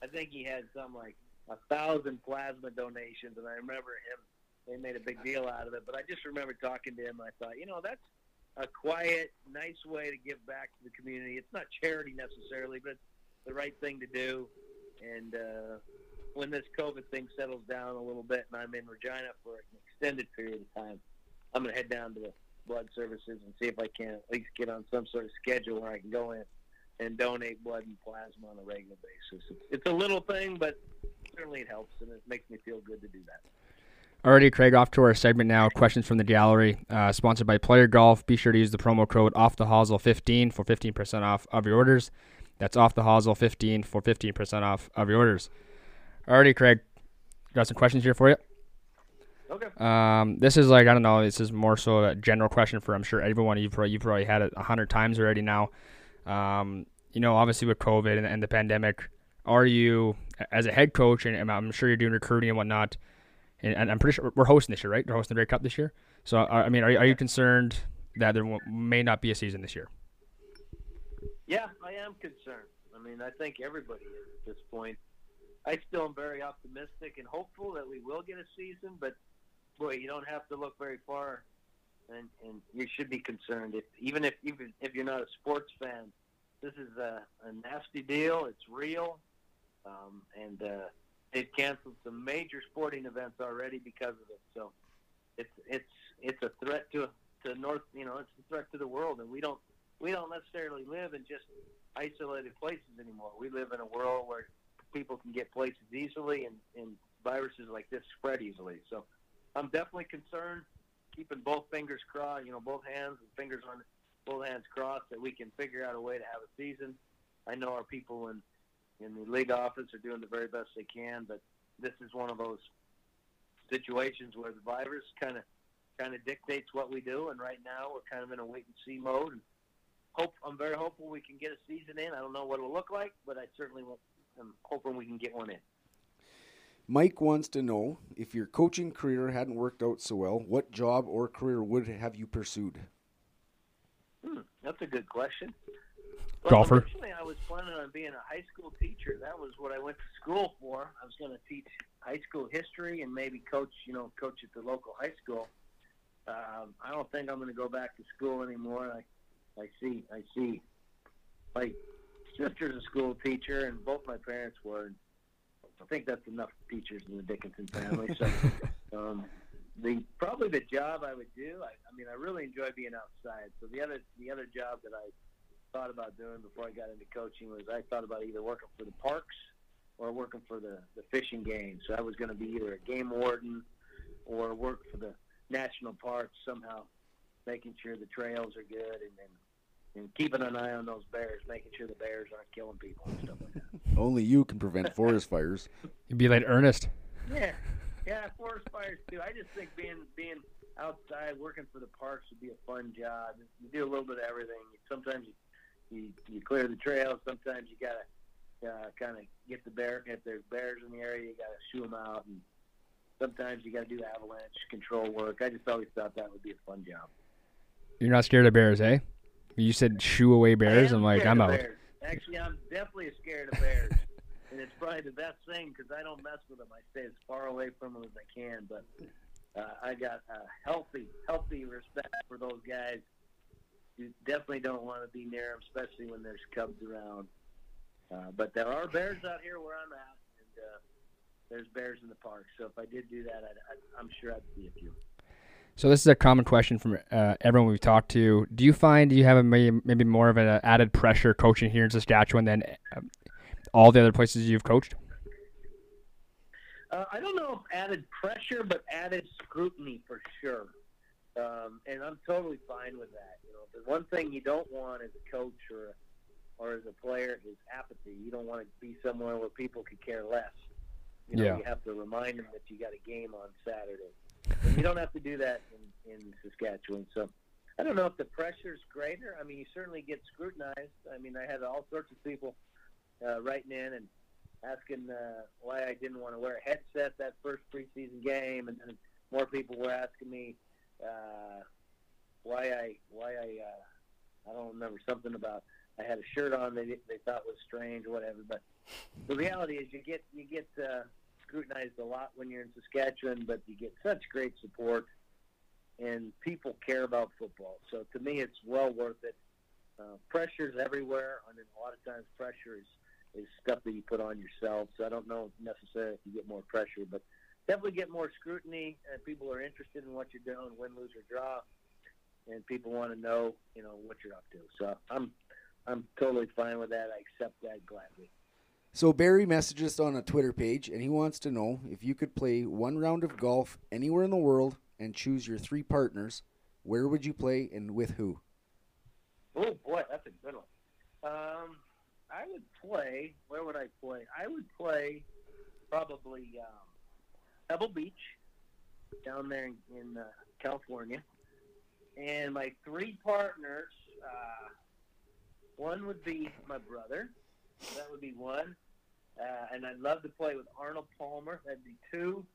S9: I think he had some like a thousand plasma donations, and I remember him. They made a big deal out of it, but I just remember talking to him. I thought, you know, that's a quiet, nice way to give back to the community. It's not charity necessarily, but the right thing to do. And uh, when this COVID thing settles down a little bit and I'm in Regina for an extended period of time, I'm going to head down to the blood services and see if I can at least get on some sort of schedule where I can go in and donate blood and plasma on a regular basis. It's, it's a little thing, but certainly it helps and it makes me feel good to do that.
S4: Alrighty, Craig, off to our segment now. Questions from the gallery, uh, sponsored by Player Golf. Be sure to use the promo code off the hosel 15 for 15% off of your orders. That's off the hosel 15 for 15% off of your orders. Alrighty, Craig, got some questions here for you.
S9: Okay.
S4: Um, this is like I don't know. This is more so a general question for I'm sure everyone. You've probably, you've probably had it a hundred times already now. Um, you know, obviously with COVID and, and, the pandemic, are you as a head coach and I'm sure you're doing recruiting and whatnot and, and, I'm pretty sure we're hosting this year, right? We're hosting the Grey Cup this year. So, I mean, are, are you concerned that there may not be a season this year?
S9: Yeah, I am concerned. I mean, I think everybody is at this point. I still am very optimistic and hopeful that we will get a season, but boy, you don't have to look very far, and, and you should be concerned. If even if even if you're not a sports fan, this is a, a nasty deal. It's real, um, and uh, they've canceled some major sporting events already because of it. So it's it's it's a threat to to North. You know, it's a threat to the world, and we don't we don't necessarily live in just isolated places anymore. We live in a world where people can get places easily, and, and viruses like this spread easily. So I'm definitely concerned, keeping both fingers crossed. You know, both hands and fingers on both hands crossed that we can figure out a way to have a season. I know our people in in the league office are doing the very best they can, but this is one of those situations where the virus kind of kind of dictates what we do, and right now we're kind of in a wait and see mode. And hope I'm very hopeful we can get a season in. I don't know what it'll look like, but I certainly am hoping we can get one in.
S5: Mike wants to know if your coaching career hadn't worked out so well, what job or career would have you pursued?
S9: Hmm, that's a good question.
S4: Well, Golfer.
S9: Originally, I was planning on being a high school teacher. That was what I went to school for. I was going to teach high school history and maybe coach, you know, coach at the local high school. Um, I don't think I'm going to go back to school anymore. I, I see, I see. My sister's a school teacher, and both my parents were. I think that's enough teachers in the Dickenson family. So, um, the probably the job I would do. I, I mean, I really enjoy being outside. So the other the other job that I thought about doing before I got into coaching was I thought about either working for the parks or working for the, the fishing game. So I was going to be either a game warden or work for the national parks somehow, making sure the trails are good and then and keeping an eye on those bears, making sure the bears aren't killing people and stuff like that.
S5: Only you can prevent forest fires.
S4: You'd be like Ernest.
S9: Yeah, yeah, forest fires too. I just think being being outside working for the parks would be a fun job. You do a little bit of everything. Sometimes you you, you clear the trails. Sometimes you gotta uh, kind of get the bear. If there's bears in the area, you gotta shoo them out, and sometimes you gotta do avalanche control work. I just always thought that would be a fun job.
S4: You're not scared of bears, eh? You said shoo away bears. I'm like, I'm out.
S9: Bears. Actually, I'm definitely scared of bears, and it's probably the best thing because I don't mess with them. I stay as far away from them as I can. But uh, I got a healthy, healthy respect for those guys you definitely don't want to be near them, especially when there's cubs around. Uh, but there are bears out here where I'm at, and uh, there's bears in the park. So if I did do that, i am sure I'd see a few.
S4: So this is a common question from uh, everyone we've talked to. Do you find you have a, maybe, maybe more of an added pressure coaching here in Saskatchewan than um, all the other places you've coached?
S9: Uh, I don't know if added pressure, but added scrutiny for sure. Um, and I'm totally fine with that. You know, the one thing you don't want as a coach or or as a player is apathy. You don't want to be somewhere where people could care less. You know,
S4: yeah.
S9: you have to remind them that you got a game on Saturday. And you don't have to do that in, in Saskatchewan. So I don't know if the pressure's greater. I mean, you certainly get scrutinized. I mean, I had all sorts of people uh, writing in and asking uh, why I didn't want to wear a headset that first preseason game, and then more people were asking me uh, why I why I uh, I don't remember something about I had a shirt on they they thought was strange or whatever. But the reality is you get you get uh, scrutinized a lot when you're in Saskatchewan, but you get such great support and people care about football. So to me, it's well worth it. Uh, pressure's everywhere, and a lot of times pressure is is stuff that you put on yourself. So I don't know necessarily if you get more pressure, but definitely get more scrutiny, and people are interested in what you're doing, win, lose, or draw, and people want to know, you know, what you're up to. So I'm, I'm totally fine with that. I accept that gladly.
S5: So Barry messaged us on a Twitter page, and he wants to know if you could play one round of golf anywhere in the world and choose your three partners, where would you play and with who?
S9: Oh boy, that's a good one. Um, I would play. Where would I play? I would play probably um, Pebble Beach down there in, in uh, California, and my three partners. Uh, one would be my brother. That would be one, uh, and I'd love to play with Arnold Palmer. That'd be two.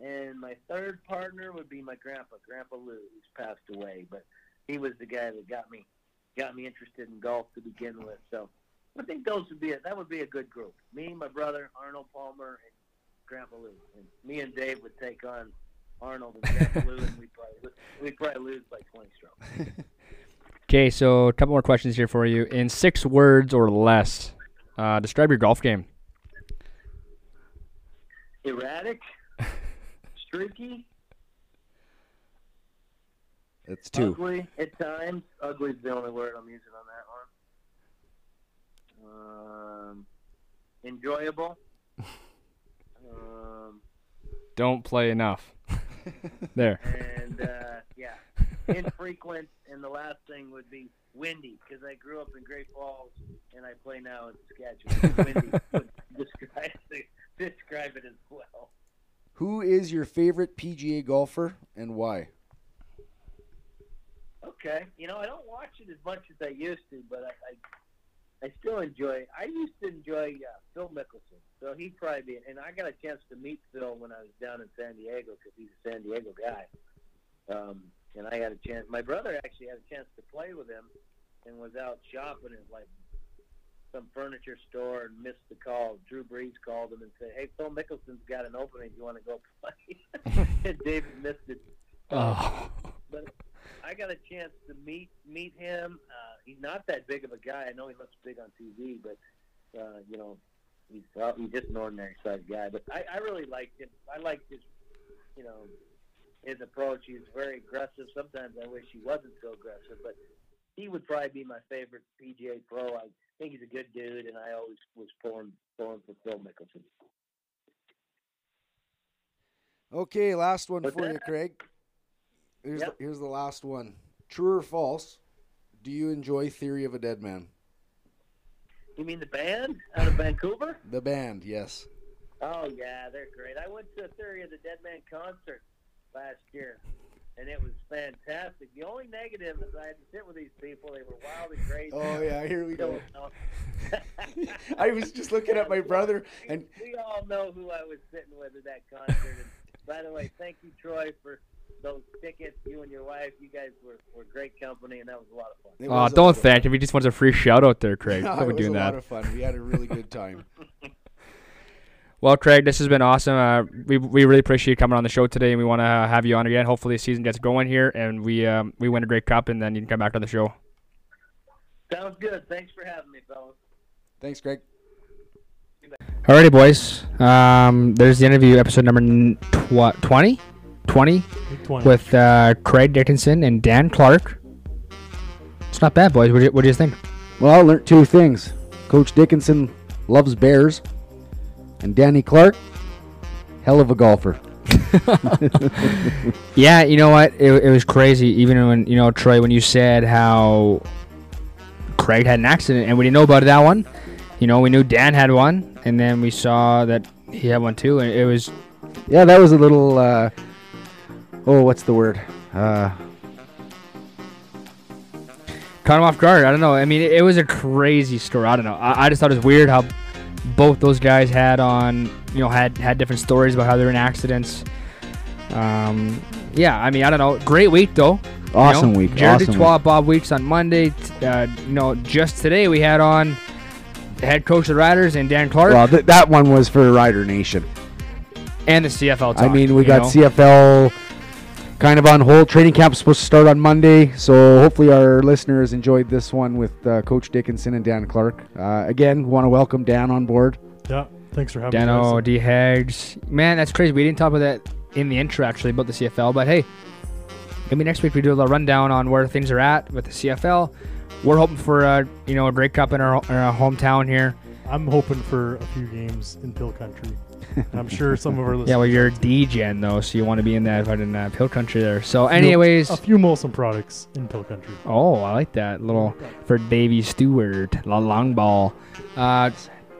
S9: And my third partner would be my grandpa, Grandpa Lou, who's passed away. But he was the guy that got me got me interested in golf to begin with. So I think those would be a, that would be a good group. Me, my brother, Arnold Palmer, and Grandpa Lou. And me and Dave would take on Arnold and Grandpa Lou, and we'd probably we'd probably lose by twenty strokes.
S4: Okay, so a couple more questions here for you. In six words or less, uh, describe your golf game.
S9: Erratic, streaky,
S5: It's two.
S9: ugly at times. Ugly is the only word I'm using on that one. Um, enjoyable. Um,
S4: Don't play enough. there.
S9: and uh, yeah, infrequent. And the last thing would be windy because I grew up in Great Falls and I play now in Saskatchewan. windy would describe it, describe it as well.
S5: Who is your favorite PGA golfer and why?
S9: Okay, you know I don't watch it as much as I used to, but I I, I still enjoy. I used to enjoy uh, Phil Mickelson, so he'd probably be. And I got a chance to meet Phil when I was down in San Diego because he's a San Diego guy. Um, and I had a chance. My brother actually had a chance to play with him, and was out shopping at like some furniture store and missed the call. Drew Brees called him and said, "Hey, Phil Mickelson's got an opening. Do you want to go play?" and David missed it.
S4: Oh.
S9: But I got a chance to meet meet him. Uh, he's not that big of a guy. I know he looks big on TV, but uh, you know, he's uh, he's just an ordinary sized guy. But I, I really liked him. I liked his, you know, his approach. He's very aggressive. Sometimes I wish he wasn't so aggressive, but he would probably be my favorite PGA pro. I think he's a good dude, and I always was pulling pulling for Phil Mickelson.
S5: Okay, last one
S9: What's
S5: for you. Craig. Here's
S9: Yep.
S5: the, here's the last one. True or false? Do you enjoy Theory of a Dead Man?
S9: You mean the band out of Vancouver?
S5: The band, yes.
S9: Oh yeah, they're great. I went to a Theory of the Dead Man concert last year, and it was fantastic. The only negative is I had to sit with these people. They were wild and crazy.
S5: Oh yeah, here we go. I was just looking at my brother, and
S9: we all know who I was sitting with at that concert. And by the way, thank you, Troy, for those tickets. You and your wife, you guys were, were great company, and that was a lot of fun.
S5: it
S4: Oh,
S5: was
S4: don't
S5: also-
S4: thank him. He just wants a free shout out there, Craig.
S5: No,
S4: Don't
S5: it was
S4: doing
S5: a
S4: that.
S5: lot of fun. We had a really good time.
S4: Well, Craig, this has been awesome. Uh, we we really appreciate you coming on the show today, and we want to uh, have you on again. Hopefully, the season gets going here, and we um, we win a Grey Cup, and then you can come back on the show.
S9: Sounds good. Thanks for having me, fellas.
S5: Thanks, Greg.
S4: Alrighty, boys. Um, there's the interview, episode number n- tw- 20? 20
S6: 20.
S4: with uh, Craig Dickenson and Dan Clark. It's not bad, boys. What do you, what do you think?
S5: Well, I learned two things. Coach Dickenson loves bears, and Danny Clark, hell of a golfer.
S4: Yeah, you know what? It, it was crazy. Even when you know Troy, when you said how Craig had an accident, and we didn't know about that one. You know, we knew Dan had one, and then we saw that he had one too, and it was
S5: Yeah, that was a little. Uh, oh, what's the word? Uh,
S4: caught him off guard. I don't know. I mean, it, it was a crazy story. I don't know. I, I just thought it was weird how both those guys had on, you know, had had different stories about how they're in accidents. Um, yeah, I mean, I don't know. Great week though. you
S5: Awesome
S4: know?
S5: week,
S4: Jared
S5: awesome
S4: du Toit, Bob Weeks on Monday. Uh, you know, just today we had on the head coach of the Riders and Dan Clark
S5: well, th- that one was for Rider Nation.
S4: and the CFL. Talk,
S5: I mean, we got
S4: know?
S5: CFL kind of on hold. Training camp is supposed to start on Monday, so hopefully our listeners enjoyed this one with uh, Coach Dickenson and Dan Clark. Uh, again, want to welcome Dan on board.
S6: Yeah, thanks for having
S4: Dano,
S6: me.
S4: D. Hags. Man, that's crazy. We didn't talk about that in the intro actually about the CFL, but hey, maybe next week we do a little rundown on where things are at with the CFL. We're hoping for a you know a Grey Cup in our, in our hometown here.
S6: I'm hoping for a few games in Pil Country. And I'm sure some of our listeners.
S4: Yeah, well you're DGen though, so you want to be in that fucking uh, Pil Country there. So, anyways,
S6: a few Molson products in Pil Country.
S4: Oh, I like that little for Davy Stewart, la long ball. Uh,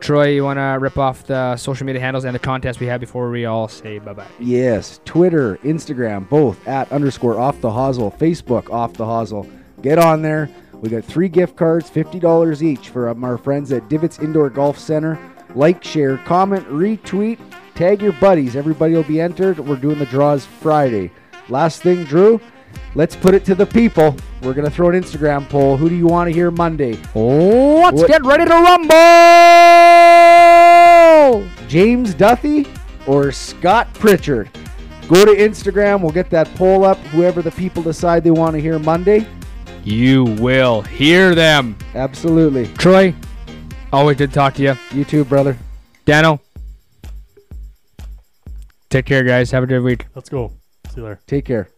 S4: Troy, you want to rip off the social media handles and the contest we have before we all say bye bye?
S5: Yes, Twitter, Instagram, both at underscore off the hosel, Facebook off the hosel. Get on there. We got three gift cards, $50 each for um, our friends at Divots Indoor Golf Center. Like, share, comment, retweet, tag your buddies. Everybody will be entered. We're doing the draws Friday. Last thing, Drew, let's put it to the people. We're going to throw an Instagram poll. Who do you want to hear Monday?
S4: Let's
S5: What-
S4: get ready to rumble!
S5: James Duthie or Scott Pritchard? Go to Instagram. We'll get that poll up. Whoever the people decide they want to hear Monday.
S4: You will hear them.
S5: Absolutely.
S4: Troy, always good to talk to you.
S5: You too, brother.
S4: Dano, take care, guys. Have a good week.
S6: Let's go. See you later.
S5: Take care.